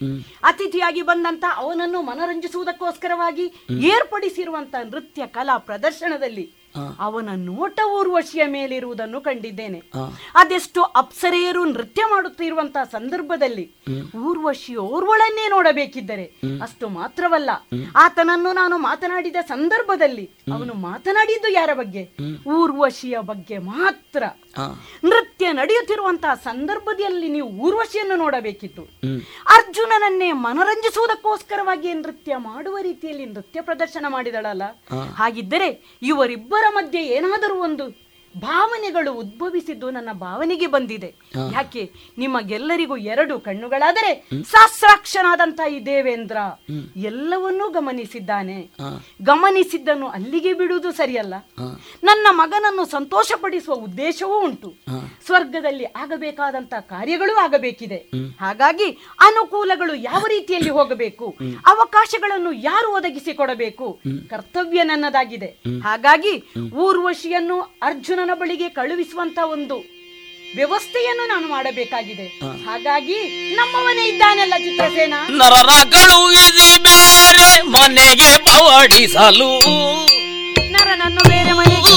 ಅತಿಥಿಯಾಗಿ ಬಂದಂತ ಅವನನ್ನು ಮನರಂಜಿಸುವುದಕ್ಕೋಸ್ಕರವಾಗಿ ಏರ್ಪಡಿಸಿರುವಂತಹ ನೃತ್ಯ ಕಲಾ ಪ್ರದರ್ಶನದಲ್ಲಿ ಅವನ ನೋಟ ಊರ್ವಶಿಯ ಮೇಲಿರುವುದನ್ನು ಕಂಡಿದ್ದೇನೆ. ಅದೆಷ್ಟು ಅಪ್ಸರೆಯರು ನೃತ್ಯ ಮಾಡುತ್ತಿರುವಂತಹ ಸಂದರ್ಭದಲ್ಲಿ ಊರ್ವಶಿ ಓರ್ವಳನ್ನೇ ನೋಡಬೇಕಿದ್ದರೆ ಅಷ್ಟು ಮಾತ್ರವಲ್ಲ. ಆತನನ್ನು ನಾನು ಮಾತನಾಡಿದ ಸಂದರ್ಭದಲ್ಲಿ ಅವನು ಮಾತನಾಡಿದ್ದು ಯಾರ ಬಗ್ಗೆ? ಊರ್ವಶಿಯ ಬಗ್ಗೆ ಮಾತ್ರ. ನೃತ್ಯ ನಡೆಯುತ್ತಿರುವಂತಹ ಸಂದರ್ಭದಲ್ಲಿ ನೀವು ಊರ್ವಶಿಯನ್ನು ನೋಡಬೇಕಿತ್ತು. ಅರ್ಜುನನನ್ನೇ ಮನರಂಜಿಸುವುದಕ್ಕೋಸ್ಕರವಾಗಿ ನೃತ್ಯ ಮಾಡುವ ರೀತಿಯಲ್ಲಿ ನೃತ್ಯ ಪ್ರದರ್ಶನ ಮಾಡಿದಳಲ್ಲ. ಹಾಗಿದ್ದರೆ ಇವರಿಬ್ಬರ ಮಧ್ಯೆ ಏನಾದರೂ ಒಂದು ಭಾವನೆಗಳು ಉದ್ಭವಿಸಿದ್ದು ನನ್ನ ಭಾವನೆಗೆ ಬಂದಿದೆ. ಯಾಕೆ? ನಿಮಗೆಲ್ಲರಿಗೂ ಎರಡು ಕಣ್ಣುಗಳಾದರೆ ಸಹಸ್ರಾಕ್ಷನಾದಂತ ಈ ದೇವೇಂದ್ರ ಎಲ್ಲವನ್ನೂ ಗಮನಿಸಿದ್ದಾನೆ. ಗಮನಿಸಿದ್ದನ್ನು ಅಲ್ಲಿಗೆ ಬಿಡುವುದು ಸರಿಯಲ್ಲ. ನನ್ನ ಮಗನನ್ನು ಸಂತೋಷಪಡಿಸುವ ಉದ್ದೇಶವೂ ಉಂಟು. ಸ್ವರ್ಗದಲ್ಲಿ ಆಗಬೇಕಾದಂತ ಕಾರ್ಯಗಳು ಆಗಬೇಕಿದೆ. ಹಾಗಾಗಿ ಅನುಕೂಲಗಳು ಯಾವ ರೀತಿಯಲ್ಲಿ ಹೋಗಬೇಕು? ಅವಕಾಶಗಳನ್ನು ಯಾರು ಒದಗಿಸಿ ಕೊಡಬೇಕು ಕರ್ತವ್ಯ ನನ್ನದಾಗಿದೆ ಹಾಗಾಗಿ ಊರ್ವಶಿಯನ್ನು ಅರ್ಜುನನ ಬಳಿಗೆ ಕಳುಹಿಸುವಂತ ಒಂದು ವ್ಯವಸ್ಥೆಯನ್ನು ನಾನು ಮಾಡಬೇಕಾಗಿದೆ. ಹಾಗಾಗಿ ನಮ್ಮವನೇ ಇದ್ದಾನಲ್ಲ ಚಿತ್ರಸೇನ? ನರರಗಳು ಇದಿ ಬೇರೆ ಮನೆಗೆ ಪವಡಿಸಲು ನರನನ್ನು ಬೇರೆ ಮನೆಗೆ.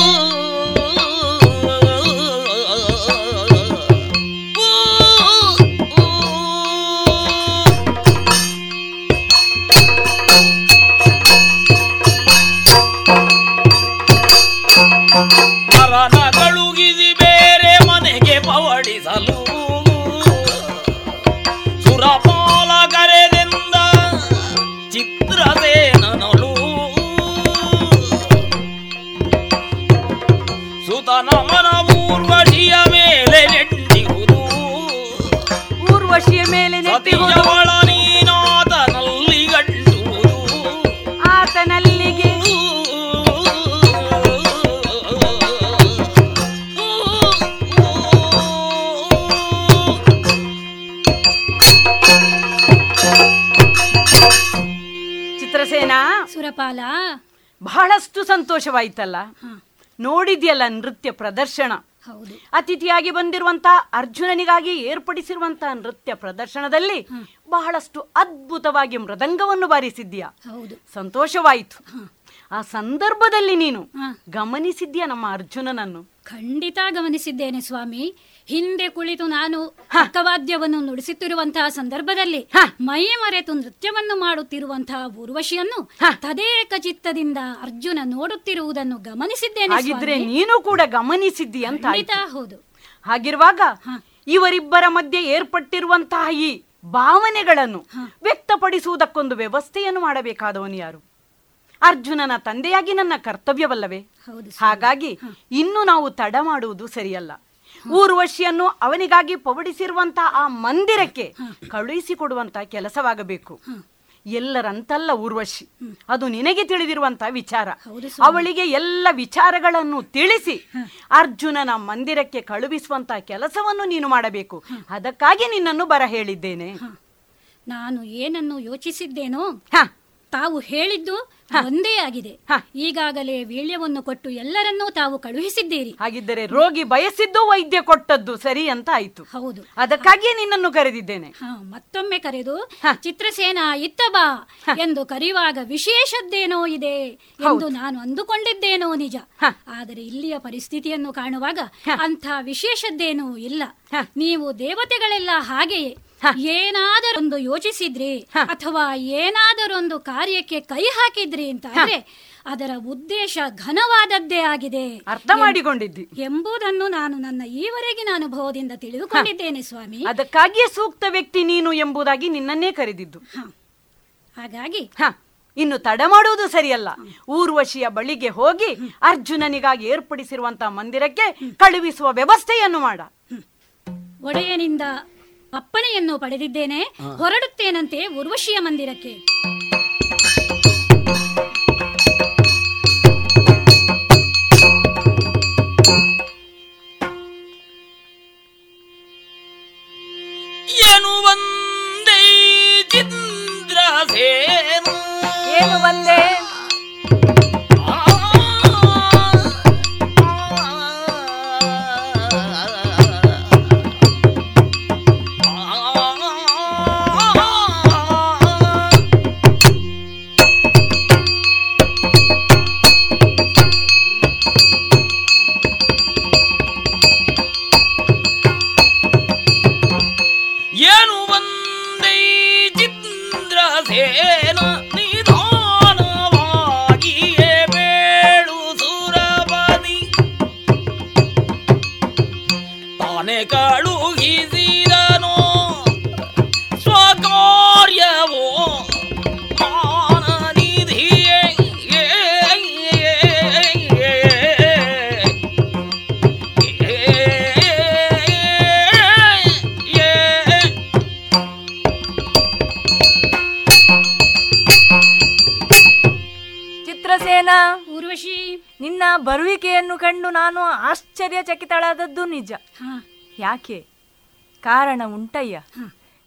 ನರನಗಳು ಕಳುಗಿದಿ ಬೇರೆ ಮನೆಗೆ ಪವಡಿಸಲು ಸುರಪಾಲ ಕರೆದೆಂದ ಚಿತ್ರಸೇನನಳು ಸುತನ ಮನ ಊರ್ವಶಿಯ ಮೇಲೆ ನೆಟ್ಟಿರುವುದು. ಊರ್ವಶಿಯ ಮೇಲೆ ನೆಟ್ಟಿರುವುದು. ಚಿತ್ರಸೇನ? ಸುರಪಾಲ. ಬಹಳಷ್ಟು ಸಂತೋಷವಾಯ್ತಲ್ಲ. ನೋಡಿದ್ಯಲ್ಲ ನೃತ್ಯ ಪ್ರದರ್ಶನ. ಅತಿಥಿಯಾಗಿ ಬಂದಿರುವಂತಹ ಅರ್ಜುನನಿಗಾಗಿ ಏರ್ಪಡಿಸಿರುವಂತಹ ನೃತ್ಯ ಪ್ರದರ್ಶನದಲ್ಲಿ ಬಹಳಷ್ಟು ಅದ್ಭುತವಾಗಿ ಮೃದಂಗವನ್ನು ಬಾರಿಸಿದ್ದೀಯ. ಹೌದು. ಸಂತೋಷವಾಯಿತು. ಆ ಸಂದರ್ಭದಲ್ಲಿ ನೀನು ಗಮನಿಸಿದ್ಯಾ ನಮ್ಮ ಅರ್ಜುನನನ್ನು? ಖಂಡಿತ ಗಮನಿಸಿದ್ದೇನೆ ಸ್ವಾಮಿ. ಹಿಂದೆ ಕುಳಿತು ನಾನು ಹಕ್ಕವಾದ್ಯವನ್ನು ನುಡಿಸುತ್ತಿರುವಂತಹ ಸಂದರ್ಭದಲ್ಲಿ ಮೈ ಮರೆತು ನೃತ್ಯವನ್ನು ಮಾಡುತ್ತಿರುವಂತಹ ಊರ್ವಶಿಯನ್ನು ತದೇಕ ಚಿತ್ತದಿಂದ ಅರ್ಜುನ ನೋಡುತ್ತಿರುವುದನ್ನು ಗಮನಿಸಿದ್ದೇನೆ ಹಾಗಿದ್ರೆ ನೀನು ಕೂಡ ಗಮನಿಸಿದ್ದಿ ಅಂತ. ಹೌದು. ಹಾಗಿರುವಾಗ ಇವರಿಬ್ಬರ ಮಧ್ಯೆ ಏರ್ಪಟ್ಟಿರುವಂತಹ ಈ ಭಾವನೆಗಳನ್ನು ವ್ಯಕ್ತಪಡಿಸುವುದಕ್ಕೊಂದು ವ್ಯವಸ್ಥೆಯನ್ನು ಮಾಡಬೇಕಾದವನು ಯಾರು? ಅರ್ಜುನನ ತಂದೆಯಾಗಿ ನನ್ನ ಕರ್ತವ್ಯವಲ್ಲವೇ? ಹೌದು ಹಾಗಾಗಿ ಇನ್ನು ನಾವು ತಡ ಮಾಡುವುದು ಸರಿಯಲ್ಲ. ಊರ್ವಶಿಯನ್ನು ಅವನಿಗಾಗಿ ಪವಡಿಸಿರುವಂತಹ ಆ ಮಂದಿರಕ್ಕೆ ಕಳುಹಿಸಿಕೊಡುವಂತಹ ಕೆಲಸವಾಗಬೇಕು. ಎಲ್ಲರಂತಲ್ಲ ಊರ್ವಶಿ. ಅದು ನಿನಗೆ ತಿಳಿದಿರುವಂತಹ ವಿಚಾರ. ಅವಳಿಗೆ ಎಲ್ಲ ವಿಚಾರಗಳನ್ನು ತಿಳಿಸಿ ಅರ್ಜುನನ ಮಂದಿರಕ್ಕೆ ಕಳುಹಿಸುವಂತಹ ಕೆಲಸವನ್ನು ನೀನು ಮಾಡಬೇಕು. ಅದಕ್ಕಾಗಿ ನಿನ್ನನ್ನು ಬರ ಹೇಳಿದ್ದೇನೆ ನಾನು ಏನನ್ನು ಯೋಚಿಸಿದ್ದೇನೋ? ತಾವು ಹೇಳಿದ್ದು ಒಂದೇ ಆಗಿದೆ. ಈಗಾಗಲೇ ವೀಳ್ಯವನ್ನು ಕೊಟ್ಟು ಎಲ್ಲರನ್ನೂ ತಾವು ಕಳುಹಿಸಿದ್ದೀರಿ. ಹಾಗಿದ್ದರೆ ರೋಗಿ ಬಯಸಿದ್ದು ವೈದ್ಯ ಕೊಟ್ಟದ್ದು ಸರಿ ಅಂತ ಆಯ್ತು. ಹೌದು. ಅದಕ್ಕಾಗಿಯೇ ನಿನ್ನನ್ನು ಕರೆದಿದ್ದೇನೆ. ಹ, ಮತ್ತೊಮ್ಮೆ ಕರೆದು ಚಿತ್ರಸೇನ ಇತ್ತ ಬಾ ಎಂದು ಕರೆಯುವಾಗ ವಿಶೇಷದ್ದೇನೋ ಇದೆ ಎಂದು ನಾನು ಅಂದುಕೊಂಡಿದ್ದೇನೋ ನಿಜ. ಆದರೆ ಇಲ್ಲಿಯ ಪರಿಸ್ಥಿತಿಯನ್ನು ಕಾಣುವಾಗ ಅಂಥ ವಿಶೇಷದ್ದೇನೂ ಇಲ್ಲ. ನೀವು ದೇವತೆಗಳೆಲ್ಲ ಹಾಗೆಯೇ. ಏನಾದರೊಂದು ಯೋಚಿಸಿದ್ರಿ ಅಥವಾ ಏನಾದರೊಂದು ಕಾರ್ಯಕ್ಕೆ ಕೈ ಹಾಕಿದ್ರಿ ಅಂತ ಆದ್ರೆ ಅದರ ಉದ್ದೇಶ ಘನವಾದದ್ದೇ ಆಗಿದೆ ಅರ್ಥ ಮಾಡಿಕೊಂಡಿದ್ದಿ. ಎಂಬುದನ್ನು ನಾನು ನನ್ನ ಈವರೆಗಿನ ಅನುಭವದಿಂದ ತಿಳಿದುಕೊಂಡಿದ್ದೇನೆ ಸ್ವಾಮಿ. ಅದಕ್ಕಾಗಿಯೇ ಸೂಕ್ತ ವ್ಯಕ್ತಿ ನೀನು ಎಂಬುದಾಗಿ ನಿನ್ನನ್ನೇ ಕರೆದಿದ್ದು. ಹಾಗಾಗಿ ಹ. ಇನ್ನು ತಡ ಮಾಡುವುದು ಸರಿಯಲ್ಲ. ಊರ್ವಶಿಯ ಬಳಿಗೆ ಹೋಗಿ ಅರ್ಜುನನಿಗಾಗಿ ಏರ್ಪಡಿಸಿರುವಂತಹ ಮಂದಿರಕ್ಕೆ ಕಳುಹಿಸುವ ವ್ಯವಸ್ಥೆಯನ್ನು ಮಾಡ. ಒಡೆಯನಿಂದ ಅಪ್ಪಣೆಯನ್ನು ಪಡೆದಿದ್ದೇನೆ. ಹೊರಡುತ್ತೇನಂತೆ ಉರ್ವಶಿಯ ಮಂದಿರಕ್ಕೆ. ಏನು ಒಂದೇ ಯಾಕೆ? ಕಾರಣ ಉಂಟಯ್ಯ.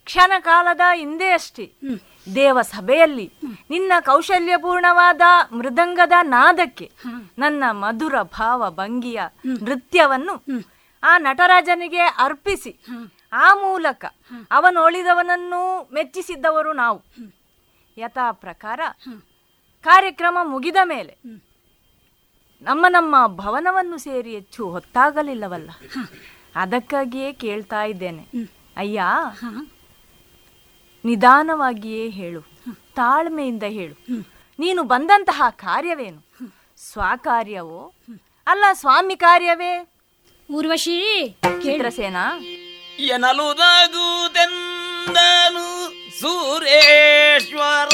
ಕ್ಷಣ ಕಾಲದ ಹಿಂದೆ ಅಷ್ಟೇ. ದೇವ ಸಭೆಯಲ್ಲಿ ನಿನ್ನ ಕೌಶಲ್ಯಪೂರ್ಣವಾದ ಮೃದಂಗದ ನಾದಕ್ಕೆ ನನ್ನ ಮಧುರ ಭಾವ ಭಂಗಿಯ ನೃತ್ಯವನ್ನು ಆ ನಟರಾಜನಿಗೆ ಅರ್ಪಿಸಿ. ಆ ಮೂಲಕ ಅವನೊಳಿದವನನ್ನು ಮೆಚ್ಚಿಸಿದ್ದವರು ನಾವು. ಯಥಾ ಪ್ರಕಾರ ಕಾರ್ಯಕ್ರಮ ಮುಗಿದ ಮೇಲೆ ನಮ್ಮ ನಮ್ಮ ಭವನವನ್ನು ಸೇರಿ ಹೆಚ್ಚು ಹೊತ್ತಾಗಲಿಲ್ಲವಲ್ಲ? ಅದಕ್ಕಾಗಿಯೇ ಕೇಳ್ತಾ ಇದ್ದೇನೆ. ಅಯ್ಯ ನಿಧಾನವಾಗಿಯೇ ಹೇಳು. ತಾಳ್ಮೆಯಿಂದ ಹೇಳು. ನೀನು ಬಂದಂತಹ ಕಾರ್ಯವೇನು ಸ್ವಕಾರ್ಯವೋ? ಅಲ್ಲ ಸ್ವಾಮಿ ಕಾರ್ಯವೇ? ಊರ್ವಶಿ ಕೇಂದ್ರ ಎನಲು ನಗುದೆಂದನು ಸುರೇಶ್ವರ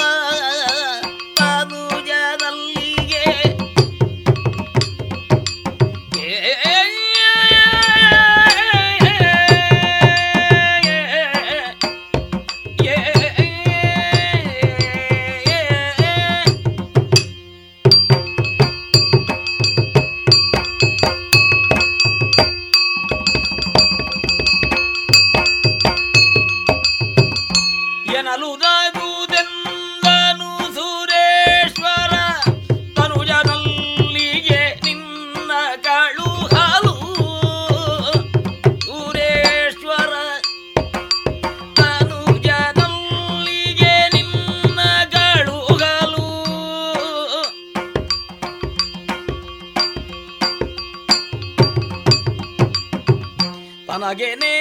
ತನಗೆ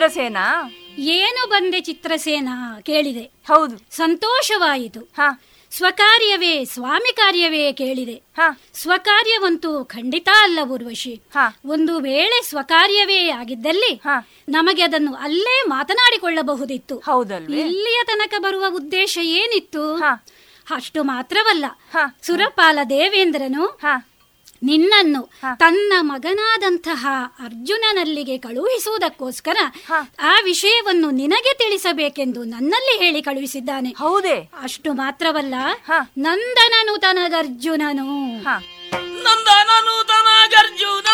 ಚಿತ್ರಸೇನ? ಏನು ಬಂದೆ ಚಿತ್ರಸೇನ ಕೇಳಿದೆ. ಹೌದು. ಸಂತೋಷವಾಯಿತು. ಸ್ವಕಾರ್ಯವೇ ಸ್ವಾಮಿ ಕಾರ್ಯವೇ ಕೇಳಿದೆ. ಸ್ವಕಾರ್ಯವಂತೂ ಖಂಡಿತ ಅಲ್ಲ ಊರ್ವಶಿ. ಒಂದು ವೇಳೆ ಸ್ವಕಾರ್ಯವೇ ಆಗಿದ್ದಲ್ಲಿ ನಮಗೆ ಅದನ್ನು ಅಲ್ಲೇ ಮಾತನಾಡಿಕೊಳ್ಳಬಹುದಿತ್ತು. ಇಲ್ಲಿಯ ತನಕ ಬರುವ ಉದ್ದೇಶ ಏನಿತ್ತು? ಅಷ್ಟು ಮಾತ್ರವಲ್ಲ. ಸುರಪಾಲ ದೇವೇಂದ್ರನು ನಿನ್ನನ್ನು ತನ್ನ ಮಗನಾದಂತಹ ಅರ್ಜುನನಲ್ಲಿಗೆ ಕಳುಹಿಸುವುದಕ್ಕೋಸ್ಕರ ಆ ವಿಷಯವನ್ನು ನಿನಗೆ ತಿಳಿಸಬೇಕೆಂದು ನನ್ನಲ್ಲಿ ಹೇಳಿ ಕಳುಹಿಸಿದ್ದಾನೆ. ಹೌದೇ. ಅಷ್ಟು ಮಾತ್ರವಲ್ಲ ನಂದನನು ತನಗರ್ಜುನನು ನಂದನನು ತನಗರ್ಜುನನು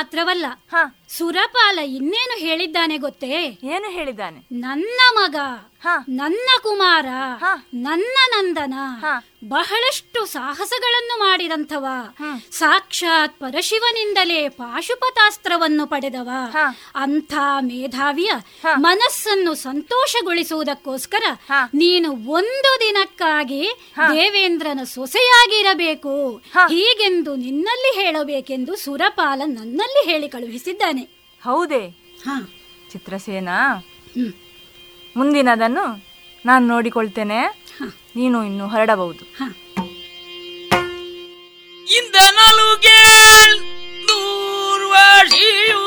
ಮಾತ್ರವಲ್ಲ ಸುರಪಾಲ ಇನ್ನೇನು ಹೇಳಿದ್ದಾನೆ ಗೊತ್ತೇ? ಏನು ಹೇಳಿದ್ದಾನೆ? ನನ್ನ ಮಗ ನನ್ನ ಕುಮಾರ ನನ್ನ ನಂದನ ಬಹಳಷ್ಟು ಸಾಹಸಗಳನ್ನು ಮಾಡಿದಂಥವ. ಸಾಕ್ಷಾತ್ ಪರಶಿವನಿಂದಲೇ ಪಾಶುಪತಾಸ್ತ್ರವನ್ನು ಪಡೆದವ. ಅಂಥ ಮೇಧಾವಿಯ ಮನಸ್ಸನ್ನು ಸಂತೋಷಗೊಳಿಸುವುದಕ್ಕೋಸ್ಕರ ನೀನು ಒಂದು ದಿನಕ್ಕಾಗಿ ದೇವೇಂದ್ರನ ಸೊಸೆಯಾಗಿರಬೇಕು. ಹೀಗೆಂದು ನಿನ್ನಲ್ಲಿ ಹೇಳಬೇಕೆಂದು ಸುರಪಾಲ ನನ್ನಲ್ಲಿ ಹೇಳಿ ಕಳುಹಿಸಿದ್ದಾನೆ. ಹೌದೇ? ಚಿತ್ರಸೇನಾ? ಮುಂದಿನದನ್ನು ನಾನು ನೋಡಿಕೊಳ್ತೇನೆ. ನೀನು ಇನ್ನು ಹೊರಡಬಹುದು இந்த நலுகேள் நூர்வாஷியோ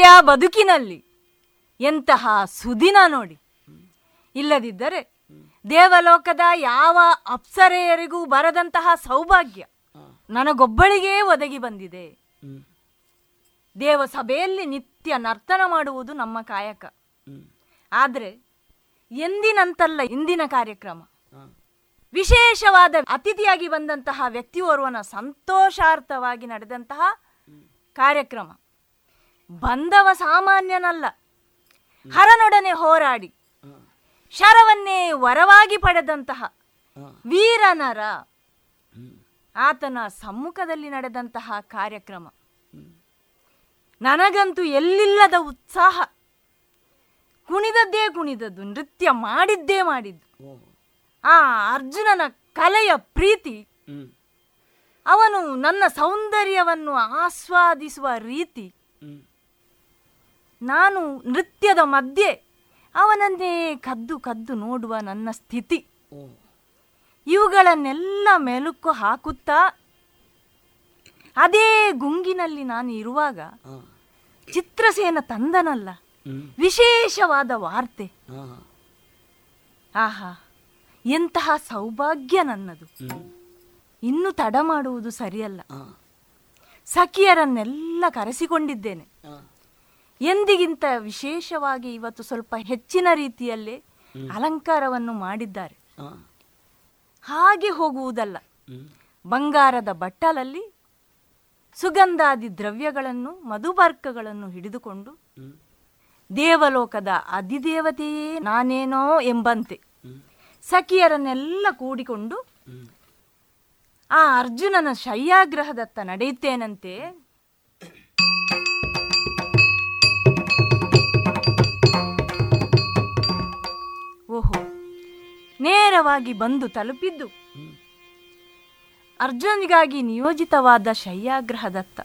ಊರ್ವಶಿಯ ಬದುಕಿನಲ್ಲಿ ಎಂತಹ ಸುದಿನ ನೋಡಿ. ಇಲ್ಲದಿದ್ದರೆ ದೇವಲೋಕದ ಯಾವ ಅಪ್ಸರೆಯರಿಗೂ ಬರದಂತಹ ಸೌಭಾಗ್ಯ ನನಗೊಬ್ಬಳಿಗೇ ಒದಗಿ ಬಂದಿದೆ. ದೇವಸಭೆಯಲ್ಲಿ ನಿತ್ಯ ನರ್ತನ ಮಾಡುವುದು ನಮ್ಮ ಕಾಯಕ. ಆದರೆ ಎಂದಿನಂತಲ್ಲ ಇಂದಿನ ಕಾರ್ಯಕ್ರಮ. ವಿಶೇಷವಾದ ಅತಿಥಿಯಾಗಿ ಬಂದಂತಹ ವ್ಯಕ್ತಿಯೋರ್ವನ ಸಂತೋಷಾರ್ಥವಾಗಿ ನಡೆದಂತಹ ಕಾರ್ಯಕ್ರಮ. ಬಂದವ ಸಾಮಾನ್ಯನಲ್ಲ. ಹರನೊಡನೆ ಹೋರಾಡಿ. ಶರವನ್ನೇ ವರವಾಗಿ ಪಡೆದಂತಹ ವೀರನರ ಆತನ ಸಮ್ಮುಖದಲ್ಲಿ ನಡೆದಂತಹ ಕಾರ್ಯಕ್ರಮ. ನನಗಂತೂ ಎಲ್ಲಿಲ್ಲದ ಉತ್ಸಾಹ. ಕುಣಿದದ್ದೇ ಕುಣಿದದ್ದು ನೃತ್ಯ ಮಾಡಿದ್ದೇ ಮಾಡಿದ್ದು. ಆ ಅರ್ಜುನನ ಕಲೆಯ ಪ್ರೀತಿ. ಅವನು ನನ್ನ ಸೌಂದರ್ಯವನ್ನು ಆಸ್ವಾದಿಸುವ ರೀತಿ. ನಾನು ನೃತ್ಯದ ಮಧ್ಯೆ ಅವನನ್ನೇ ಕದ್ದು ಕದ್ದು ನೋಡುವ ನನ್ನ ಸ್ಥಿತಿ. ಇವುಗಳನ್ನೆಲ್ಲ ಮೆಲುಕು ಹಾಕುತ್ತಾ ಅದೇ ಗುಂಗಿನಲ್ಲಿ ನಾನು ಇರುವಾಗ ಚಿತ್ರಸೇನ ತಂದನಲ್ಲ ವಿಶೇಷವಾದ ವಾರ್ತೆ. ಆಹಾ ಎಂತಹ ಸೌಭಾಗ್ಯ ನನ್ನದು. ಇನ್ನು ತಡ ಮಾಡುವುದು ಸರಿಯಲ್ಲ. ಸಖಿಯರನ್ನೆಲ್ಲ ಕರೆಸಿಕೊಂಡಿದ್ದೇನೆ. ಎಂದಿಗಿಂತ ವಿಶೇಷವಾಗಿ ಇವತ್ತು ಸ್ವಲ್ಪ ಹೆಚ್ಚಿನ ರೀತಿಯಲ್ಲಿ ಅಲಂಕಾರವನ್ನು ಮಾಡಿದ್ದಾರೆ. ಹಾಗೆ ಹೋಗುವುದಲ್ಲ. ಬಂಗಾರದ ಬಟ್ಟಲಲ್ಲಿ ಸುಗಂಧಾದಿ ದ್ರವ್ಯಗಳನ್ನು ಮಧುಬರ್ಕಗಳನ್ನು ಹಿಡಿದುಕೊಂಡು ದೇವಲೋಕದ ಅಧಿದೇವತೆಯೇ ನಾನೇನೋ ಎಂಬಂತೆ ಸಖಿಯರನ್ನೆಲ್ಲ ಕೂಡಿಕೊಂಡು ಆ ಅರ್ಜುನನ ಶಯ್ಯಾಗ್ರಹದತ್ತ ನಡೆಯುತ್ತೇನಂತೆ ನೇರವಾಗಿ ಬಂದು ತಲುಪಿದ್ದು. ಅರ್ಜುನ್ಗಾಗಿ ನಿಯೋಜಿತವಾದ ಶಯ್ಯಾಗ್ರಹದತ್ತ.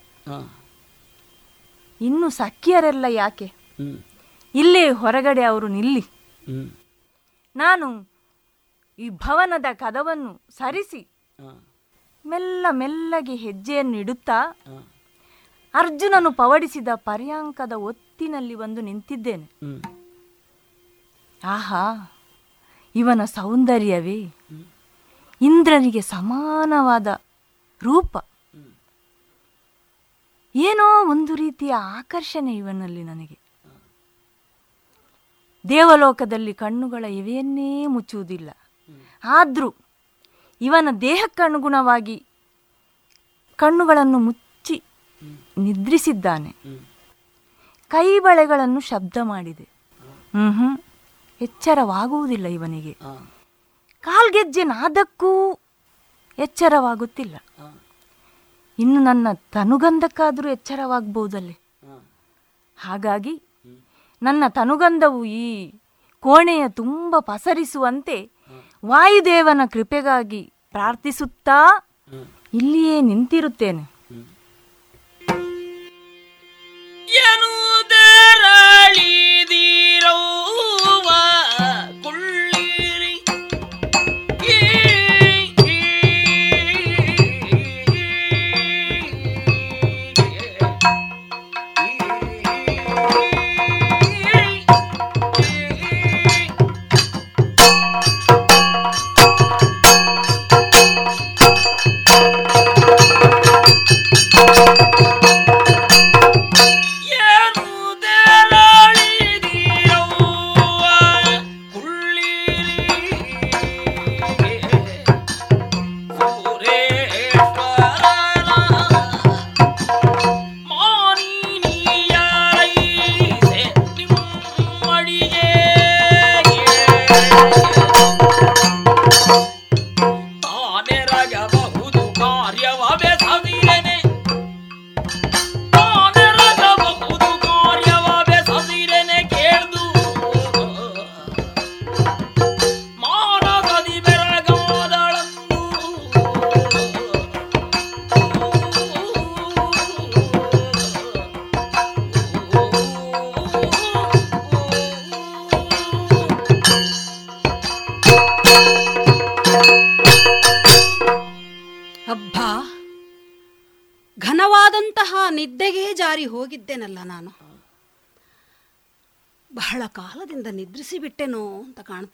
ಇನ್ನು ಸಖಿಯರೆಲ್ಲ ಯಾಕೆ? ಇಲ್ಲೇ ಹೊರಗಡೆ ಅವರು ನಿಲ್ಲಿ. ನಾನು ಈ ಭವನದ ಕದವನ್ನು ಸರಿಸಿ. ಮೆಲ್ಲ ಮೆಲ್ಲಗೆ ಹೆಜ್ಜೆಯನ್ನು ಇಡುತ್ತಾ ಅರ್ಜುನನು ಪವಡಿಸಿದ ಪರ್ಯಾಂಕದ ಒತ್ತಿನಲ್ಲಿ ಬಂದು ನಿಂತಿದ್ದೇನೆ. ಆಹಾ. ಇವನ ಸೌಂದರ್ಯವೇ? ಇಂದ್ರನಿಗೆ ಸಮಾನವಾದ ರೂಪ. ಏನೋ ಒಂದು ರೀತಿಯ ಆಕರ್ಷಣೆ ಇವನಲ್ಲಿ ನನಗೆ. ದೇವಲೋಕದಲ್ಲಿ ಕಣ್ಣುಗಳ ಇವೆಯನ್ನೇ ಮುಚ್ಚುವುದಿಲ್ಲ. ಆದರೂ ಇವನ ದೇಹಕ್ಕನುಗುಣವಾಗಿ ಕಣ್ಣುಗಳನ್ನು ಮುಚ್ಚಿ ನಿದ್ರಿಸಿದ್ದಾನೆ. ಕೈ ಬಳೆಗಳನ್ನು ಶಬ್ದ ಮಾಡಿದೆ. ಹ್ಞೂ ಎಚ್ಚರವಾಗುವುದಿಲ್ಲ ಇವನಿಗೆ. ಕಾಲ್ಗೆಜ್ಜೆ ನಾದಕ್ಕೂ ಎಚ್ಚರವಾಗುತ್ತಿಲ್ಲ. ಇನ್ನು ನನ್ನ ತನುಗಂಧಕ್ಕಾದರೂ ಎಚ್ಚರವಾಗಬಹುದಲ್ಲಿ ಹಾಗಾಗಿ ನನ್ನ ತನುಗಂಧವು ಈ ಕೋಣೆಯ ತುಂಬ ಪಸರಿಸುವಂತೆ ವಾಯುದೇವನ ಕೃಪೆಗಾಗಿ ಪ್ರಾರ್ಥಿಸುತ್ತಾ ಇಲ್ಲಿಯೇ ನಿಂತಿರುತ್ತೇನೆ. ಎನ್ನುವುದರಳಿದಿರವ್ವ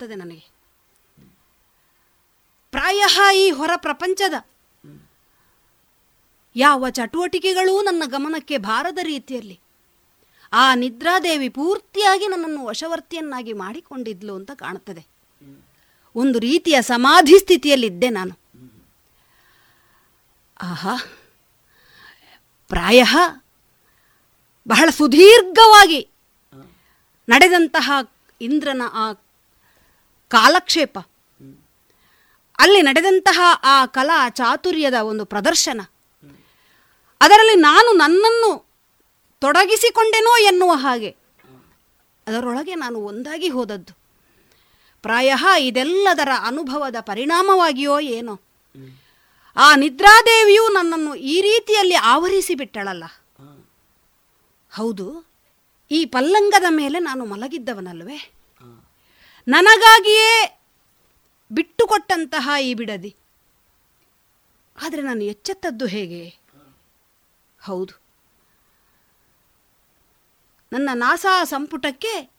ಕಾಣ್ತದೆ ನನಗೆ. ಪ್ರಾಯ ಈ ಹೊರ ಪ್ರಪಂಚದ ಯಾವ ಚಟುವಟಿಕೆಗಳೂ ನನ್ನ ಗಮನಕ್ಕೆ ಬಾರದ ರೀತಿಯಲ್ಲಿ ಆ ನಿದ್ರಾದೇವಿ ಪೂರ್ತಿಯಾಗಿ ನನ್ನನ್ನು ವಶವರ್ತಿಯನ್ನಾಗಿ ಮಾಡಿಕೊಂಡಿದ್ಲು ಅಂತ ಕಾಣುತ್ತದೆ. ಒಂದು ರೀತಿಯ ಸಮಾಧಿ ಸ್ಥಿತಿಯಲ್ಲಿದ್ದೆ ನಾನು. ಆಹಾ, ಪ್ರಾಯ ಬಹಳ ಸುದೀರ್ಘವಾಗಿ ನಡೆದಂತಹ ಇಂದ್ರನ ಆ ಕಾಲಕ್ಷೇಪ. ಅಲ್ಲಿ ನಡೆದಂತಹ ಆ ಕಲಾ ಚಾತುರ್ಯದ ಒಂದು ಪ್ರದರ್ಶನ. ಅದರಲ್ಲಿ ನಾನು ನನ್ನನ್ನು ತೊಡಗಿಸಿಕೊಂಡೆನೋ ಎನ್ನುವ ಹಾಗೆ. ಅದರೊಳಗೆ ನಾನು ಒಂದಾಗಿ ಹೋದದ್ದು. ಪ್ರಾಯ ಇದೆಲ್ಲದರ ಅನುಭವದ ಪರಿಣಾಮವಾಗಿಯೋ ಏನೋ. ಆ ನಿದ್ರಾದೇವಿಯು ನನ್ನನ್ನು ಈ ರೀತಿಯಲ್ಲಿ ಆವರಿಸಿ ಬಿಟ್ಟಳಲ್ಲ. ಹೌದು ಈ ಪಲ್ಲಂಗದ ಮೇಲೆ ನಾನು ಮಲಗಿದ್ದವನಲ್ವೇ? ನನಗಾಗಿಯೇ ಬಿಟ್ಟುಕೊಟ್ಟಂತಹ ಈ ಬಿಡದಿ. ಆದರೆ ನಾನು ಎಚ್ಚೆತ್ತದ್ದು ಹೇಗೆ? ಹೌದು. ನನ್ನ ನಾಸಾ ಸಂಪುಟಕ್ಕೆ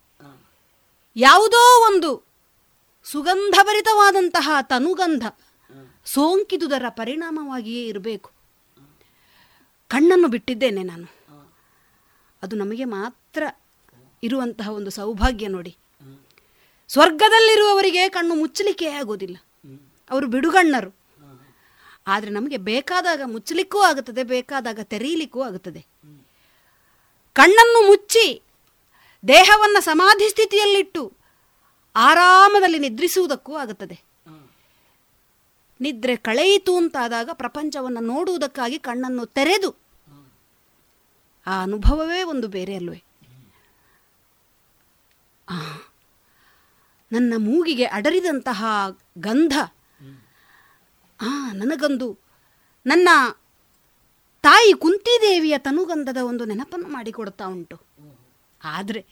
ಯಾವುದೋ ಒಂದು ಸುಗಂಧಭರಿತವಾದಂತಹ ತನುಗಂಧ ಸೋಂಕಿದುದರ ಪರಿಣಾಮವಾಗಿಯೇ ಇರಬೇಕು. ಕಣ್ಣನ್ನು ಬಿಟ್ಟಿದ್ದೇನೆ ನಾನು. ಅದು ನಮಗೆ ಮಾತ್ರ ಇರುವಂತಹ ಒಂದು ಸೌಭಾಗ್ಯ ನೋಡಿ. ಸ್ವರ್ಗದಲ್ಲಿರುವವರಿಗೆ ಕಣ್ಣು ಮುಚ್ಚಲಿಕ್ಕೆ ಆಗೋದಿಲ್ಲ ಅವರು ಬಿಡುಗಣ್ಣರು. ಆದರೆ ನಮಗೆ ಬೇಕಾದಾಗ ಮುಚ್ಚಲಿಕ್ಕೂ ಆಗುತ್ತದೆ, ಬೇಕಾದಾಗ ತೆರೀಲಿಕ್ಕೂ ಆಗುತ್ತದೆ. ಕಣ್ಣನ್ನು ಮುಚ್ಚಿ ದೇಹವನ್ನು ಸಮಾಧಿ ಸ್ಥಿತಿಯಲ್ಲಿಟ್ಟು ಆರಾಮದಲ್ಲಿ ನಿದ್ರಿಸುವುದಕ್ಕೂ ಆಗುತ್ತದೆ. ನಿದ್ರೆ ಕಳೆಯಿತು ಅಂತಾದಾಗ ಪ್ರಪಂಚವನ್ನು ನೋಡುವುದಕ್ಕಾಗಿ ಕಣ್ಣನ್ನು ತೆರೆದು ಆ ಅನುಭವವೇ ಒಂದು ಬೇರೆ ಅಲ್ವೇ. ನನ್ನ ಮೂಗಿಗೆ ಅಡರಿದಂತಹ ಗಂಧ. ಆ, ನನಗೊಂದು ನನ್ನ ತಾಯಿ ಕುಂತಿದೇವಿಯ ತನುಗಂಧದ ಒಂದು ನೆನಪನ್ನು ಮಾಡಿಕೊಡ್ತಾ ಉಂಟು. ಆದರೆ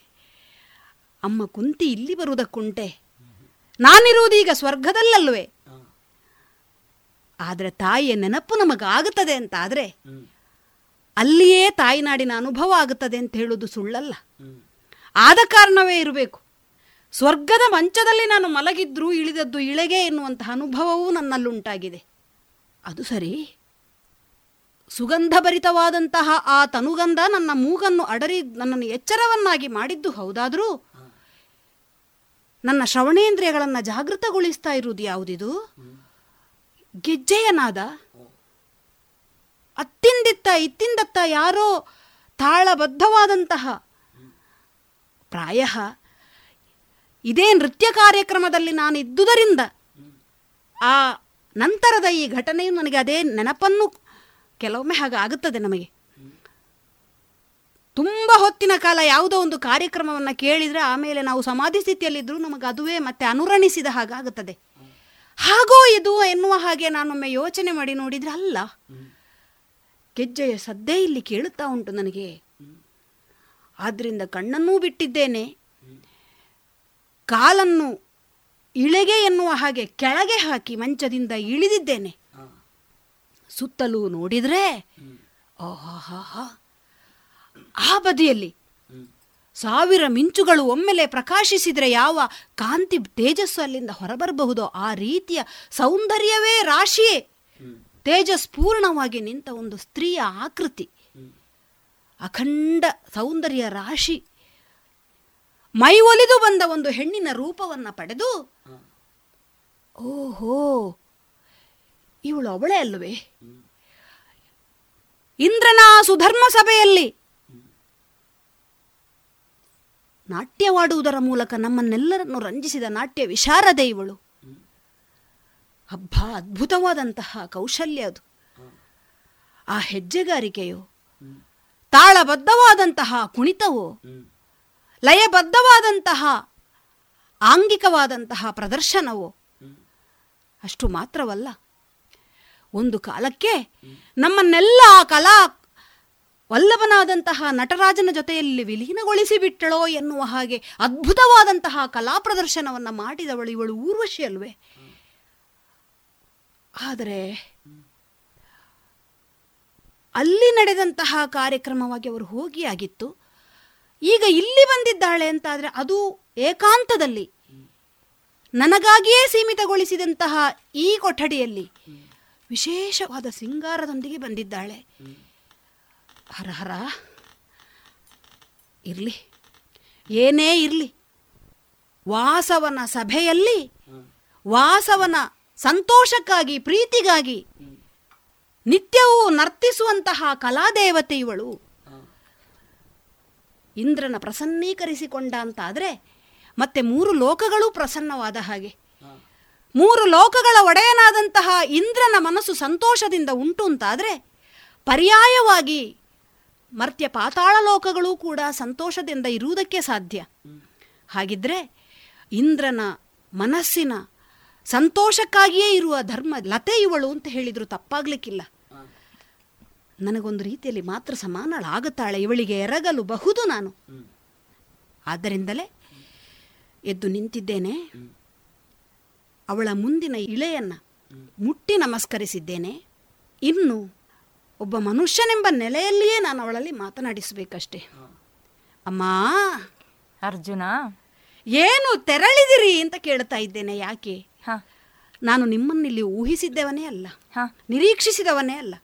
ಅಮ್ಮ ಕುಂತಿ ಇಲ್ಲಿ ಬರುವುದಕ್ಕುಂಟೆ. ನಾನಿರುವುದೀಗ ಸ್ವರ್ಗದಲ್ಲಲ್ವೇ ಆದರೆ ತಾಯಿಯ ನೆನಪು ನಮಗಾಗುತ್ತದೆ ಅಂತ ಆದರೆ ಅಲ್ಲಿಯೇ ತಾಯಿನಾಡಿನ ಅನುಭವ ಆಗುತ್ತದೆ ಅಂತ ಹೇಳೋದು ಸುಳ್ಳಲ್ಲ. ಆದ ಕಾರಣವೇ ಇರಬೇಕು. ಸ್ವರ್ಗದ ಮಂಚದಲ್ಲಿ ನಾನು ಮಲಗಿದ್ರೂ ಇಳಿದದ್ದು ಇಳೆಗೆ ಎನ್ನುವಂತಹ ಅನುಭವವೂ ನನ್ನಲ್ಲುಂಟಾಗಿದೆ. ಅದು ಸರಿ. ಸುಗಂಧಭರಿತವಾದಂತಹ ಆ ತನುಗಂಧ ನನ್ನ ಮೂಗನ್ನು ಅಡರಿ, ನನ್ನನ್ನು ಎಚ್ಚರವನ್ನಾಗಿ ಮಾಡಿದ್ದು ಹೌದಾದರೂ? ನನ್ನ ಶ್ರವಣೇಂದ್ರಿಯಗಳನ್ನು ಜಾಗೃತಗೊಳಿಸ್ತಾ ಇರುವುದು ಯಾವುದಿದು? ಗೆಜ್ಜೆಯನಾದ ಅತ್ತಿಂದಿತ್ತ ಇತ್ತಿಂದತ್ತ ಯಾರೋ ತಾಳಬದ್ಧವಾದಂತಹ ಪ್ರಾಯ ಇದೇ ನೃತ್ಯ ಕಾರ್ಯಕ್ರಮದಲ್ಲಿ ನಾನು ಇದ್ದುದರಿಂದ ಆ ನಂತರದ ಈ ಘಟನೆಯು ನನಗೆ ಅದೇ ನೆನಪನ್ನು ಕೆಲವೊಮ್ಮೆ ಹಾಗೆ ಆಗುತ್ತದೆ ನಮಗೆ. ತುಂಬ ಹೊತ್ತಿನ ಕಾಲ ಯಾವುದೋ ಒಂದು ಕಾರ್ಯಕ್ರಮವನ್ನು ಕೇಳಿದರೆ ಆಮೇಲೆ ನಾವು ಸಮಾಧಿ ಸ್ಥಿತಿಯಲ್ಲಿದ್ದರೂ ನಮಗೆ ಅದುವೇ ಮತ್ತೆ ಅನುರಣಿಸಿದ ಹಾಗಾಗುತ್ತದೆ ಹಾಗೋ ಇದು ಎನ್ನುವ ಹಾಗೆ ನಾನೊಮ್ಮೆ ಯೋಚನೆ ಮಾಡಿ ನೋಡಿದರೆ ಅಲ್ಲ. ಗೆಜ್ಜೆಯ ಸದ್ದೇ ಇಲ್ಲಿ ಕೇಳುತ್ತಾ ಉಂಟು ನನಗೆ. ಆದ್ದರಿಂದ ಕಣ್ಣನ್ನೂ ಬಿಟ್ಟಿದ್ದೇನೆ. ಕಾಲನ್ನು ಇಳೆಗೆ ಎನ್ನುವ ಹಾಗೆ ಕೆಳಗೆ ಹಾಕಿ ಮಂಚದಿಂದ ಇಳಿದಿದ್ದೇನೆ. ಸುತ್ತಲೂ ನೋಡಿದ್ರೆ ಓಹಾಹಾ ಆ ಬದಿಯಲ್ಲಿ ಸಾವಿರ ಮಿಂಚುಗಳು ಒಮ್ಮೆಲೆ ಪ್ರಕಾಶಿಸಿದರೆ ಯಾವ ಕಾಂತಿ ತೇಜಸ್ಸು ಅಲ್ಲಿಂದ ಹೊರಬರಬಹುದೋ ಆ ರೀತಿಯ ಸೌಂದರ್ಯವೇ ರಾಶಿಯೇ. ತೇಜಸ್ಪೂರ್ಣವಾಗಿ ನಿಂತ ಒಂದು ಸ್ತ್ರೀಯ ಆಕೃತಿ. ಅಖಂಡ ಸೌಂದರ್ಯ ರಾಶಿ. ಮೈ ಒಲಿದು ಬಂದ ಒಂದು ಹೆಣ್ಣಿನ ರೂಪವನ್ನ ಪಡೆದು, ಓಹೋ, ಇವಳು ಅವಳೇ ಅಲ್ಲವೇ ಇಂದ್ರನ ಸುಧರ್ಮ ಸಭೆಯಲ್ಲಿ ನಾಟ್ಯವಾಡುವುದರ ಮೂಲಕ ನಮ್ಮನ್ನೆಲ್ಲರನ್ನು ರಂಜಿಸಿದ ನಾಟ್ಯ ವಿಶಾರದೆ ಇವಳು. ಹಬ್ಬ ಅದ್ಭುತವಾದಂತಹ ಕೌಶಲ್ಯ ಅದು. ಆ ಹೆಜ್ಜೆಗಾರಿಕೆಯು, ತಾಳಬದ್ಧವಾದಂತಹ ಕುಣಿತವೋ ಲಯಬದ್ಧವಾದಂತಹ, ಆಂಗಿಕವಾದಂತಹ ಪ್ರದರ್ಶನವೋ ಅಷ್ಟು ಮಾತ್ರವಲ್ಲ. ಒಂದು ಕಾಲಕ್ಕೆ ನಮ್ಮನ್ನೆಲ್ಲ ಆ ಕಲಾ ವಲ್ಲಭನಾದಂತಹ ನಟರಾಜನ ಜೊತೆಯಲ್ಲಿ ವಿಲೀನಗೊಳಿಸಿಬಿಟ್ಟಳೋ ಎನ್ನುವ ಹಾಗೆ ಅದ್ಭುತವಾದಂತಹ ಕಲಾ ಪ್ರದರ್ಶನವನ್ನು ಮಾಡಿದವಳು ಇವಳು ಊರ್ವಶಿ ಅಲ್ವೇ? ಆದರೆ ಅಲ್ಲಿ ನಡೆದಂತಹ ಕಾರ್ಯಕ್ರಮವಾಗಿ ಅವರು ಹೋಗಿ ಆಗಿತ್ತು ಈಗ ಇಲ್ಲಿ ಬಂದಿದ್ದಾಳೆ ಅಂತಾದರೆ ಅದು ಏಕಾಂತದಲ್ಲಿ. ನನಗಾಗಿಯೇ ಸೀಮಿತಗೊಳಿಸಿದಂತಹ ಈ ಕೊಠಡಿಯಲ್ಲಿ ವಿಶೇಷವಾದ ಸಿಂಗಾರದೊಂದಿಗೆ ಬಂದಿದ್ದಾಳೆ. ಹರ ಹರ. ಇರಲಿ. ಏನೇ ಇರಲಿ. ವಾಸವನ ಸಭೆಯಲ್ಲಿ ವಾಸವನ ಸಂತೋಷಕ್ಕಾಗಿ, ಪ್ರೀತಿಗಾಗಿ ನಿತ್ಯವೂ ನರ್ತಿಸುವಂತಹ ಕಲಾದೇವತೆ ಇವಳು. ಇಂದ್ರನ ಪ್ರಸನ್ನೀಕರಿಸಿಕೊಂಡ ಅಂತಾದರೆ ಮತ್ತೆ ಮೂರು ಲೋಕಗಳೂ ಪ್ರಸನ್ನವಾದ ಹಾಗೆ. ಮೂರು ಲೋಕಗಳ ಒಡೆಯನಾದಂತಹ ಇಂದ್ರನ ಮನಸ್ಸು ಸಂತೋಷದಿಂದ ಉಂಟು ಅಂತಾದರೆ ಪರ್ಯಾಯವಾಗಿ ಮರ್ತ್ಯ ಪಾತಾಳ ಲೋಕಗಳು ಕೂಡ ಸಂತೋಷದಿಂದ ಇರುವುದಕ್ಕೆ ಸಾಧ್ಯ. ಹಾಗಿದ್ರೆ ಇಂದ್ರನ ಮನಸ್ಸಿನ ಸಂತೋಷಕ್ಕಾಗಿಯೇ ಇರುವ ಧರ್ಮ ಲತೆ ಇವಳು ಅಂತ ಹೇಳಿದ್ರು ತಪ್ಪಾಗ್ಲಿಕ್ಕಿಲ್ಲ. ನನಗೊಂದು ರೀತಿಯಲ್ಲಿ ಮಾತ್ರ ಸಮಾನಳಾಗುತ್ತಾಳೆ ಇವಳಿಗೆ ಎರಗಲು ಬಹುದು ನಾನು. ಆದ್ದರಿಂದಲೇ ಎದ್ದು ನಿಂತಿದ್ದೇನೆ. ಅವಳ ಮುಂದಿನ ಇಳೆಯನ್ನು ಮುಟ್ಟಿ ನಮಸ್ಕರಿಸಿದ್ದೇನೆ. ಇನ್ನು ಒಬ್ಬ ಮನುಷ್ಯನೆಂಬ ನೆಲೆಯಲ್ಲಿಯೇ ನಾನು ಅವಳಲ್ಲಿ ಮಾತನಾಡಿಸಬೇಕಷ್ಟೆ. ಅಮ್ಮ! ಅರ್ಜುನ! ಏನು ತೆರಳಿದಿರಿ ಅಂತ ಕೇಳ್ತಾ ಇದ್ದೇನೆ ಯಾಕೆ? ನಾನು ನಿಮ್ಮನ್ನಿಲ್ಲಿ ಊಹಿಸಿದ್ದವನೇ ಅಲ್ಲ. ನಿರೀಕ್ಷಿಸಿದವನೇ ಅಲ್ಲ.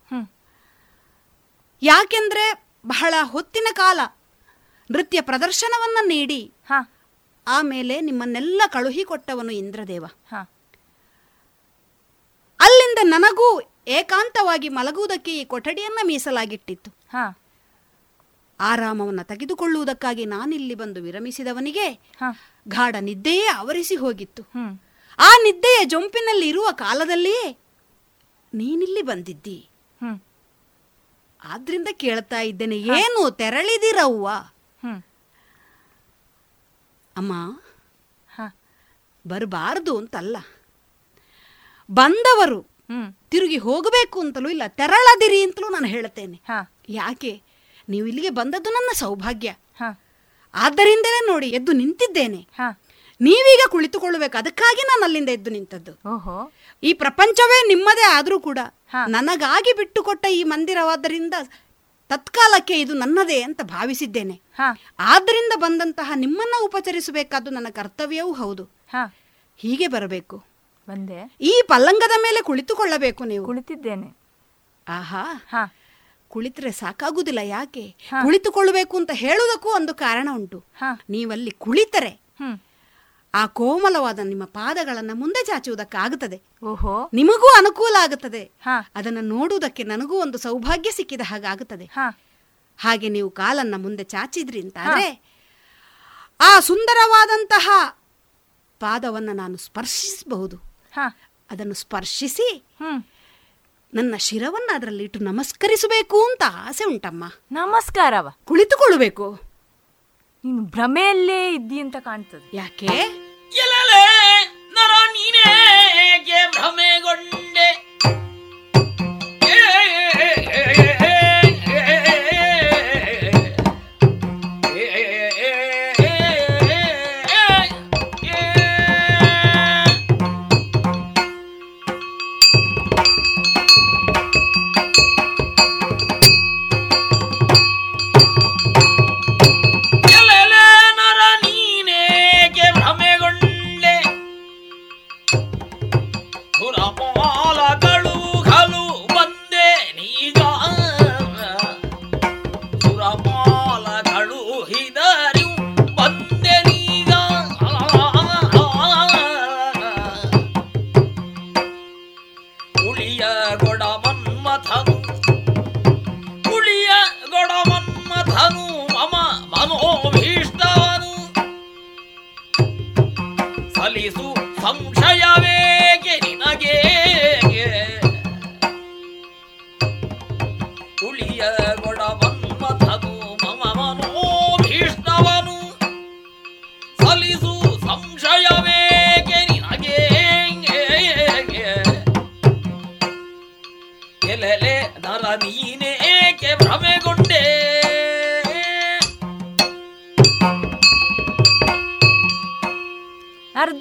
ಯಾಕೆಂದ್ರೆ ಬಹಳ ಹೊತ್ತಿನ ಕಾಲ ನೃತ್ಯ ಪ್ರದರ್ಶನವನ್ನ ನೀಡಿ ಆಮೇಲೆ ನಿಮ್ಮನ್ನೆಲ್ಲ ಕಳುಹಿಕೊಟ್ಟವನು ಇಂದ್ರದೇವ. ಅಲ್ಲಿಂದ ನನಗೂ ಏಕಾಂತವಾಗಿ ಮಲಗುವುದಕ್ಕೆ ಈ ಕೊಠಡಿಯನ್ನ ಮೀಸಲಾಗಿಟ್ಟಿತ್ತು. ಆರಾಮವನ್ನು ತೆಗೆದುಕೊಳ್ಳುವುದಕ್ಕಾಗಿ ನಾನಿಲ್ಲಿ ಬಂದು ವಿರಮಿಸಿದವನಿಗೆ ಗಾಢ ನಿದ್ದೆಯೇ ಆವರಿಸಿ ಹೋಗಿತ್ತು. ಆ ನಿದ್ದೆಯ ಜೊಂಪಿನಲ್ಲಿ ಇರುವ ಕಾಲದಲ್ಲಿಯೇ ನೀನಿಲ್ಲಿ ಬಂದಿದ್ದಿ. ಆದ್ರಿಂದ ಕೇಳ್ತಾ ಇದ್ದೇನೆ. ಏನು ತೆರಳಿದಿರವ್ವ? ಅಮ್ಮ ಬರಬಾರದು ಅಂತಲ್ಲ. ಬಂದವರು ತಿರುಗಿ ಹೋಗಬೇಕು ಅಂತಲೂ ಇಲ್ಲ ತೆರಳದಿರಿ ಅಂತಲೂ ನಾನು ಹೇಳ್ತೇನೆ. ಯಾಕೆ? ನೀವು ಇಲ್ಲಿಗೆ ಬಂದದ್ದು ನನ್ನ ಸೌಭಾಗ್ಯ. ಆದ್ದರಿಂದಲೇ ನೋಡಿ ಎದ್ದು ನಿಂತಿದ್ದೇನೆ. ನೀವೀಗ ಕುಳಿತುಕೊಳ್ಳಬೇಕು. ಅದಕ್ಕಾಗಿ ನಾನು ಅಲ್ಲಿಂದ ಎದ್ದು ನಿಂತದ್ದು. ಈ ಪ್ರಪಂಚವೇ ನಿಮ್ಮದೇ ಆದರೂ ಕೂಡ ನನಗಾಗಿ ಬಿಟ್ಟುಕೊಟ್ಟ ಈ ಮಂದಿರವಾದ್ದರಿಂದ ತತ್ಕಾಲಕ್ಕೆ ಇದು ನನ್ನದೇ ಅಂತ ಭಾವಿಸಿದ್ದೇನೆ. ಆದ್ದರಿಂದ ಬಂದಂತಹ ನಿಮ್ಮನ್ನ ಉಪಚರಿಸಬೇಕಾದ್ದು ನನ್ನ ಕರ್ತವ್ಯವೂ ಹೌದು. ಹೀಗೆ ಬರಬೇಕು. ಈ ಪಲ್ಲಂಗದ ಮೇಲೆ ಕುಳಿತುಕೊಳ್ಳಬೇಕು ನೀವು. ಕುಳಿತಿದ್ದೇನೆ. ಆಹಾ. ಕುಳಿತರೆ ಸಾಕಾಗುವುದಿಲ್ಲ ಯಾಕೆ? ಕುಳಿತುಕೊಳ್ಳಬೇಕು ಅಂತ ಹೇಳುವುದಕ್ಕೂ ಒಂದು ಕಾರಣ ಉಂಟು. ನೀವಲ್ಲಿ ಕುಳಿತರೆ. ಆ ಕೋಮಲವಾದ ನಿಮ್ಮ ಪಾದಗಳನ್ನ ಮುಂದೆ ಚಾಚುವುದಕ್ಕಾಗುತ್ತದೆ ಓಹೋ. ನಿಮಗೂ ಅನುಕೂಲ ಆಗುತ್ತದೆ. ಅದನ್ನು ನೋಡುವುದಕ್ಕೆ ನನಗೂ ಒಂದು ಸೌಭಾಗ್ಯ ಸಿಕ್ಕಿದ ಹಾಗಾಗುತ್ತದೆ ಹಾಗೆ ನೀವು ಕಾಲನ್ನ ಮುಂದೆ ಚಾಚಿದ್ರಿ ಅಂತಾದ್ರೆ ಆ ಸುಂದರವಾದಂತಹ ಪಾದವನ್ನು ನಾನು ಸ್ಪರ್ಶಿಸಬಹುದು. ಅದನ್ನು ಸ್ಪರ್ಶಿಸಿ ನನ್ನ ಶಿರವನ್ನ ಅದರಲ್ಲಿ ಇಟ್ಟು ನಮಸ್ಕರಿಸಬೇಕು ಅಂತ ಆಸೆ ಉಂಟಮ್ಮ. ನಮಸ್ಕಾರವ. ಕುಳಿತುಕೊಳ್ಳಬೇಕು. ನೀನು ಭ್ರಮೆಯಲ್ಲೇ ಇದ್ದಿ ಅಂತ ಕಾಣ್ತದೆ. ಯಾಕೆ? ಎಲ್ಲಲೇ ನರ ನೀನೇಗೆ ಭ್ರಮೆಗೊಂಡೆ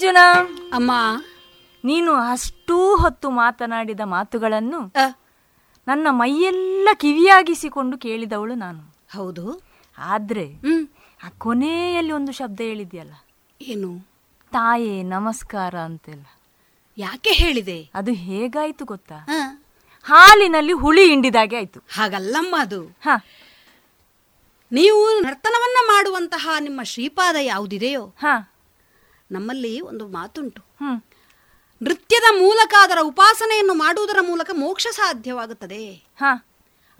ಅರ್ಜುನ. ಅಮ್ಮ. ನೀನು ಅಷ್ಟೂ ಹೊತ್ತು ಮಾತನಾಡಿದ ಮಾತುಗಳನ್ನು ನನ್ನ ಮೈಯೆಲ್ಲ ಕಿವಿಯಾಗಿಸಿಕೊಂಡು ಕೇಳಿದವಳು ನಾನು. ಹೌದು. ಆದ್ರೆ ಆ ಕೊನೆಯಲ್ಲಿ ಒಂದು ಶಬ್ದ ಹೇಳಿದ್ಯಲ್ಲ? ಏನು? ತಾಯೇ ನಮಸ್ಕಾರ ಅಂತೆಲ್ಲ. ಯಾಕೆ ಹೇಳಿದೆ? ಅದು ಹೇಗಾಯ್ತು ಗೊತ್ತಾ? ಹಾಲಿನಲ್ಲಿ ಹುಳಿ ಹಿಂಡಿದಾಗೆ ಆಯ್ತು. ಹಾಗಲ್ಲಮ್ಮ ಅದು. ನೀವು ನರ್ತನವನ್ನ ಮಾಡುವಂತಹ ನಿಮ್ಮ ಶ್ರೀಪಾದ ಯಾವುದಿದೆಯೋ? ನಮ್ಮಲ್ಲಿ ಒಂದು ಮಾತುಂಟು. ನೃತ್ಯದ ಮೂಲಕ ಅದರ ಉಪಾಸನೆಯನ್ನು ಮಾಡುವುದರ ಮೂಲಕ ಮೋಕ್ಷ ಸಾಧ್ಯವಾಗುತ್ತದೆ.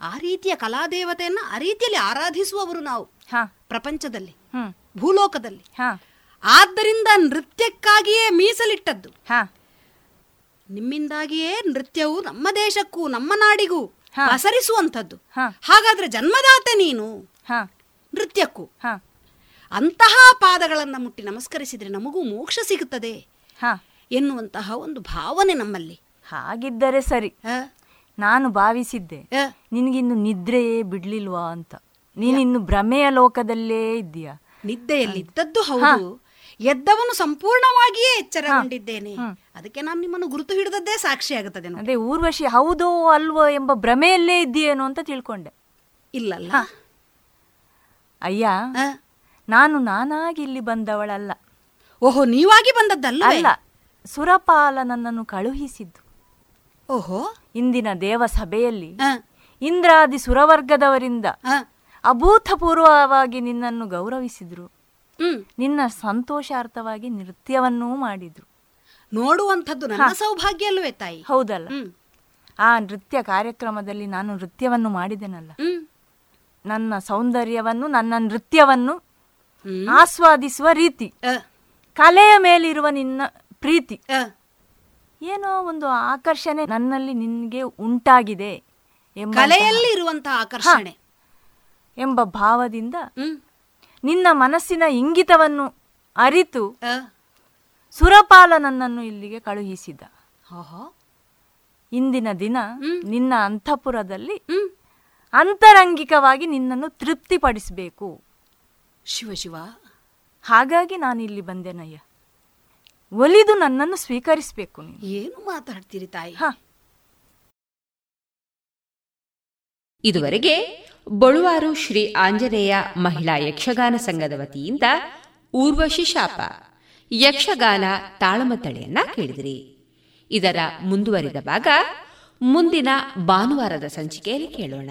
ಆ ರೀತಿಯ ಕಲಾದೇವತೆಯನ್ನು ಆ ರೀತಿಯಲ್ಲಿ ಆರಾಧಿಸುವವರು ನಾವು ಪ್ರಪಂಚದಲ್ಲಿ ಭೂಲೋಕದಲ್ಲಿ. ಆದ್ದರಿಂದ ನೃತ್ಯಕ್ಕಾಗಿಯೇ ಮೀಸಲಿಟ್ಟದ್ದು. ನಿಮ್ಮಿಂದಾಗಿಯೇ ನೃತ್ಯವು ನಮ್ಮ ದೇಶಕ್ಕೂ ನಮ್ಮ ನಾಡಿಗೂ ಹಸರಿಸುವಂಥದ್ದು ಹಾಗಾದ್ರೆ ಜನ್ಮದಾತೆ ನೀನು. ನೃತ್ಯಕ್ಕೂ. ಅಂತಹ ಪಾದಗಳನ್ನು ಮುಟ್ಟಿ ನಮಸ್ಕರಿಸಿದರೆ ನಮಗೂ ಮೋಕ್ಷ ಸಿಗುತ್ತದೆ ಎನ್ನುವಂತಹ ಒಂದು ಭಾವನೆ ನಮ್ಮಲ್ಲಿ. ಹಾಗಿದ್ದರೆ ಸರಿ. ನಾನು ಭಾವಿಸಿದ್ದೆ ನಿನಗಿನ್ನು ನಿದ್ರೆಯೇ ಬಿಡ್ಲಿಲ್ವಾ ಅಂತ. ನೀನಿನ್ನು ಭ್ರಮೆಯ ಲೋಕದಲ್ಲೇ ಇದ್ದೀಯಾ? ನಿದ್ದೆಯಲ್ಲಿ ಇದ್ದದ್ದು ಹೌದು. ಎದ್ದವನು ಸಂಪೂರ್ಣವಾಗಿಯೇ ಎಚ್ಚರಗೊಂಡಿದ್ದೇನೆ. ಅದಕ್ಕೆ ನಾನು ನಿಮ್ಮನ್ನು ಗುರುತು ಹಿಡಿದದ್ದೇ ಸಾಕ್ಷಿ ಆಗುತ್ತದೆ. ಅದೇ ಊರ್ವಶಿ ಹೌದೋ ಅಲ್ವೋ ಎಂಬ ಭ್ರಮೆಯಲ್ಲೇ ಇದ್ದೀಯೇನೋ ಅಂತ ತಿಳ್ಕೊಂಡೆ. ಇಲ್ಲಲ್ಲ. ಅಯ್ಯ ನಾನು ನಾನಾಗಿ ಇಲ್ಲಿ ಬಂದವಳಲ್ಲ. ಓಹೋ ನೀವಾಗಿ ಬಂದದ್ದಲ್ಲ ಅಲ್ಲ ಸುರಪಾಲ ನನ್ನನ್ನು ಕಳುಹಿಸಿದ್ದು. ಓಹೋ. ಇಂದಿನ ದೇವ ಸಭೆಯಲ್ಲಿ ಇಂದ್ರಾದಿ ಸುರವರ್ಗದವರಿಂದ ಅಭೂತಪೂರ್ವವಾಗಿ ನಿನ್ನನ್ನು ಗೌರವಿಸಿದ್ರು. ನಿನ್ನ ಸಂತೋಷಾರ್ಥವಾಗಿ ನೃತ್ಯವನ್ನೂ ಮಾಡಿದ್ರು. ನೋಡುವಂಥದ್ದು ನನ್ನ ಸೌಭಾಗ್ಯ ಅಲ್ವೇ ತಾಯಿ? ಹೌದಲ್ಲ. ಆ ನೃತ್ಯ ಕಾರ್ಯಕ್ರಮದಲ್ಲಿ ನಾನು ನೃತ್ಯವನ್ನು ಮಾಡಿದೆನಲ್ಲ. ನನ್ನ ಸೌಂದರ್ಯವನ್ನು ನನ್ನ ನೃತ್ಯವನ್ನು ಆಸ್ವಾದಿಸುವ ರೀತಿ. ಕಲೆಯ ಮೇಲಿರುವ ನಿನ್ನ ಪ್ರೀತಿ. ಏನೋ ಒಂದು ಆಕರ್ಷಣೆ ನನ್ನಲ್ಲಿ ನಿನ್ಗೆ ಉಂಟಾಗಿದೆ ಎಂಬ ಕಲೆಯಲ್ಲಿ ಇರುವಂತಹ ಆಕರ್ಷಣೆ ಎಂಬ ಭಾವದಿಂದ ನಿನ್ನ ಮನಸ್ಸಿನ ಇಂಗಿತವನ್ನು ಅರಿತು ಸುರಪಾಲ ನನ್ನನ್ನು ಇಲ್ಲಿಗೆ ಕಳುಹಿಸಿದ. ಇಂದಿನ ದಿನ ನಿನ್ನ ಅಂತಃಪುರದಲ್ಲಿ ಅಂತರಂಗಿಕವಾಗಿ ನಿನ್ನನ್ನು ತೃಪ್ತಿಪಡಿಸಬೇಕು. ಶಿವ ಶಿವ ಹಾಗಾಗಿ ನಾನು ಇಲ್ಲಿ ಬಂದೆನಯ್ಯ. ಒಲಿದು ನನ್ನನ್ನು ಸ್ವೀಕರಿಸಬೇಕು ನೀನು. ಏನು ಮಾತಾಡ್ತೀರಿ ತಾಯಿ? ಇದುವರೆಗೆ ಬಳುವಾರು ಶ್ರೀ ಆಂಜನೇಯ ಮಹಿಳಾ ಯಕ್ಷಗಾನ ಸಂಘದ ವತಿಯಿಂದ ಊರ್ವಶಿ ಶಾಪ ಯಕ್ಷಗಾನ ತಾಳಮತ್ತಳೆಯನ್ನ ಕೇಳಿದಿರಿ. ಇದರ ಮುಂದುವರಿದ ಭಾಗ ಮುಂದಿನ ಭಾನುವಾರದ ಸಂಚಿಕೆಯಲ್ಲಿ ಕೇಳೋಣ.